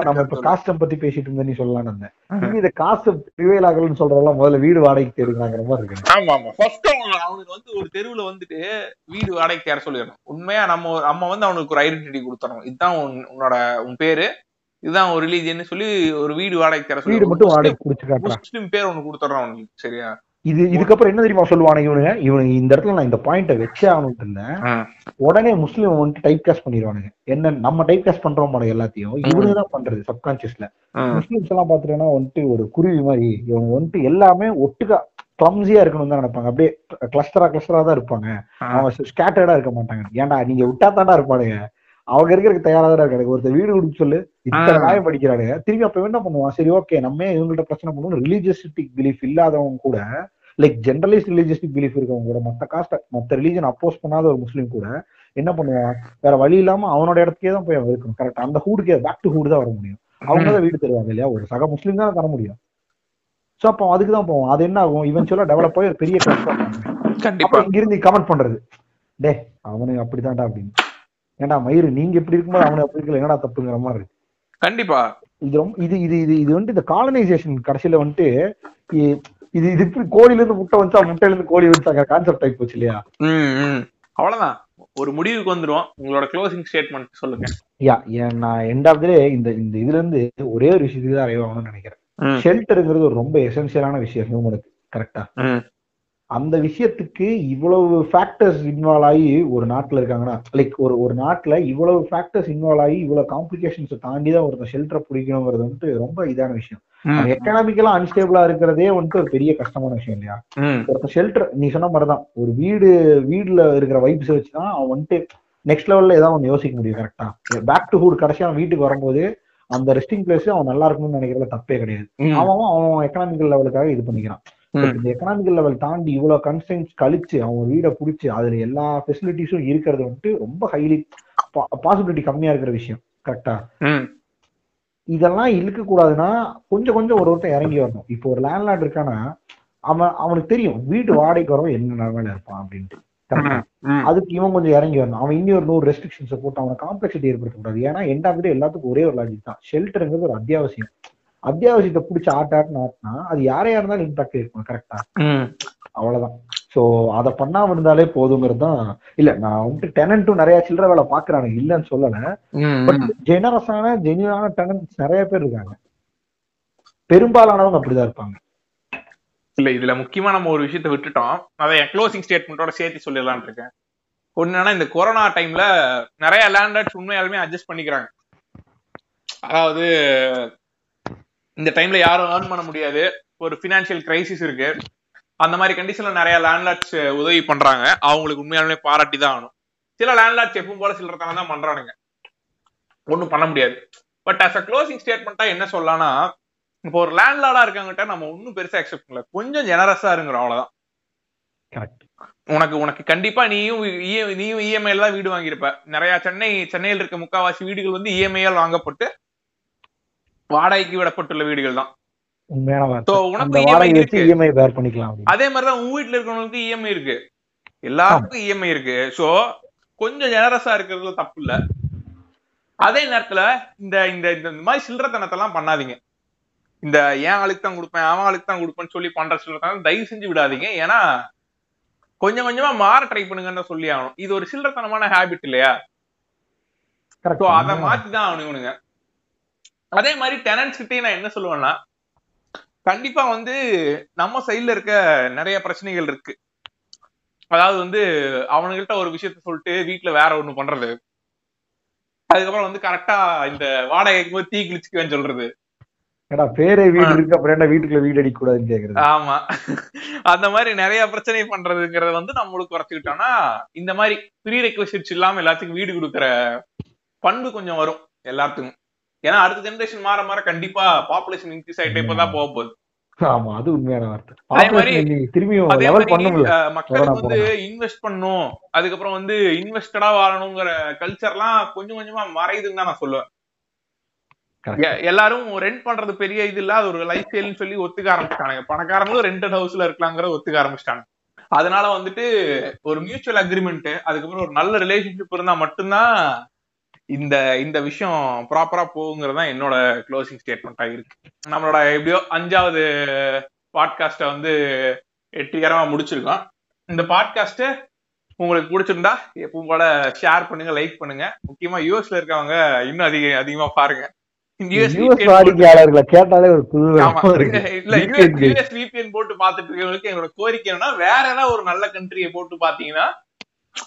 நம்ம இப்ப காஸ்டம் பத்தி பேசிட்டு இருந்தேன் நீ சொல்லலாம்னு இருந்தேன். இந்த காசு ப்ரிவேல் ஆகலன்னு சொல்றதெல்லாம் முதல்ல வீடு வாடகைக்கு தேடுங்கிறாங்கிற மாதிரி இருக்கு ஆமா ஆமா. ஃபர்ஸ்ட் அவனுக்கு வந்து ஒரு தெருவுல வந்துட்டு வீடு வாடகைக்கு யார சொல்லிடணும். உண்மையா நம்ம நம்ம வந்து அவனுக்கு ஒரு ஐடென்டிட்டி கொடுத்துறோம் இதுதான் உன்- உன்னோட உன் பேரு. இதுதான் ஒரு ரிலீஜியன் சொல்லி ஒரு வீடு வாடகைக்கு தர வீடு மட்டும் வாடகைக்கு குடிச்சு முஸ்லிம் பேர் ஒண்ணு கொடுத்துறோம் அவனுக்கு சரியா? இது இதுக்கப்புறம் என்ன தெரியுமா சொல்லுவானு இவனுங்க? இவனுங்க இந்த இடத்துல நான் இந்த பாயிண்ட வச்சே ஆகணும்னு இருந்தேன். உடனே முஸ்லீம் வந்துட்டு டைப் காஸ்ட் பண்ணிடுவானுங்க. என்ன நம்ம டைப் காஸ்ட் பண்றோம் போல எல்லாத்தையும் இவனுங்க தான் பண்றது சப்கான்சியஸ்ல முஸ்லிம்ஸ் எல்லாம் பாத்துட்டேன்னா வந்துட்டு ஒரு குருவி மாதிரி இவங்க வந்துட்டு எல்லாமே ஒட்டுக்கா கிளம்ஸியா இருக்கணும் தான் நினைப்பாங்க. அப்படியே கிளஸ்டரா கிளஸ்டரா தான் இருப்பாங்க. அவங்க ஸ்கேட்டர்டா இருக்க மாட்டாங்க. ஏன்டா நீங்க விட்டா தாண்டா இருப்பானுங்க. அவங்க இருக்கிறதுக்கு தயாரா தான் இருக்காங்க ஒருத்தர் வீடு கொடுக்க சொல்லு இத்தனை ஆ. நியாயம் படிக்கிறானுங்க. திரும்பி அப்ப என்ன பண்ணுவான்? சரி ஓகே நம்ம இவங்கள்ட்ட பிரச்சனை பண்ணுவோம் ரிலீஜியஸ்டிக் பிலீஃப் இல்லாதவங்க கூட லைக் ஜென்ரலைஸ் ரிலீஜியஸ்டிக் பிலீஃப் இருக்கவங்க கூட மத்த காஸ்ட் மத்த ரிலீஜன் அப்போஸ் பண்ணாத ஒரு முஸ்லீம் கூட என்ன பண்ணுவான்? வேற வழி இல்லாம அவனோட இடத்துக்கே தான் போய் அவன் இருக்கணும். கரெக்ட் அந்த ஹூடுக்கே பேக் டு ஹூடு தான் வர முடியும். அவங்க தான் வீடு தருவாங்க இல்லையா? ஒரு சக முஸ்லீம் தான் தர முடியும். சோ அப்போ அதுக்கு தான் போவோம் அது என்ன ஆகும்? இவன் டெவலப் ஆகி ஒரு பெரிய கண்டிப்பா. இங்க இருந்து கமெண்ட் பண்றது. டே அவனுக்கு அப்படிதான்டா அப்படின்னு. ஏன்டா மயிறு நீங்க இப்படி இருக்கும்போது அவனுக்கு அப்படி இருக்கல என்னடா தப்புங்கிற மாதிரி. இருக்கு கண்டிப்பா. இது ரொம்ப இது இது இது இது வந்துட்டு இந்த காலனைசேஷன் கடைசியில வந்துட்டு இது இது இப்படி கோழில இருந்து முட்டை வந்துச்சா முட்டையில இருந்து கோழி வந்துச்சாங்க கான்செப்ட் ஆகி போச்சு இல்லையா. அவ்வளவுதான். ஒரு முடிவுக்கு வந்துரும் உங்களோட க்ளோசிங் ஸ்டேட்மெண்ட் சொல்லுங்க. யா நான் எண்ட் ஆஃப் டே இந்த இந்த இதுல இருந்து ஒரே ஒரு விஷயத்துக்கு தான் அறிவாகணும்னு நினைக்கிறேன். ஷெல்டருங்கிறது ஒரு ரொம்ப எசென்சியலான விஷயம் ஹியூமனுக்கு கரெக்டா அந்த விஷயத்துக்கு இவ்வளவு ஃபேக்டர்ஸ் இன்வால்வ் ஆகி ஒரு நாட்டுல இருக்காங்கன்னா லைக் ஒரு ஒரு நாட்டுல இவ்வளவு ஃபேக்டர்ஸ் இன்வால்வ் ஆகி இவ்வளவு காம்ப்ளிகேஷன்ஸ் தாண்டி தான் ஒருத்தர் ஷெல்டரை பிடிக்கணுங்கிறது வந்துட்டு ரொம்ப இதான விஷயம். எக்கனாமிக்கலா அன்ஸ்டேபிளா இருக்கிறதே வந்துட்டு ஒரு பெரிய கஷ்டமான விஷயம் இல்லையா? ஒருத்தர் ஷெல்டர் நீ சொன்ன மாதிரிதான். ஒரு வீடு வீடுல இருக்கிற வைப்ஸ் வச்சுதான் அவன் வந்துட்டு நெக்ஸ்ட் லெவல்ல ஏதாவது ஒன்று யோசிக்க முடியும் கரெக்டா பேக் டு ஹூட் கடைசியா வீட்டுக்கு வரும்போது அந்த ரெஸ்டிங் பிளேஸ் அவன் நல்லா இருக்கணும்னு நினைக்கிறதுல தப்பே கிடையாது. அவன் அவன் எக்கனாமிக்கல் லெவலுக்காக இது பண்ணிக்கிறான். இந்த எக்கனாமிக்கல் லெவல் தாண்டி இவ்வளவு கன்ஸ்டன்ஸ் கழிச்சு அவன் வீடை புடிச்சு அதுல எல்லா ஃபெசிலிட்டிஸும் இருக்கிறது வந்துட்டு ரொம்ப ஹைலி பாசிபிலிட்டி கம்மியா இருக்கிற விஷயம். கரெக்டா இதெல்லாம் இழுக்க கூடாதுன்னா கொஞ்சம் கொஞ்சம் ஒரு ஒருத்தன் இறங்கி வரணும். இப்போ ஒரு லேண்ட்லார்ட் இருக்கானா அவன் அவனுக்கு தெரியும் வீட்டு வாடகைக்கு வரவன் என்ன நிலைமையில இருப்பான் அப்படின்ட்டு. அதுக்கு இவன் கொஞ்சம் இறங்கி வரணும். அவன் இன்னும் ஒரு நூறு ரெஸ்ட்ரிக்ஷன்ஸை போட்டு அவனை காம்ப்ளெக்சிட்டி ஏற்படுத்தக்கூடாது. ஏன்னா எண்ட் ஆஃப் எல்லாத்துக்கும் ஒரே ஒரு லாஜிக் தான். ஷெல்டருங்கிறது ஒரு அத்தியாவசியம். அத்தியாவசியத்தை பிடிச்சி ஆட்ட ஆட்டுன்னு ஆட்டினா அது யாரையா இருந்தாலும் இம்பாக்ட் இருக்கும் கரெக்டா. அவ்வளவுதான். சோ அதை பண்ணாம இருந்தாலே போதுங்கிறது தான் இல்ல நான் வந்துட்டு டெனன்ட்டும் நிறைய சில்லற வேலை பாக்குறானுங்க இல்லைன்னு சொல்லல. பட் ஜெனரஸான ஜென்யூனான டெனன்ட்ஸ் நிறைய பேர் இருக்காங்க. பெரும்பாலானவங்க அப்படிதான் இருப்பாங்க. இல்ல இதுல முக்கியமா நம்ம ஒரு விஷயத்த விட்டுட்டோம். அதை என் க்ளோசிங் ஸ்டேட்மெண்ட்டோட சேர்த்து சொல்லிடலாம்னு இருக்கேன். என்னன்னா இந்த கொரோனா டைம்ல நிறைய லேண்ட்லார்ட்ஸ் உண்மையாலுமே அட்ஜஸ்ட் பண்ணிக்கிறாங்க. அதாவது இந்த டைம்ல யாரும் ஏர்ன் பண்ண முடியாது. ஒரு ஃபினான்ஷியல் கிரைசிஸ் இருக்கு. அந்த மாதிரி கண்டிஷன்ல நிறைய லேண்ட்லார்ட்ஸ் உதவி பண்றாங்க. அவங்களுக்கு உண்மையாலுமே பாராட்டி தான் ஆகணும். சில லேண்ட்லார்ட்ஸ் எப்பவும் போல சில்லறதான தான் பண்றானுங்க. ஒண்ணும் பண்ண முடியாது. பட் அஸ் அ க்ளோசிங் ஸ்டேட்மெண்ட்டா என்ன சொல்லலாம்னா இப்போ ஒரு லேண்ட்லார்டா இருக்காங்கிட்ட நம்ம ஒன்றும் பெருசா எக்ஸெப்ட் பண்ணல. கொஞ்சம் ஜெனரஸா இருங்கிறோம் அவ்வளவுதான். உனக்கு உனக்கு கண்டிப்பா நீயும் நீயும் இஎம்ஐல தான் வீடு வாங்கியிருப்ப. நிறைய சென்னை சென்னையில் இருக்க முக்காவாசி வீடுகள் வந்து இஎம்ஐயால் வாங்கப்பட்டு வாடகைக்கு விடப்பட்டுள்ள வீடுகள் தான். பண்ணிக்கலாம் அப்படின்னு. அதே மாதிரிதான் உன் வீட்டுல இருக்கிறவங்களுக்கு இஎம்ஐ இருக்கு. எல்லாருக்கும் இஎம்ஐ இருக்கு. சோ கொஞ்சம் ஜெனரஸா இருக்கிறதுல தப்பு இல்ல அதே நேரத்துல இந்த இந்த இந்த மாதிரி சில்லறத்தனத்தெல்லாம் பண்ணாதீங்க. இந்த ஏன் ஆளுக்கு தான் கொடுப்பேன் அவன் ஆளுக்கு தான் கொடுப்பேன்னு சொல்லி பண்ற சில்லறத்தனம் தயவு செஞ்சு விடாதீங்க. ஏன்னா கொஞ்சம் கொஞ்சமா மாற ட்ரை பண்ணுங்கன்னு சொல்லி ஆகணும். இது ஒரு சில்லறத்தனமான ஹேபிட் இல்லையா? அத மாத்தி தான் அவனுங்க அதே மாதிரி டெனன்ஸ் கிட்டே நான் என்ன சொல்லுவேன்னா கண்டிப்பா வந்து நம்ம சைடுல இருக்க நிறைய பிரச்சனைகள் இருக்கு. அதாவது வந்து அவனுங்கள்ட்ட ஒரு விஷயத்த சொல்லிட்டு வீட்டுல வேற ஒண்ணு பண்றது. அதுக்கப்புறம் வந்து கரெக்டா இந்த வாடகைக்கு போது தீ கிழிச்சுக்குவேன்னு சொல்றது. பேரே வீடு இருக்கு அப்புறம் என்ன வீட்டுக்குள்ள வீடு அடிக்க கூடாதுன்னு கேக்குறது? ஆமா. அந்த மாதிரி நிறைய பிரச்சனை பண்றதுங்கிறத வந்து நம்மளுக்கு குறைச்சுக்கிட்டோம்னா இந்த மாதிரி ப்ரீ ரெக்வசிட்ஸ் இல்லாம எல்லாத்துக்கும் வீடு கொடுக்குற பண்பு கொஞ்சம் வரும் எல்லாத்துக்கும். ஏன்னா அடுத்த ஜெனரேஷன் மாற மாற கண்டிப்பா பாப்புலேஷன் இன்க்ரீஸ் ஆயிட்டே இப்பதான் போக போகுது. ஆமா அது உண்மையான மக்களுக்கு வந்து இன்வெஸ்ட் பண்ணும் அதுக்கப்புறம் வந்து இன்வெஸ்டடா வாழணுங்கிற கல்ச்சர்லாம் கொஞ்சம் கொஞ்சமா மறையுதுன்னு தான் நான் சொல்லுவேன். எல்லாரும் ரெண்ட் பண்றது பெரிய இது இல்ல. அது ஒரு லைஃப் ஸ்டைல்னு சொல்லி ஒத்துக்க ஆரம்பிச்சிட்டாங்க பணக்காரங்களும் ரெண்டட் ஹவுஸ்ல இருக்கலாங்கிறத ஒத்துக்க ஆரம்பிச்சிட்டாங்க அதனால வந்துட்டு ஒரு மியூச்சுவல் அக்ரிமெண்ட் அதுக்கப்புறம் ஒரு நல்ல ரிலேஷன்ஷிப் இருந்தா மட்டும்தான் இந்த இந்த விஷயம் ப்ராப்பரா போகுங்கிறது தான் என்னோட க்ளோசிங் ஸ்டேட்மெண்டா இருக்கு. நம்மளோட எப்படியோ அஞ்சாவது பாட்காஸ்ட வந்து வெற்றிகரமா முடிச்சிருக்கோம். இந்த பாட்காஸ்ட் உங்களுக்கு பிடிச்சிருந்தா எப்பவும் போல ஷேர் பண்ணுங்க லைக் பண்ணுங்க. முக்கியமா யூஎஸ்ல இருக்கவங்க இன்னும் அதிக அதிகமா பாருங்க. போட்டு- பாத்துட்டு இருக்கவங்களுக்கு என்னோட கோரிக்கை என்னன்னா வேற ஏதாவது ஒரு நல்ல கண்ட்ரியை போட்டு பாத்தீங்கன்னா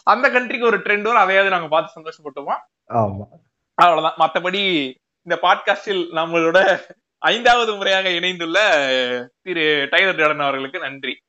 அந்த கண்ட்ரிக்கு ஒரு ட்ரெண்ட் வரும் அதையாவது நாங்க பார்த்து சந்தோஷப்பட்டுப்போம். ஆமா அவ்வளவுதான். மத்தபடி இந்த பாட்காஸ்டில் நம்மளோட ஐந்தாவது முறையாக இணைந்துள்ள திரு டைலர் ஜார்டன் அவர்களுக்கு நன்றி.